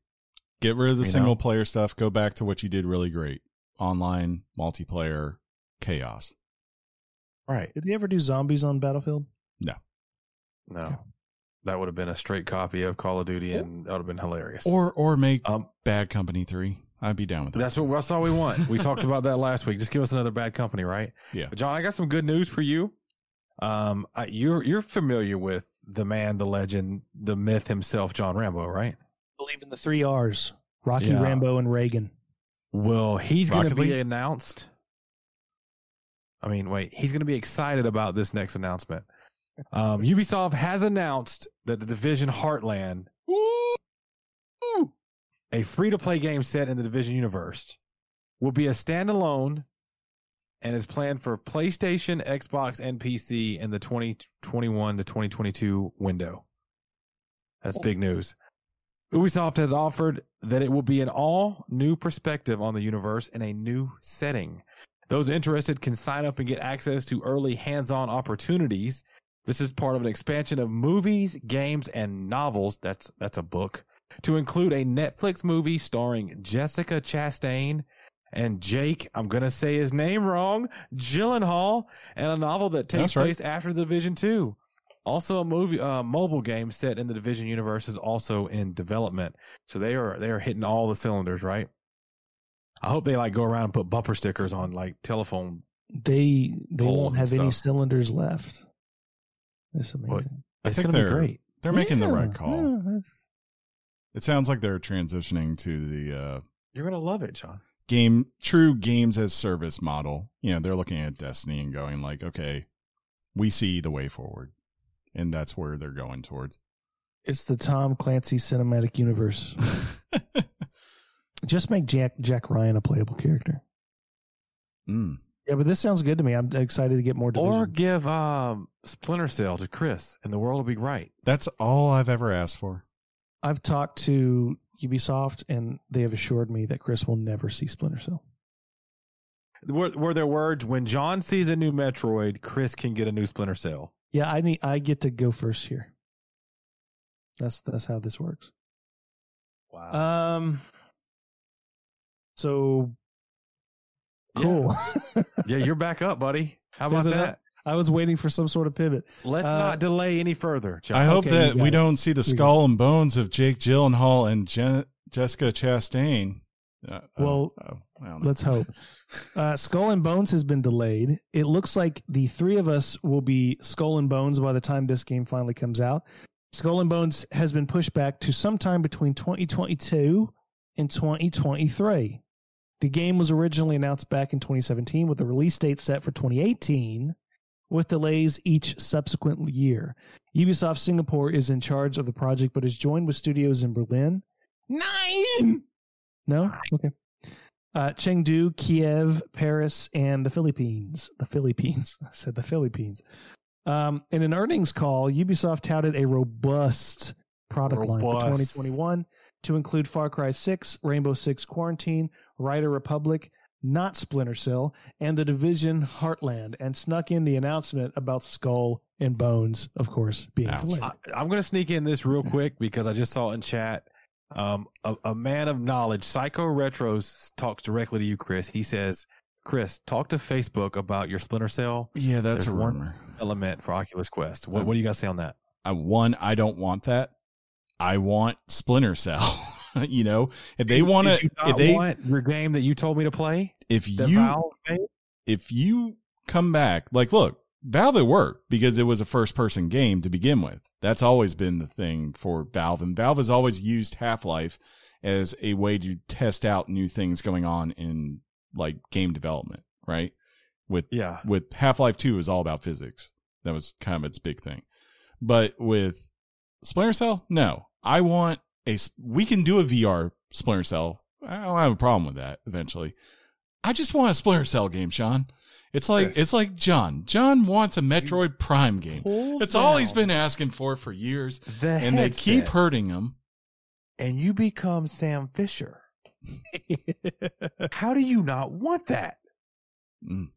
Get rid of the You know? single player stuff. Go back to what you did really great: online multiplayer chaos. Right. Did they ever do zombies on Battlefield? No, No. that would have been a straight copy of Call of Duty, and that would have been hilarious. Or, or make um, Bad Company three. I'd be down with that. that's what that's all we want. We talked about that last week. Just give us another bad company, right? Yeah. But John, I got some good news for you. Um, I, you're you're familiar with the man, the legend, the myth himself, John Rambo, right? believe in the three R's Rocky, Yeah. Rambo, and Reagan. Well, he's going to be League? announced. I mean, wait, he's going to be excited about this next announcement. Um, Ubisoft has announced that the Division Heartland, a free to play game set in the Division universe, will be a standalone and is planned for PlayStation, Xbox, and PC in the 2021 to 2022 window. That's big news. Ubisoft has offered that it will be an all new perspective on the universe in a new setting. Those interested can sign up and get access to early hands on opportunities. This is part of an expansion of movies, games, and novels. That's that's a book to include a Netflix movie starring Jessica Chastain and Jake. I'm gonna say his name wrong. Gyllenhaal, and a novel that takes right. place after the Division Two. Also, a movie, uh, mobile game set in the Division universe is also in development. So they are they are hitting all the cylinders, right? I hope they like go around and put bumper stickers on like telephone. They they won't have any cylinders left. It's What? amazing. I It's think gonna be they're great. they're making the right call. yeah, It sounds like they're transitioning to the uh, You're gonna love it, John. Game true games as service model. You know, they're looking at Destiny and going like, okay, we see the way forward, and that's where they're going towards. It's the Tom Clancy cinematic universe. Just make Jack Jack Ryan a playable character. mm. Yeah, but this sounds good to me. I'm excited to get more. Division. Or give um, Splinter Cell to Chris, and the world will be right. That's all I've ever asked for. I've talked to Ubisoft, and they have assured me that Chris will never see Splinter Cell. Were, were their words when John sees a new Metroid, Chris can get a new Splinter Cell? Yeah, I need. I get to go first here. That's that's how this works. Wow. Um. So cool. yeah, you're back up, buddy. How about that? Up? I was waiting for some sort of pivot. Let's Uh, not delay any further. John. I hope okay, that we it. don't see the skull and bones of Jake Gyllenhaal and Je- Jessica Chastain Uh, Well, uh, I don't know. Let's hope. Uh, Skull and Bones has been delayed. It looks like the three of us will be Skull and Bones by the time this game finally comes out. Skull and Bones has been pushed back to sometime between 2022 and 2023. The game was originally announced back in 2017 with a release date set for 2018 with delays each subsequent year. Ubisoft Singapore is in charge of the project but is joined with studios in Berlin. Nine! No? Okay uh, Chengdu, Kiev, Paris, and the Philippines. The Philippines. I said the Philippines. Um, in an earnings call, Ubisoft touted a robust product line for 2021 to include Far Cry 6, Rainbow Six Quarantine, Rider Republic, not Splinter Cell, and The Division Heartland, and snuck in the announcement about Skull and Bones, of course, being Ouch. delayed. I, I'm going to sneak in this real quick because I just saw in chat. Um, a, a man of knowledge, Psycho Retros, talks directly to you, Chris. He says, "Chris, talk to Facebook about your Splinter Cell yeah, that's There's a one- rumor. element for Oculus Quest. What, what do you guys say on that?" I, one, I don't want that. I want Splinter Cell. you know, if they want to, if they, want your game that you told me to play, if you, Valve if you come back, like, look, Valve it worked because it was a first person game to begin with. That's always been the thing for Valve, and Valve has always used Half Life as a way to test out new things going on in like game development, right? With Yeah, with Half Life Two is all about physics. That was kind of its big thing. But with Splinter Cell, no. I want a. s- We can do a VR Splinter Cell. I don't have a problem with that. Eventually, I just want a Splinter Cell game, Sean. It's like Chris. it's like John. John wants a Metroid Prime game. Pull It's all he's been asking for for years, The and they keep hurting him. and you become Sam Fisher. How do you not want that Mm.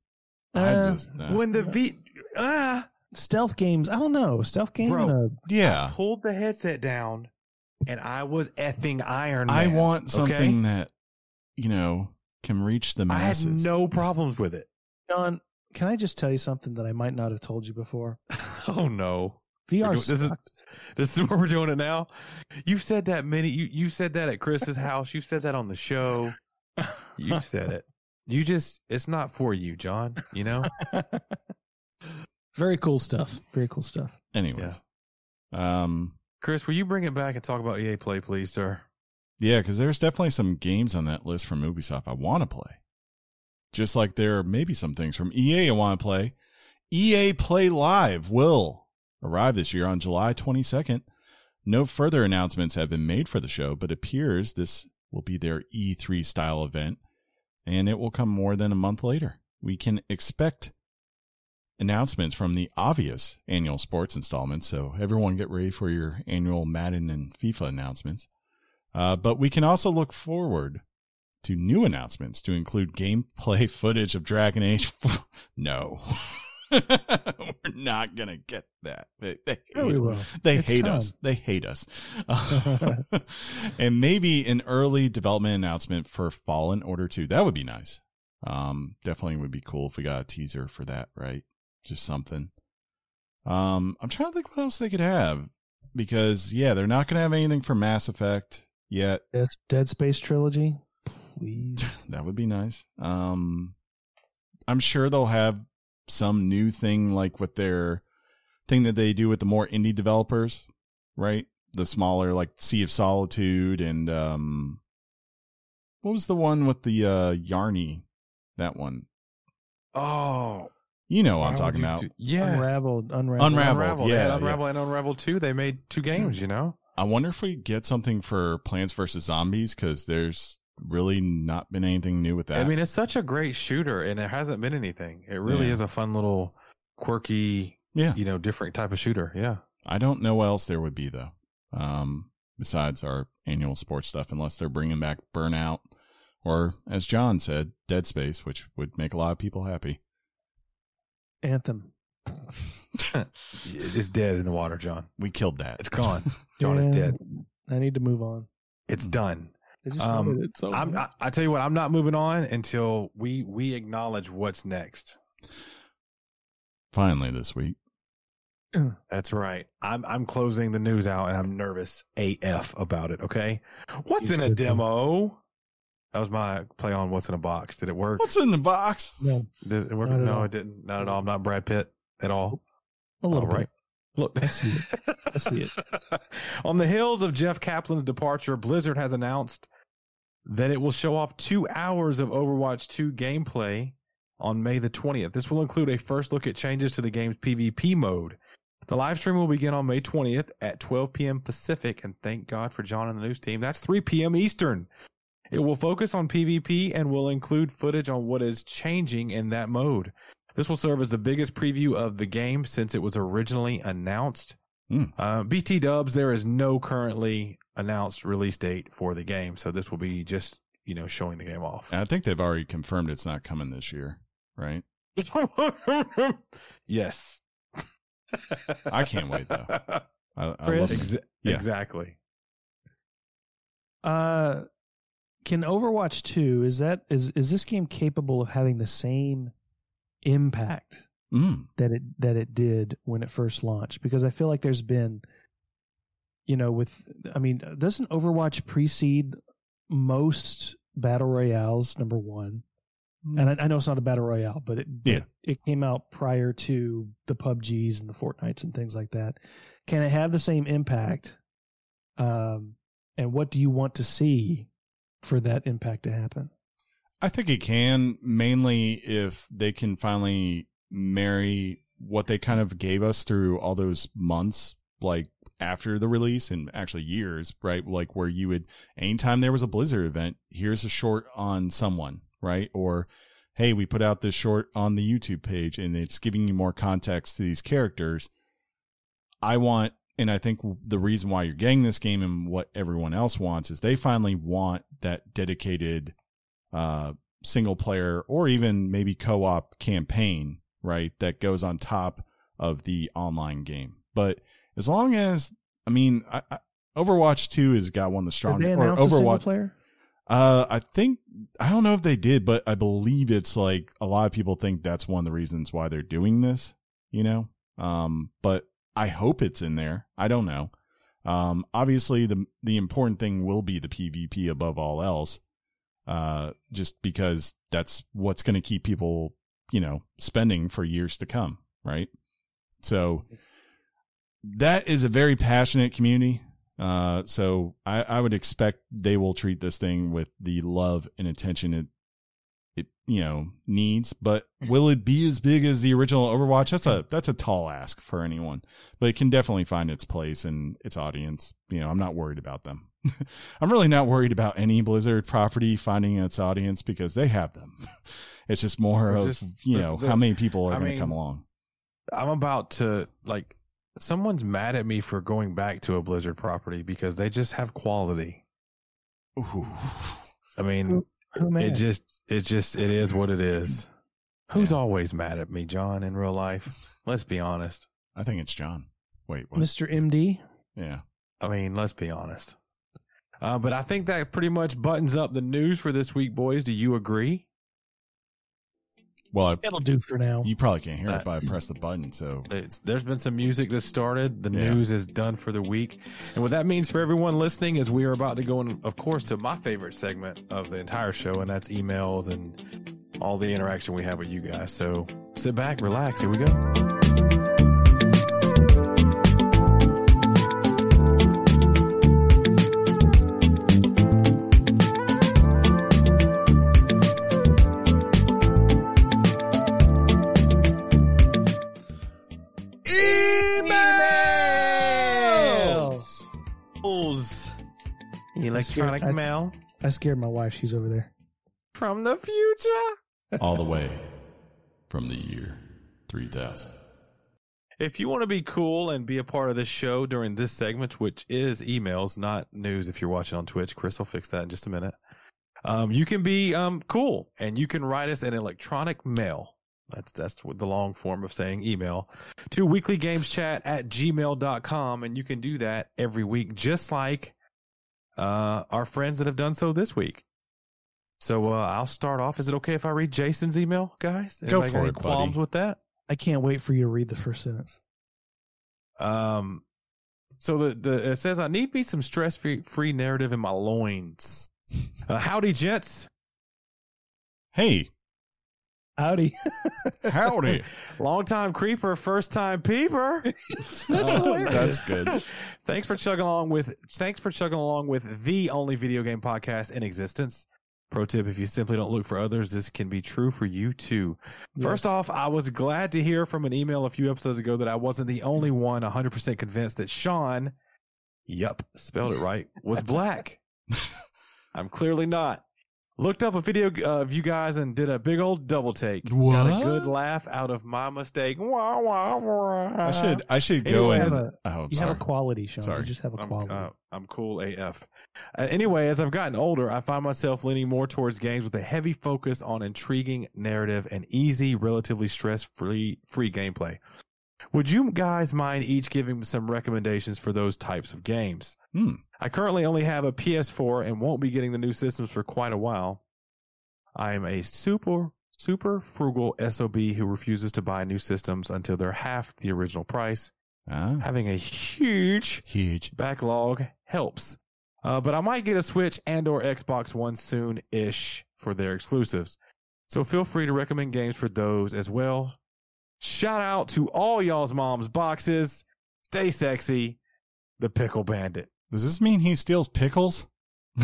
Uh, just uh, when the V ah stealth games, I don't know. Stealth game? Bro. uh, yeah. pulled the headset down, and I was effing Iron Man. I want okay? something that you know can reach the I had masses. no problems with it. John, can I just tell you something that I might not have told you before? Oh no. VR We're doing- this is- sucks. This is where we're doing it now. You've said that many. You you said that at Chris's house. You said that on the show. You said it. You just it's not for you, John. You know. Very cool stuff. Very cool stuff. Anyways, um, Chris, will you bring it back and talk about EA Play, please, sir? yeah, because there's definitely some games on that list from Ubisoft I want to play. Just like there are maybe some things from EA I want to play. EA Play Live will arrive this year on July 22nd. No further announcements have been made for the show, but appears this will be their E3 style event, and it will come more than a month later. We can expect announcements from the obvious annual sports installments, so everyone get ready for your annual Madden and FIFA announcements. Uh, but we can also look forward to new announcements to include gameplay footage of Dragon Age. no. We're not going to get that. They, they hate, will. they It's hate time. us. They hate us. and maybe an early development announcement for Fallen Order 2. That would be nice. Um, definitely would be cool if we got a teaser for that, right? Just something. Um, I'm trying to think what else they could have because yeah, they're not going to have anything for Mass Effect yet. Dead, Dead Space trilogy, please. That would be nice. Um, I'm sure they'll have some new thing like with their thing that they do with the more indie developers, right? The smaller like Sea of Solitude and um, what was the one with the uh Yarny? That one. Oh, You know what why I'm talking about. do- Yes. Unraveled, unraveled. Unraveled. Unraveled. yeah, Yeah, yeah. Unravel and Unravel 2, they made two games, you know? I wonder if we get something for Plants vs Zombies because there's really not been anything new with that. I mean, it's such a great shooter and it hasn't been anything. It really Yeah. is a fun little quirky, yeah, you know, different type of shooter. Yeah. I don't know what else there would be though. Um, besides our annual sports stuff, unless they're bringing back Burnout or, as John said, Dead Space, which would make a lot of people happy. Anthem. it's dead in the water, John. We killed that. It's gone. John is dead. I need to move on. It's done. I Um, it, so I'm, I, I tell you what, I'm not moving on until we we acknowledge what's next. Finally, this week. That's right. I'm I'm closing the news out, and I'm nervous AF about it. Okay, what's You in a could be. demo? That was my play on what's in a box. Did it work? What's in the box? No, Did it work? No, all. it didn't. Not at all. I'm not Brad Pitt at all. a little All right. Look, I see it. I see it. On the heels of Jeff Kaplan's departure, Blizzard has announced that it will show off two hours of Overwatch 2 gameplay on May the 20th. This will include a first look at changes to the game's PvP mode. The live stream will begin on May 20th at 12 p.m. Pacific, and thank God for John and the news team. That's 3 p.m. Eastern. It will focus on PvP and will include footage on what is changing in that mode. This will serve as the biggest preview of the game since it was originally announced. Hmm. Uh, BT Dubs, there is no currently announced release date for the game, so this will be just you know showing the game off. I think they've already confirmed it's not coming this year, right? yes, I can't wait, though. I, I love Chris? it. Yeah. Exactly. Uh, can Overwatch two is that is is this game capable of having the same impact Mm. that it that it did when it first launched? Because I feel like there's been, you know, with I mean, doesn't Overwatch precede most battle royales? Number one, and I, I know it's not a battle royale, but it Yeah. it, it came out prior to the PUBGs and the Fortnites and things like that. Can it have the same impact? Um, and what do you want to see for that impact to happen? I think it can mainly if they can finally marry what they kind of gave us through all those months, like after the release and actually years, right? Like where you would, anytime there was a Blizzard event, here's a short on someone, right? Or, hey, we put out this short on the YouTube page and it's giving you more context to these characters. I want, and I think the reason why you're getting this game and what everyone else wants is they finally want that dedicated uh, single player or even maybe co-op campaign, right? That goes on top of the online game. But as long as, I mean, I, I, Overwatch 2 has got one of the Did strongest, they or announce a single Overwatch. player? Uh, I think, I don't know if they did, but I believe it's like a lot of people think that's one of the reasons why they're doing this, you know? Um, but I hope it's in there. I don't know. Um, obviously the, the important thing will be the PvP above all else uh, just because that's what's going to keep people, you know, spending for years to come, right? So that is a very passionate community. Uh, so I, I would expect they will treat this thing with the love and attention it, you know needs. But mm-hmm. will it be as big as the original Overwatch? That's a that's a tall ask for anyone. But it can definitely find its place and its audience. You know, I'm not worried about them. I'm really not worried about any Blizzard property finding its audience because they have them. It's just more They're of just- you know they're- how many people are going to come along. I'm about to like someone's mad at me for going back to a Blizzard property because they just have quality. Ooh. I mean, Who- who it just it just it is what it is. Who's always mad at me, John, in real life? Let's be honest. I think it's John. Wait, what? Mr. MD. Yeah. I mean, let's be honest. Uh, but I think that pretty much buttons up the news for this week, boys. Do you agree? Well, I, It'll do for now. you probably can't hear Uh, it, but I pressed the button. So It's, there's been some music that started. The Yeah. news is done for the week. And what that means for everyone listening is we are about to go in, of course, to my favorite segment of the entire show, and that's emails and all the interaction we have with you guys. So sit back, relax. Here we go. Electronic I- mail I scared my wife. She's over there. from the future. all the way from the year 3000. If you want to be cool and be a part of this show during this segment, which is emails, not news, if you're watching on Twitch, Chris will fix that in just a minute. Um, you can be um, cool and you can write us an electronic mail. That's that's what the long form of saying email to weeklygameschat at gmail.com. And you can do that every week, just like uh, our friends that have done so this week. So uh, I'll start off. Is it okay if I read Jason's email, guys? Go Anybody got for any it, buddy. qualms with that? I can't wait for you to read the first sentence. Um, so the, the it says I need me some stress free free narrative in my loins. Uh, howdy, gents. Hey, Howdy. howdy. Long time creeper, first time peeper. That's Uh, that's good. thanks for chugging along with thanks for chugging along with the only video game podcast in existence. Pro tip: If you simply don't look for others, this can be true for you too. First off, I was glad to hear from an email a few episodes ago that I wasn't the only one 100% convinced that Sean, yup, spelled it right, was black. I'm clearly not. Looked up a video of you guys and did a big old double take. What? Got a good laugh out of my mistake. Wah, wah, wah. I should I should go have a- oh, you sorry. have a quality, Sean. Sorry. You just have a I'm, quality. uh, I'm cool AF. Uh, anyway, as I've gotten older, I find myself leaning more towards games with a heavy focus on intriguing narrative and easy, relatively stress-free free gameplay. Would you guys mind each giving some recommendations for those types of games? Hmm. I currently only have a PS4 and won't be getting the new systems for quite a while. I am a super super frugal SOB who refuses to buy new systems until they're half the original price. Ah, Having a huge huge. backlog helps. Uh, but I might get a Switch and or Xbox One soon-ish for their exclusives. So feel free to recommend games for those as well. Shout out to all y'all's mom's boxes. Stay sexy. The Pickle Bandit. Does this mean he steals pickles?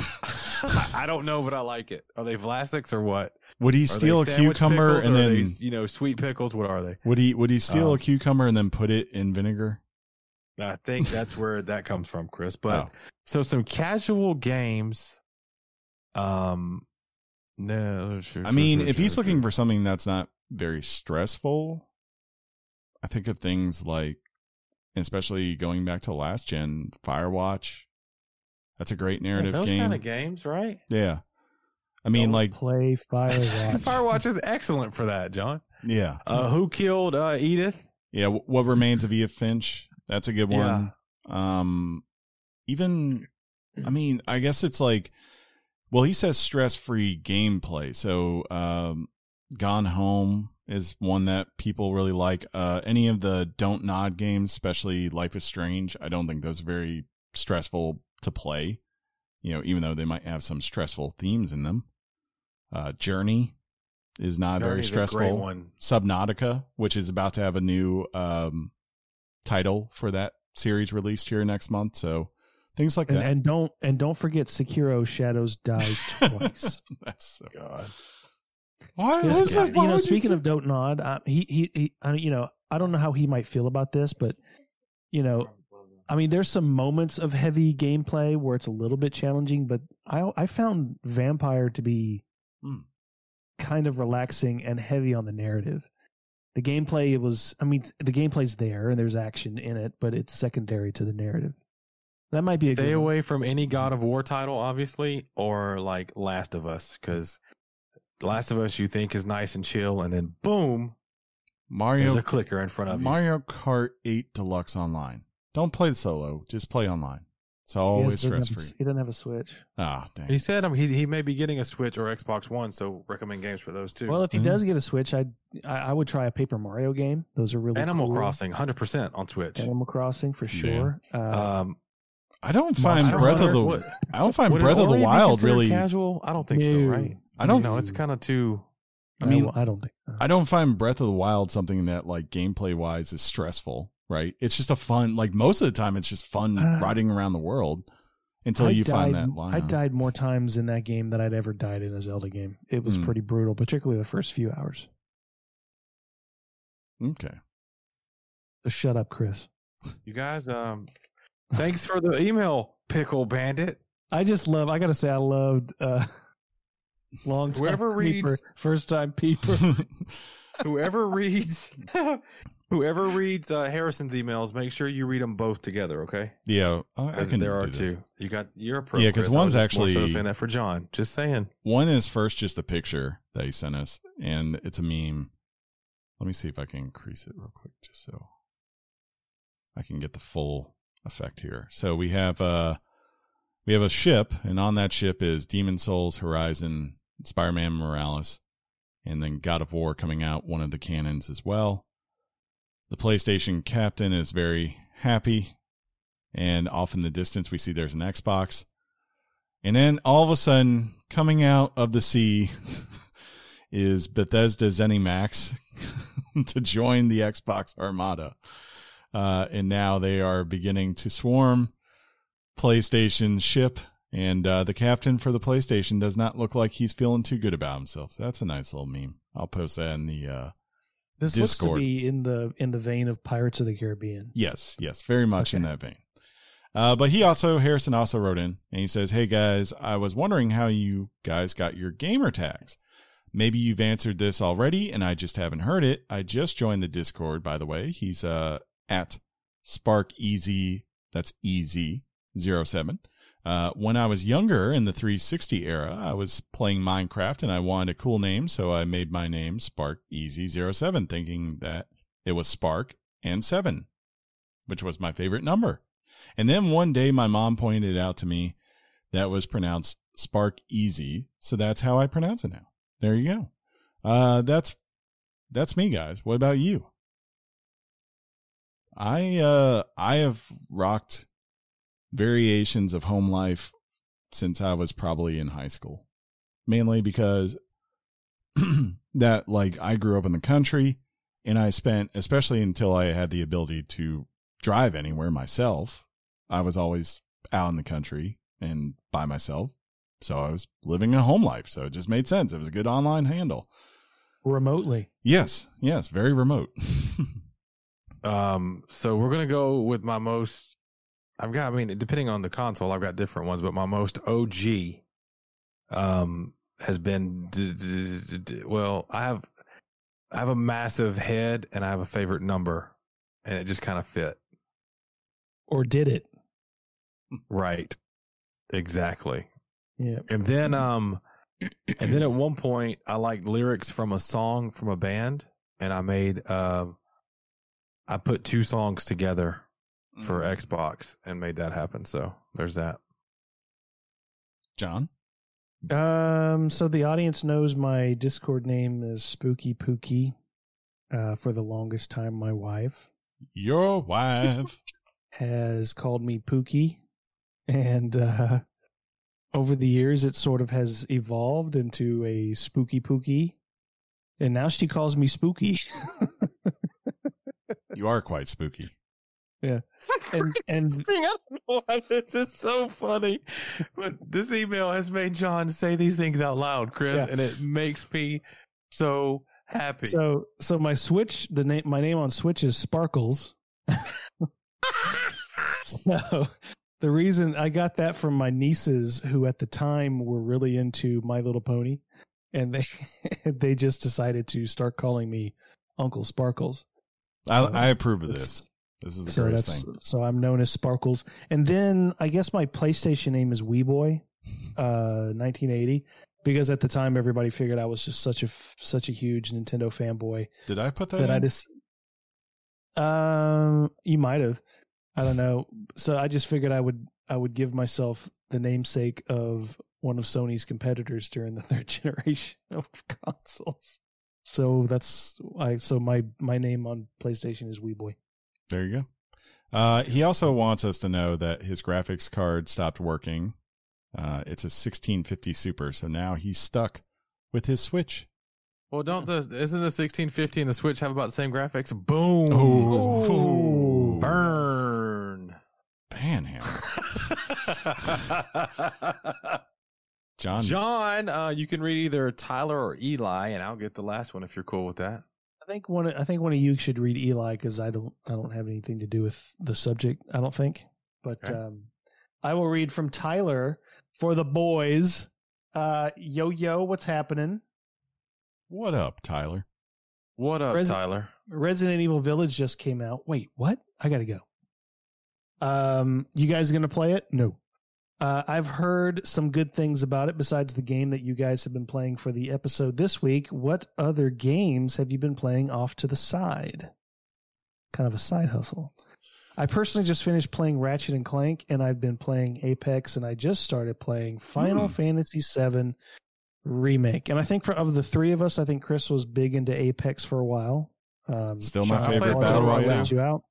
I don't know, but I like it. Are they Vlasics or what? Would he steal a cucumber and then they, you know sweet pickles? What are they? would he would he steal Um, a cucumber and then put it in vinegar? I think that's where that comes from, Chris. But Oh. so some casual games. Um, no. Sure, I sure, mean, sure, if he's looking for something that's not very stressful, I think of things like, especially going back to last gen, Firewatch. That's a great narrative those game. kind of games, right? yeah, I mean, Don't like, play Firewatch. Firewatch is excellent for that, John. yeah, Uh, who killed uh, Edith? yeah. What remains of Edith Finch? That's a good one. Um, even, I mean, I guess it's like, well, he says stress free gameplay. So, um, Gone Home is one that people really like. Uh, any of the Don't Nod games, especially Life is Strange, I don't think those are very stressful to play. You know, even though they might have some stressful themes in them. Uh, Journey is not very Journey's a great stressful. one. Subnautica, which is about to have a new um, title for that series released here next month. So things like and, that. and don't and don't forget Sekiro Shadows dies twice. That's so. God. Why? Yes, is yeah, that- why you know, speaking of Don't Nod, uh, he he he. I, you know, I don't know how he might feel about this, but you know, I mean, there's some moments of heavy gameplay where it's a little bit challenging, but I I found Vampyr to be Hmm. kind of relaxing and heavy on the narrative. The gameplay it was I mean the gameplay's there and there's action in it, but it's secondary to the narrative. That might be a Stay good one. away from any God of War title, obviously, or like Last of Us, because Last of Us you think is nice and chill, and then boom, there's a clicker in front of you. Mario Kart 8 Deluxe Online. Don't play solo. Just play online. It's always has- stress free. He doesn't have a Switch. Ah, dang. He said um, he he may be getting a Switch or Xbox One, so recommend games for those too. Well, if he Mhm. does get a Switch, I'd, I I would try a Paper Mario game. Those are really Animal cool. Crossing, hundred percent on Switch. Animal Crossing for Yeah. sure. Uh, Um, I don't Monster find Breath of the what- I don't find Breath of the Wild really casual. I don't think so, right? I don't know, it's kind of too. I mean, I don't think so. I don't find Breath of the Wild something that like gameplay wise is stressful, right? It's just a fun like most of the time it's just fun Uh, riding around the world until I you died, find that line. I died more times in that game than I'd ever died in a Zelda game. It was Hmm. pretty brutal, particularly the first few hours. Okay. So shut up, Chris. You guys, um, thanks for the email, Pickle Bandit. I just love. I gotta say, I loved uh, long time Whoever peeper, reads- first time peeper. Whoever reads, whoever reads uh, Harrison's emails, make sure you read them both together, okay? yeah, I, I can there do are this. two. You got you're a pro. Yeah, 'cause Chris. I one's was just more so saying that for John. Just saying. One is first just a picture that he sent us, and it's a meme. Let me see if I can increase it real quick, just so I can get the full effect here. So we have uh we have a ship, and on that ship is Demon's Souls, Horizon, Spider-Man Morales, and then God of War coming out, one of the cannons as well. The PlayStation captain is very happy, and off in the distance we see there's an Xbox. And then all of a sudden, coming out of the sea is Bethesda ZeniMax to join the Xbox Armada. Uh, and now they are beginning to swarm PlayStation's ship. And uh, the captain for the PlayStation does not look like he's feeling too good about himself. So that's a nice little meme. I'll post that in the uh, This Discord. looks to be in the in the vein of Pirates of the Caribbean. Yes, yes, very much in that vein. Uh, but he also Harrison also wrote in and he says, "Hey guys, I was wondering how you guys got your gamer tags. Maybe you've answered this already, and I just haven't heard it. I just joined the Discord, by the way. He's uh at Spark Easy. That's Easy 07. Uh, when I was younger in the 360 era, I was playing Minecraft and I wanted a cool name, so I made my name Spark Easy 07, thinking that it was Spark and 7, which was my favorite number. And then one day my mom pointed out to me that was pronounced Spark Easy, so that's how I pronounce it now. There you go. Uh, that's that's me, guys. What about you? I uh I have rocked variations of home life since I was probably in high school. Mainly because that like I grew up in the country and I spent especially until I had the ability to drive anywhere myself. I was always out in the country and by myself. So I was living a home life. So it just made sense. It was a good online handle. Remotely. Yes. Yes. Very remote. Um, so we're gonna go with my most. I've got. I mean, depending on the console, I've got different ones, but my most OG, um, has been. D- d- d- d- well, I have, I have a massive head, and I have a favorite number, and it just kind of fit. Or did it? Right. Exactly. Yeah. And then, um, and then at one point, I liked lyrics from a song from a band, and I made. Uh, I put two songs together for Mm. Xbox and made that happen. So there's that. John? Um. So the audience knows my Discord name is Spooky Pookie. Uh, for the longest time, my wife Your wife. has called me Pookie, and uh, over the years, it sort of has evolved into a Spooky Pookie, and now she calls me Spooky. you are quite spooky. And and thing. I don't know why this is so funny, but this email has made John say these things out loud, Chris, Yeah. and it makes me so happy. so so my Switch, the name my name on Switch is Sparkles. So the reason I got that from my nieces, who at the time were really into My Little Pony, and they they just decided to start calling me Uncle Sparkles. I, I approve of It's- this. This is the so greatest that's thing. so I'm known as Sparkles, and then I guess my PlayStation name is Weeboy, uh, 1980, because at the time everybody figured I was just such a such a huge Nintendo fanboy Did I put that, that I just um you might have I don't know. So I just figured I would I would give myself the namesake of one of Sony's competitors during the third generation of consoles. So that's I so my my name on PlayStation is Weeboy. There you go. Uh, he also wants us to know that his graphics card stopped working. Uh, it's a 1650 Super, so now he's stuck with his Switch. well, don't the isn't the 1650 and the Switch have about the same graphics? Boom. Oh. Burn. Banhammer. John, John, uh, you can read either Tyler or Eli, and I'll get the last one if you're cool with that. I think one I think one of you should read Eli because I don't I don't have anything to do with the subject. I don't think, but Okay. um, I will read from Tyler for the boys. Uh, yo yo, what's happening? what up, Tyler? What up, Resi- Tyler? Resident Evil Village just came out. Wait, what? I gotta go. Um, you guys gonna play it? No. Uh, I've heard some good things about it besides the game that you guys have been playing for the episode this week. What other games have you been playing off to the side? Kind of a side hustle. I personally just finished playing Ratchet and Clank, and I've been playing Apex, and I just started playing Final Hmm. Fantasy VII Remake. And I think for of the three of us, I think Chris was big into Apex for a while. Um, Still my Sean, favorite battle let royale. You out.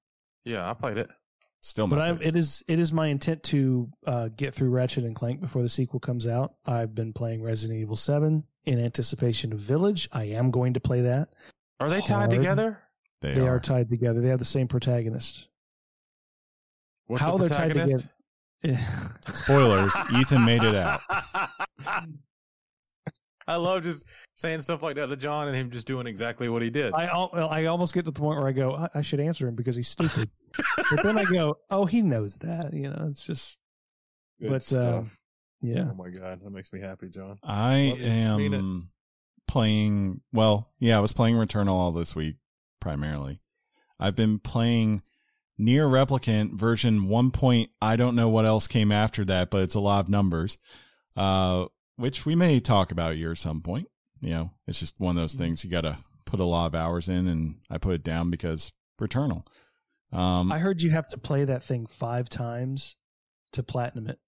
Yeah, I played it. Still, my But I'm, it is it is my intent to uh, get through Ratchet and Clank before the sequel comes out. I've been playing Resident Evil Seven in anticipation of Village. I am going to play that. Are they tied Hard. together? they, They, are. are. tied together. They have the same protagonist. What's How the they're tied protagonist? Spoilers. Ethan made it out. I love just saying stuff like that to John and him just doing exactly what he did. I al- I almost get to the point where I go, I, I should answer him because he's stupid. but then I go, oh, he knows that. You know, it's just, Good but stuff. uh, yeah. Oh my god, that makes me happy, John. I Love it. Mean it. am playing. Well, yeah, I was playing Returnal all this week primarily. I've been playing NieR Replicant version one point. I don't know what else came after that, but it's a lot of numbers, uh, which we may talk about here at some point. You know, it's just one of those things you got to put a lot of hours in, and I put it down because Returnal. Um, I heard you have to play that thing five times to platinum it.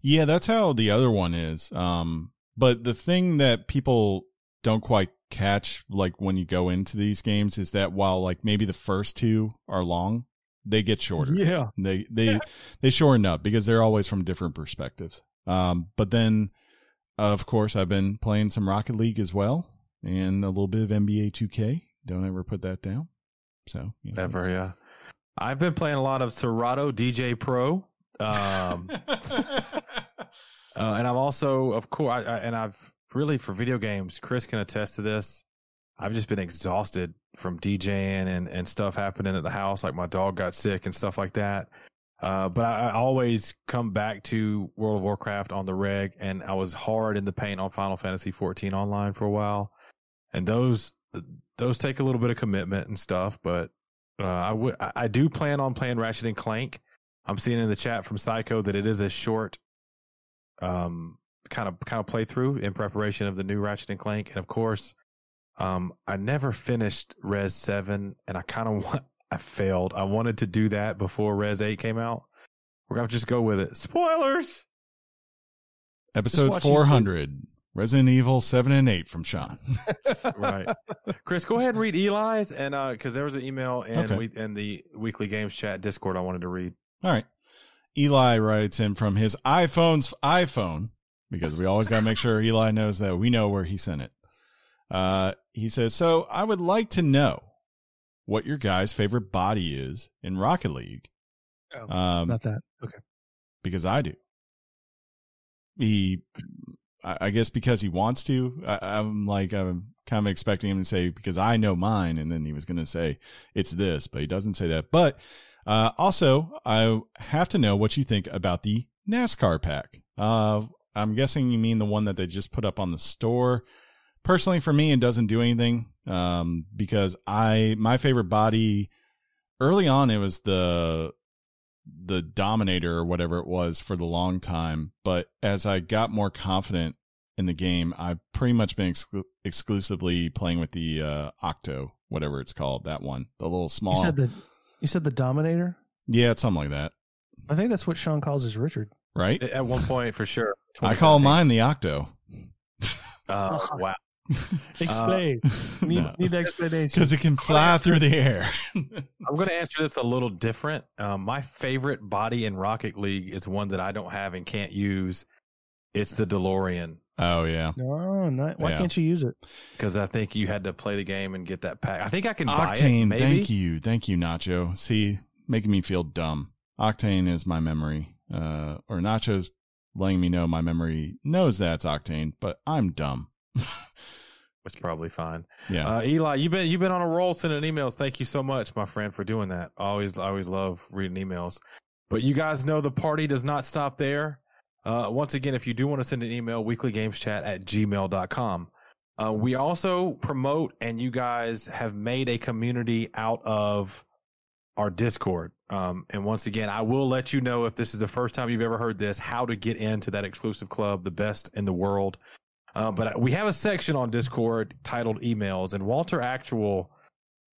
Yeah, that's how the other one is. Um, but the thing that people don't quite catch, like when you go into these games, is that while like maybe the first two are long, they get shorter. Yeah. They they they shorten up because they're always from different perspectives. Um, but then, of course, I've been playing some Rocket League as well, and a little bit of NBA 2K. Don't ever put that down. So you know, Ever, yeah. I've been playing a lot of Serato DJ Pro. Um, Uh, and I'm also, of course, I, I, and I've really for video games. Chris can attest to this. I've just been exhausted from DJing and and stuff happening at the house. Like my dog got sick and stuff like that. Uh, but I, I always come back to World of Warcraft on the reg, and I was hard in the paint on Final Fantasy 14 online for a while, and those those take a little bit of commitment and stuff. But uh, I would I do plan on playing Ratchet and Clank. I'm seeing in the chat from Psycho that it is a short um kind of kind of playthrough in preparation of the new Ratchet and Clank, and of course, um I never finished Res Seven, and I kind of want I failed. I wanted to do that before Res Eight came out. We're gonna just go with it. Spoilers. Episode watch 400, Resident Evil 7 and 8 from Sean. right. Chris, go ahead and read Eli's, and uh, because there was an email in Okay. we, in the weekly games chat Discord I wanted to read. All right. Eli writes in from his iPhone's iPhone because we always got to make sure Eli knows that we know where he sent it. Uh, he says, So I would like to know what your guy's favorite body is in Rocket League. Oh, Um, Not that. Okay. because I do. He, I I guess because he wants to. I, I'm like, I'm kind of expecting him to say because I know mine, and then he was going to say it's this, but he doesn't say that. But uh, also, I have to know what you think about the NASCAR pack. Uh, I'm guessing you mean the one that they just put up on the store. Personally, for me, it doesn't do anything um, because I my favorite body early on it was the the dominator or whatever it was for the long time but as i got more confident in the game i've pretty much been exclu- exclusively playing with the uh octo whatever it's called that one the little small You said the you said the Dominator. yeah it's something like that I think that's what Sean calls his Richard. right At one point, for sure. i call mine the octo Uh, wow. Explain. need, need explanation. because it can fly through the air I'm going to answer this a little different. Um, my favorite body in Rocket League is one that I don't have and can't use. It's the DeLorean oh yeah No, not, why Yeah. can't you use it? because I think you had to play the game and get that pack. I think I can buy it. octane thank you thank you nacho see making me feel dumb octane is my memory uh or nacho's letting me know my memory knows that's octane but i'm dumb It's probably fine. yeah Uh, Eli, you've been you've been on a roll sending emails. Thank you so much, my friend, for doing that. Always always love reading emails. But you guys know the party does not stop there. Uh, once again, if you do want to send an email, weeklygameschat at gmail.com. Uh, we also promote, and you guys have made a community out of our Discord. Um, and once again, I will let you know if this is the first time you've ever heard this, how to get into that exclusive club, the best in the world. Uh, but we have a section on Discord titled emails, and Walter Actual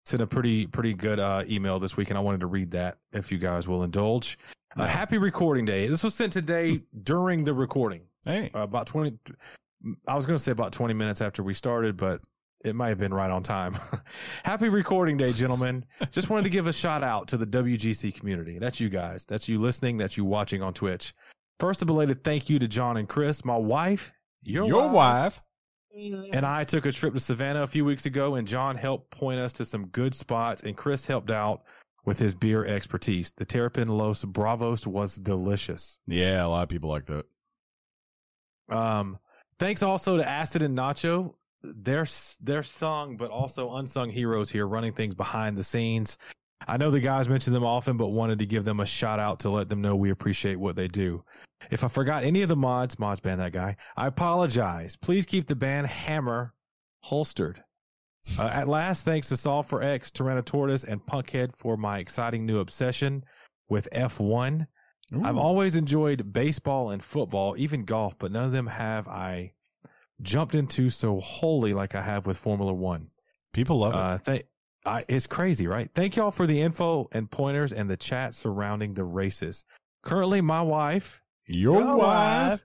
sent a pretty pretty good uh, email this week, and I wanted to read that if you guys will indulge. Uh, happy recording day. This was sent today during the recording, hey uh, about twenty. I was going to say about twenty minutes after we started, but it might have been right on time. Happy recording day, gentlemen. Just wanted to give a shout out to the WGC community. That's you guys. That's you listening. That's you watching on Twitch. First, a belated thank you to John and Chris, my wife, your, Your wife, wife. and I took a trip to Savannah a few weeks ago, and John helped point us to some good spots, and Chris helped out with his beer expertise. The Terrapin Los Bravos was delicious. Yeah, a lot of people like that. Um, thanks also to Acid and Nacho. Their their sung but also unsung heroes here, running things behind the scenes. I know the guys mention them often, but wanted to give them a shout out to let them know we appreciate what they do. If I forgot any of the mods, mods ban that guy, I apologize. Please keep the band Hammer holstered. Uh, at last, thanks to Saul for X, Tyrannotortoise, and Punkhead for my exciting new obsession with F1. I've always enjoyed baseball and football, even golf, but none of them have I jumped into so wholly like I have with Formula One. people love it. Uh, th- I, it's crazy, right? Thank y'all for the info and pointers and the chat surrounding the races. Currently, my wife Your, Your wife. wife.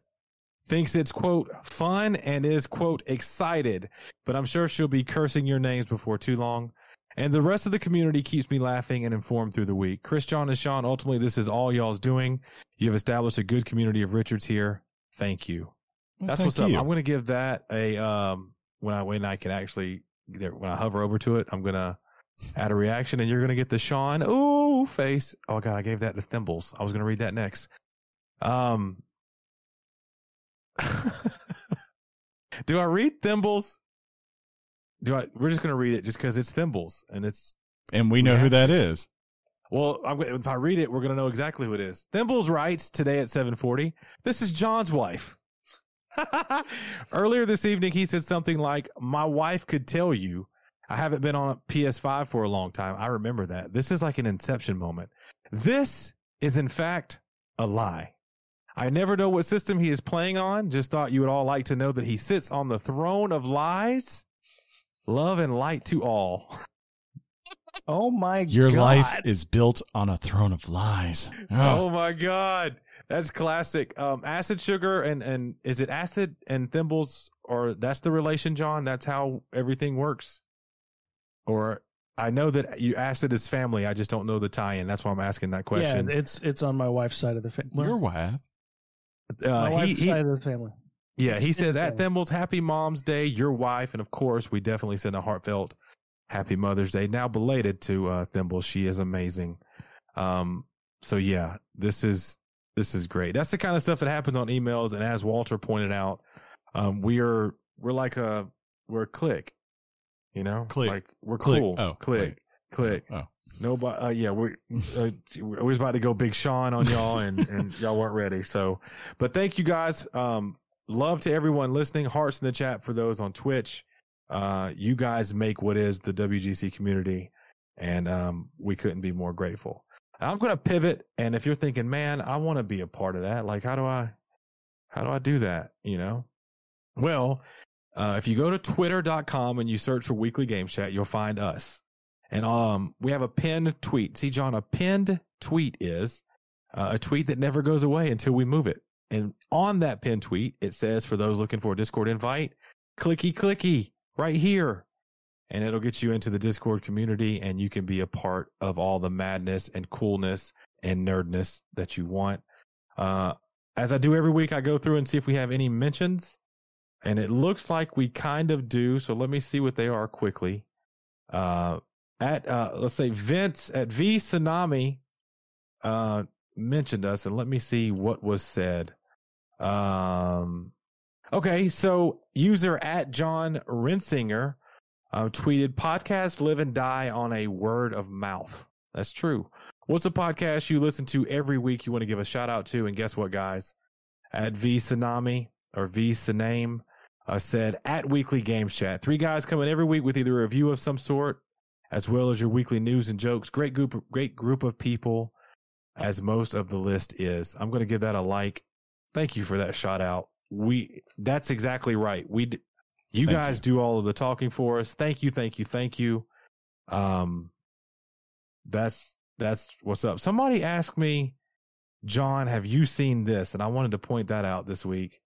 thinks it's quote fun and is quote excited, but I'm sure she'll be cursing your names before too long. And the rest of the community keeps me laughing and informed through the week. Chris, John, and Sean, ultimately, this is all y'all's doing. You have established a good community of Richards here. Thank you. Well, That's thank what's up. I'm going to give that a um when I when I can actually when I hover over to it, I'm going to add a reaction, and you're going to get the Sean ooh face. Oh god, I gave that to Thimbles. I was going to read that next. Um, do I read Thimbles? Do I? We're just going to read it just because it's Thimbles, and it's and we know who that is. well, I'm, if I read it, we're going to know exactly who it is. Thimbles writes today at 7:40. This is John's wife. Earlier this evening, he said something like, "My wife could tell you." I haven't been on a PS5 for a long time. I remember that. This is like an inception moment. This is in fact a lie. I never know what system he is playing on. Just thought you would all like to know that he sits on the throne of lies. Love and light to all. Oh my God. Your god. life is built on a throne of lies. Oh my god, that's classic. Um, acid sugar and and is it acid and thimbles or that's the relation, John? That's how everything works. Or I know that you acid as family. I just don't know the tie-in. That's why I'm asking that question. Yeah, it's it's on my wife's side of the family. Your wife. my uh, he, wife's he- side of the family. yeah, he it's says at. Thimbles, Happy Mom's Day, your wife, and of course, we definitely send a heartfelt Happy Mother's Day. Now belated to uh, Thimbles, she is amazing. Um, so yeah, this is this is great. That's the kind of stuff that happens on emails. And as Walter pointed out, um, we are we're like a we're a click, you know, Click. like we're Click. cool. Oh, click, click. Oh. Nobody, uh, yeah, we uh, we was about to go Big Sean on y'all, and and y'all weren't ready. So, but thank you guys. Um, love to everyone listening. Hearts in the chat for those on Twitch. Uh, you guys make what is the WGC community, and um, we couldn't be more grateful. I'm going to pivot, and if you're thinking, man, I want to be a part of that, like, how do I, how do I do that? You know, well, uh, if you go to twitter.com and you search for weekly game chat, you'll find us. And um, we have a pinned tweet. See, John, a pinned tweet is uh, a tweet that never goes away until we move it. And on that pinned tweet, it says for those looking for a Discord invite, clicky clicky right here. And it'll get you into the Discord community and you can be a part of all the madness and coolness and nerdness that you want. Uh, as I do every week, I go through and see if we have any mentions. And it looks like we kind of do. So let me see what they are quickly. Uh, at uh let's say Vince at V Tsunami uh mentioned us and let me see what was said. Um okay, so user at John Rensinger uh, tweeted podcasts live and die on a word of mouth. That's true. What's a podcast you listen to every week you want to give a shout out to? And guess what, guys? At V Tsunami or V Tsuname uh, said at weekly games chat. Three guys coming every week with either a review of some sort as well as your weekly news and jokes. Great group, great group of people, as most of the list is. I'm going to give that a like. Thank you for that shout out. We that's exactly right. We d- you Thank guys you. do all of the talking for us. Thank you, thank you, thank you. Um, that's that's what's up. Somebody asked me, John, have you seen this? And I wanted to point that out this week.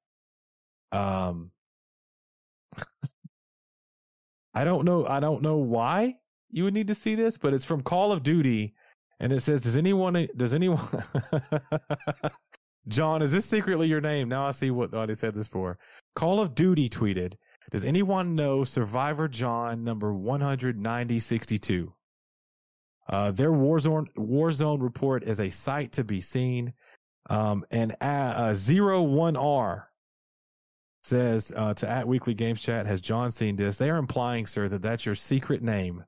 Um, I don't know. I don't know why you would need to see this, but it's from Call of Duty, and it says, "Does anyone? Does anyone?" John, is this secretly your name? Now I see what he said this for. Call of Duty tweeted, "Does anyone know Survivor John number one hundred ninety sixty two? Uh, their Warzone Warzone report is a sight to be seen." Um, and uh, zero one R says uh, to at Weekly Games Chat, has John seen this? They are implying, sir, that that's your secret name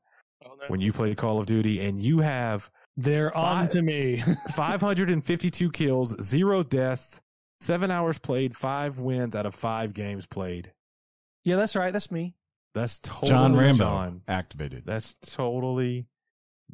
when you play Call of Duty, and you have They're on to me. 552 kills, zero deaths, seven hours played, five wins out of five games played. Yeah, that's right. That's me. That's totally John Rambo John. activated. That's totally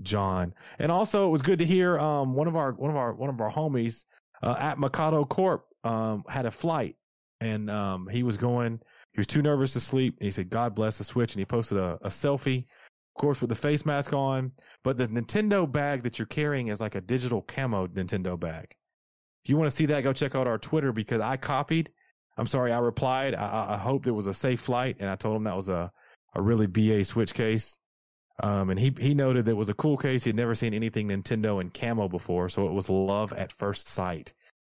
John. And also, it was good to hear um, one of our one of our one of our homies uh, at Mikado Corp um, had a flight, and um, he was going. He was too nervous to sleep. And he said, "God bless the Switch," and he posted a, a selfie, of course, with the face mask on. But the Nintendo bag that you're carrying is like a digital camo Nintendo bag. If you want to see that, go check out our Twitter because I copied. I'm sorry, I replied. I, I- hope it was a safe flight, and I told him that was a a really BA Switch case. Um, and he he noted that it was a cool case. He'd never seen anything Nintendo in camo before, so it was love at first sight,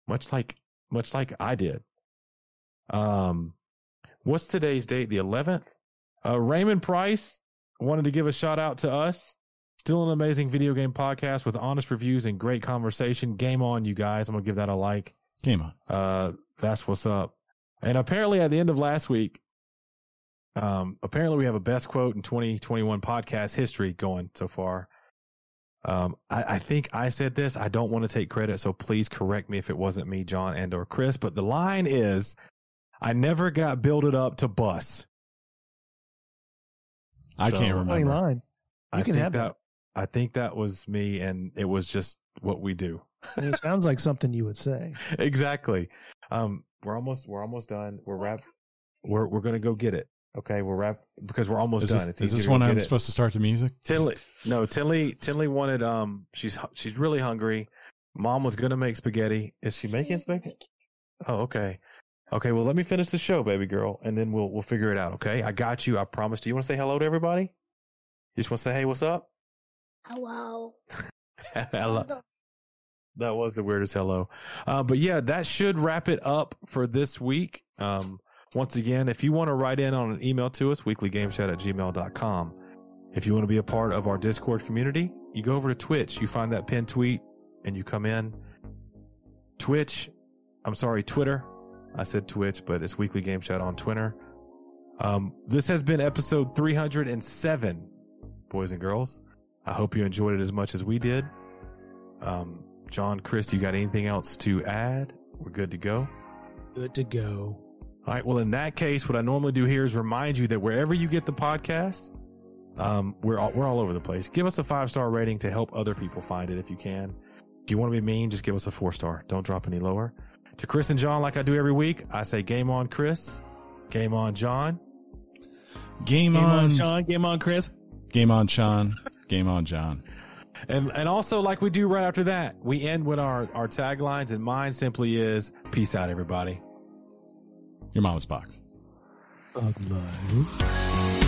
much like much like I did. Um, what's today's date? The 11th. Uh, Raymond Price wanted to give a shout out to us. Still an amazing video game podcast with honest reviews and great conversation. Game on, you guys. I'm gonna give that a like. Game on. Uh, that's what's up. And apparently, at the end of last week, um, apparently we have a best quote in 2021 podcast history going so far. Um, I, I think I said this. I don't want to take credit, so please correct me if it wasn't me, John and or Chris. But the line is, "I never got builded up to bus." I So- can't remember. line. You I can think have that. I think that was me, and it was just what we do. It sounds like something you would say. exactly. Um, we're almost we're almost done. We're wrap. We're we're gonna go get it. Okay, we're wrap because we're almost Is done. this, is easy this to go when I'm it. supposed to start the music? Tinley, no, Tinley, Tinley wanted. Um, she's she's really hungry. Mom was gonna make spaghetti. Is she making spaghetti? Oh, okay, okay. Well, let me finish the show, baby girl, and then we'll we'll figure it out. Okay, I got you. I promise. Do you want to say hello to everybody? You just want to say, hey, what's up? Hello. hello. That was the weirdest hello. Uh, but yeah, that should wrap it up for this week. Um, once again, if you want to write in on an email to us, weeklygamechat at gmail.com. If you want to be a part of our Discord community, you go over to Twitch. You find that pinned tweet and you come in. Twitch, I'm sorry, Twitter. I said Twitch, but it's Weekly Game Chat on Twitter. Um, this has been episode 307, boys and girls. I hope you enjoyed it as much as we did. Um, John, Chris, you got anything else to add? We're good to go. Good to go. All right. Well, in that case, what I normally do here is remind you that wherever you get the podcast, um, we're all, we're all over the place. Give us a five star rating to help other people find it if you can. If you want to be mean, just give us a four star. Don't drop any lower. To Chris and John, like I do every week, I say game on, Chris. Game on, John. Game, Game on, on, Sean. Game on, Chris. Game on, Sean. Game on, John. And and also like we do right after that, we end with our our taglines, and mine simply is peace out, everybody. Your mama's box. Oh, Bug life.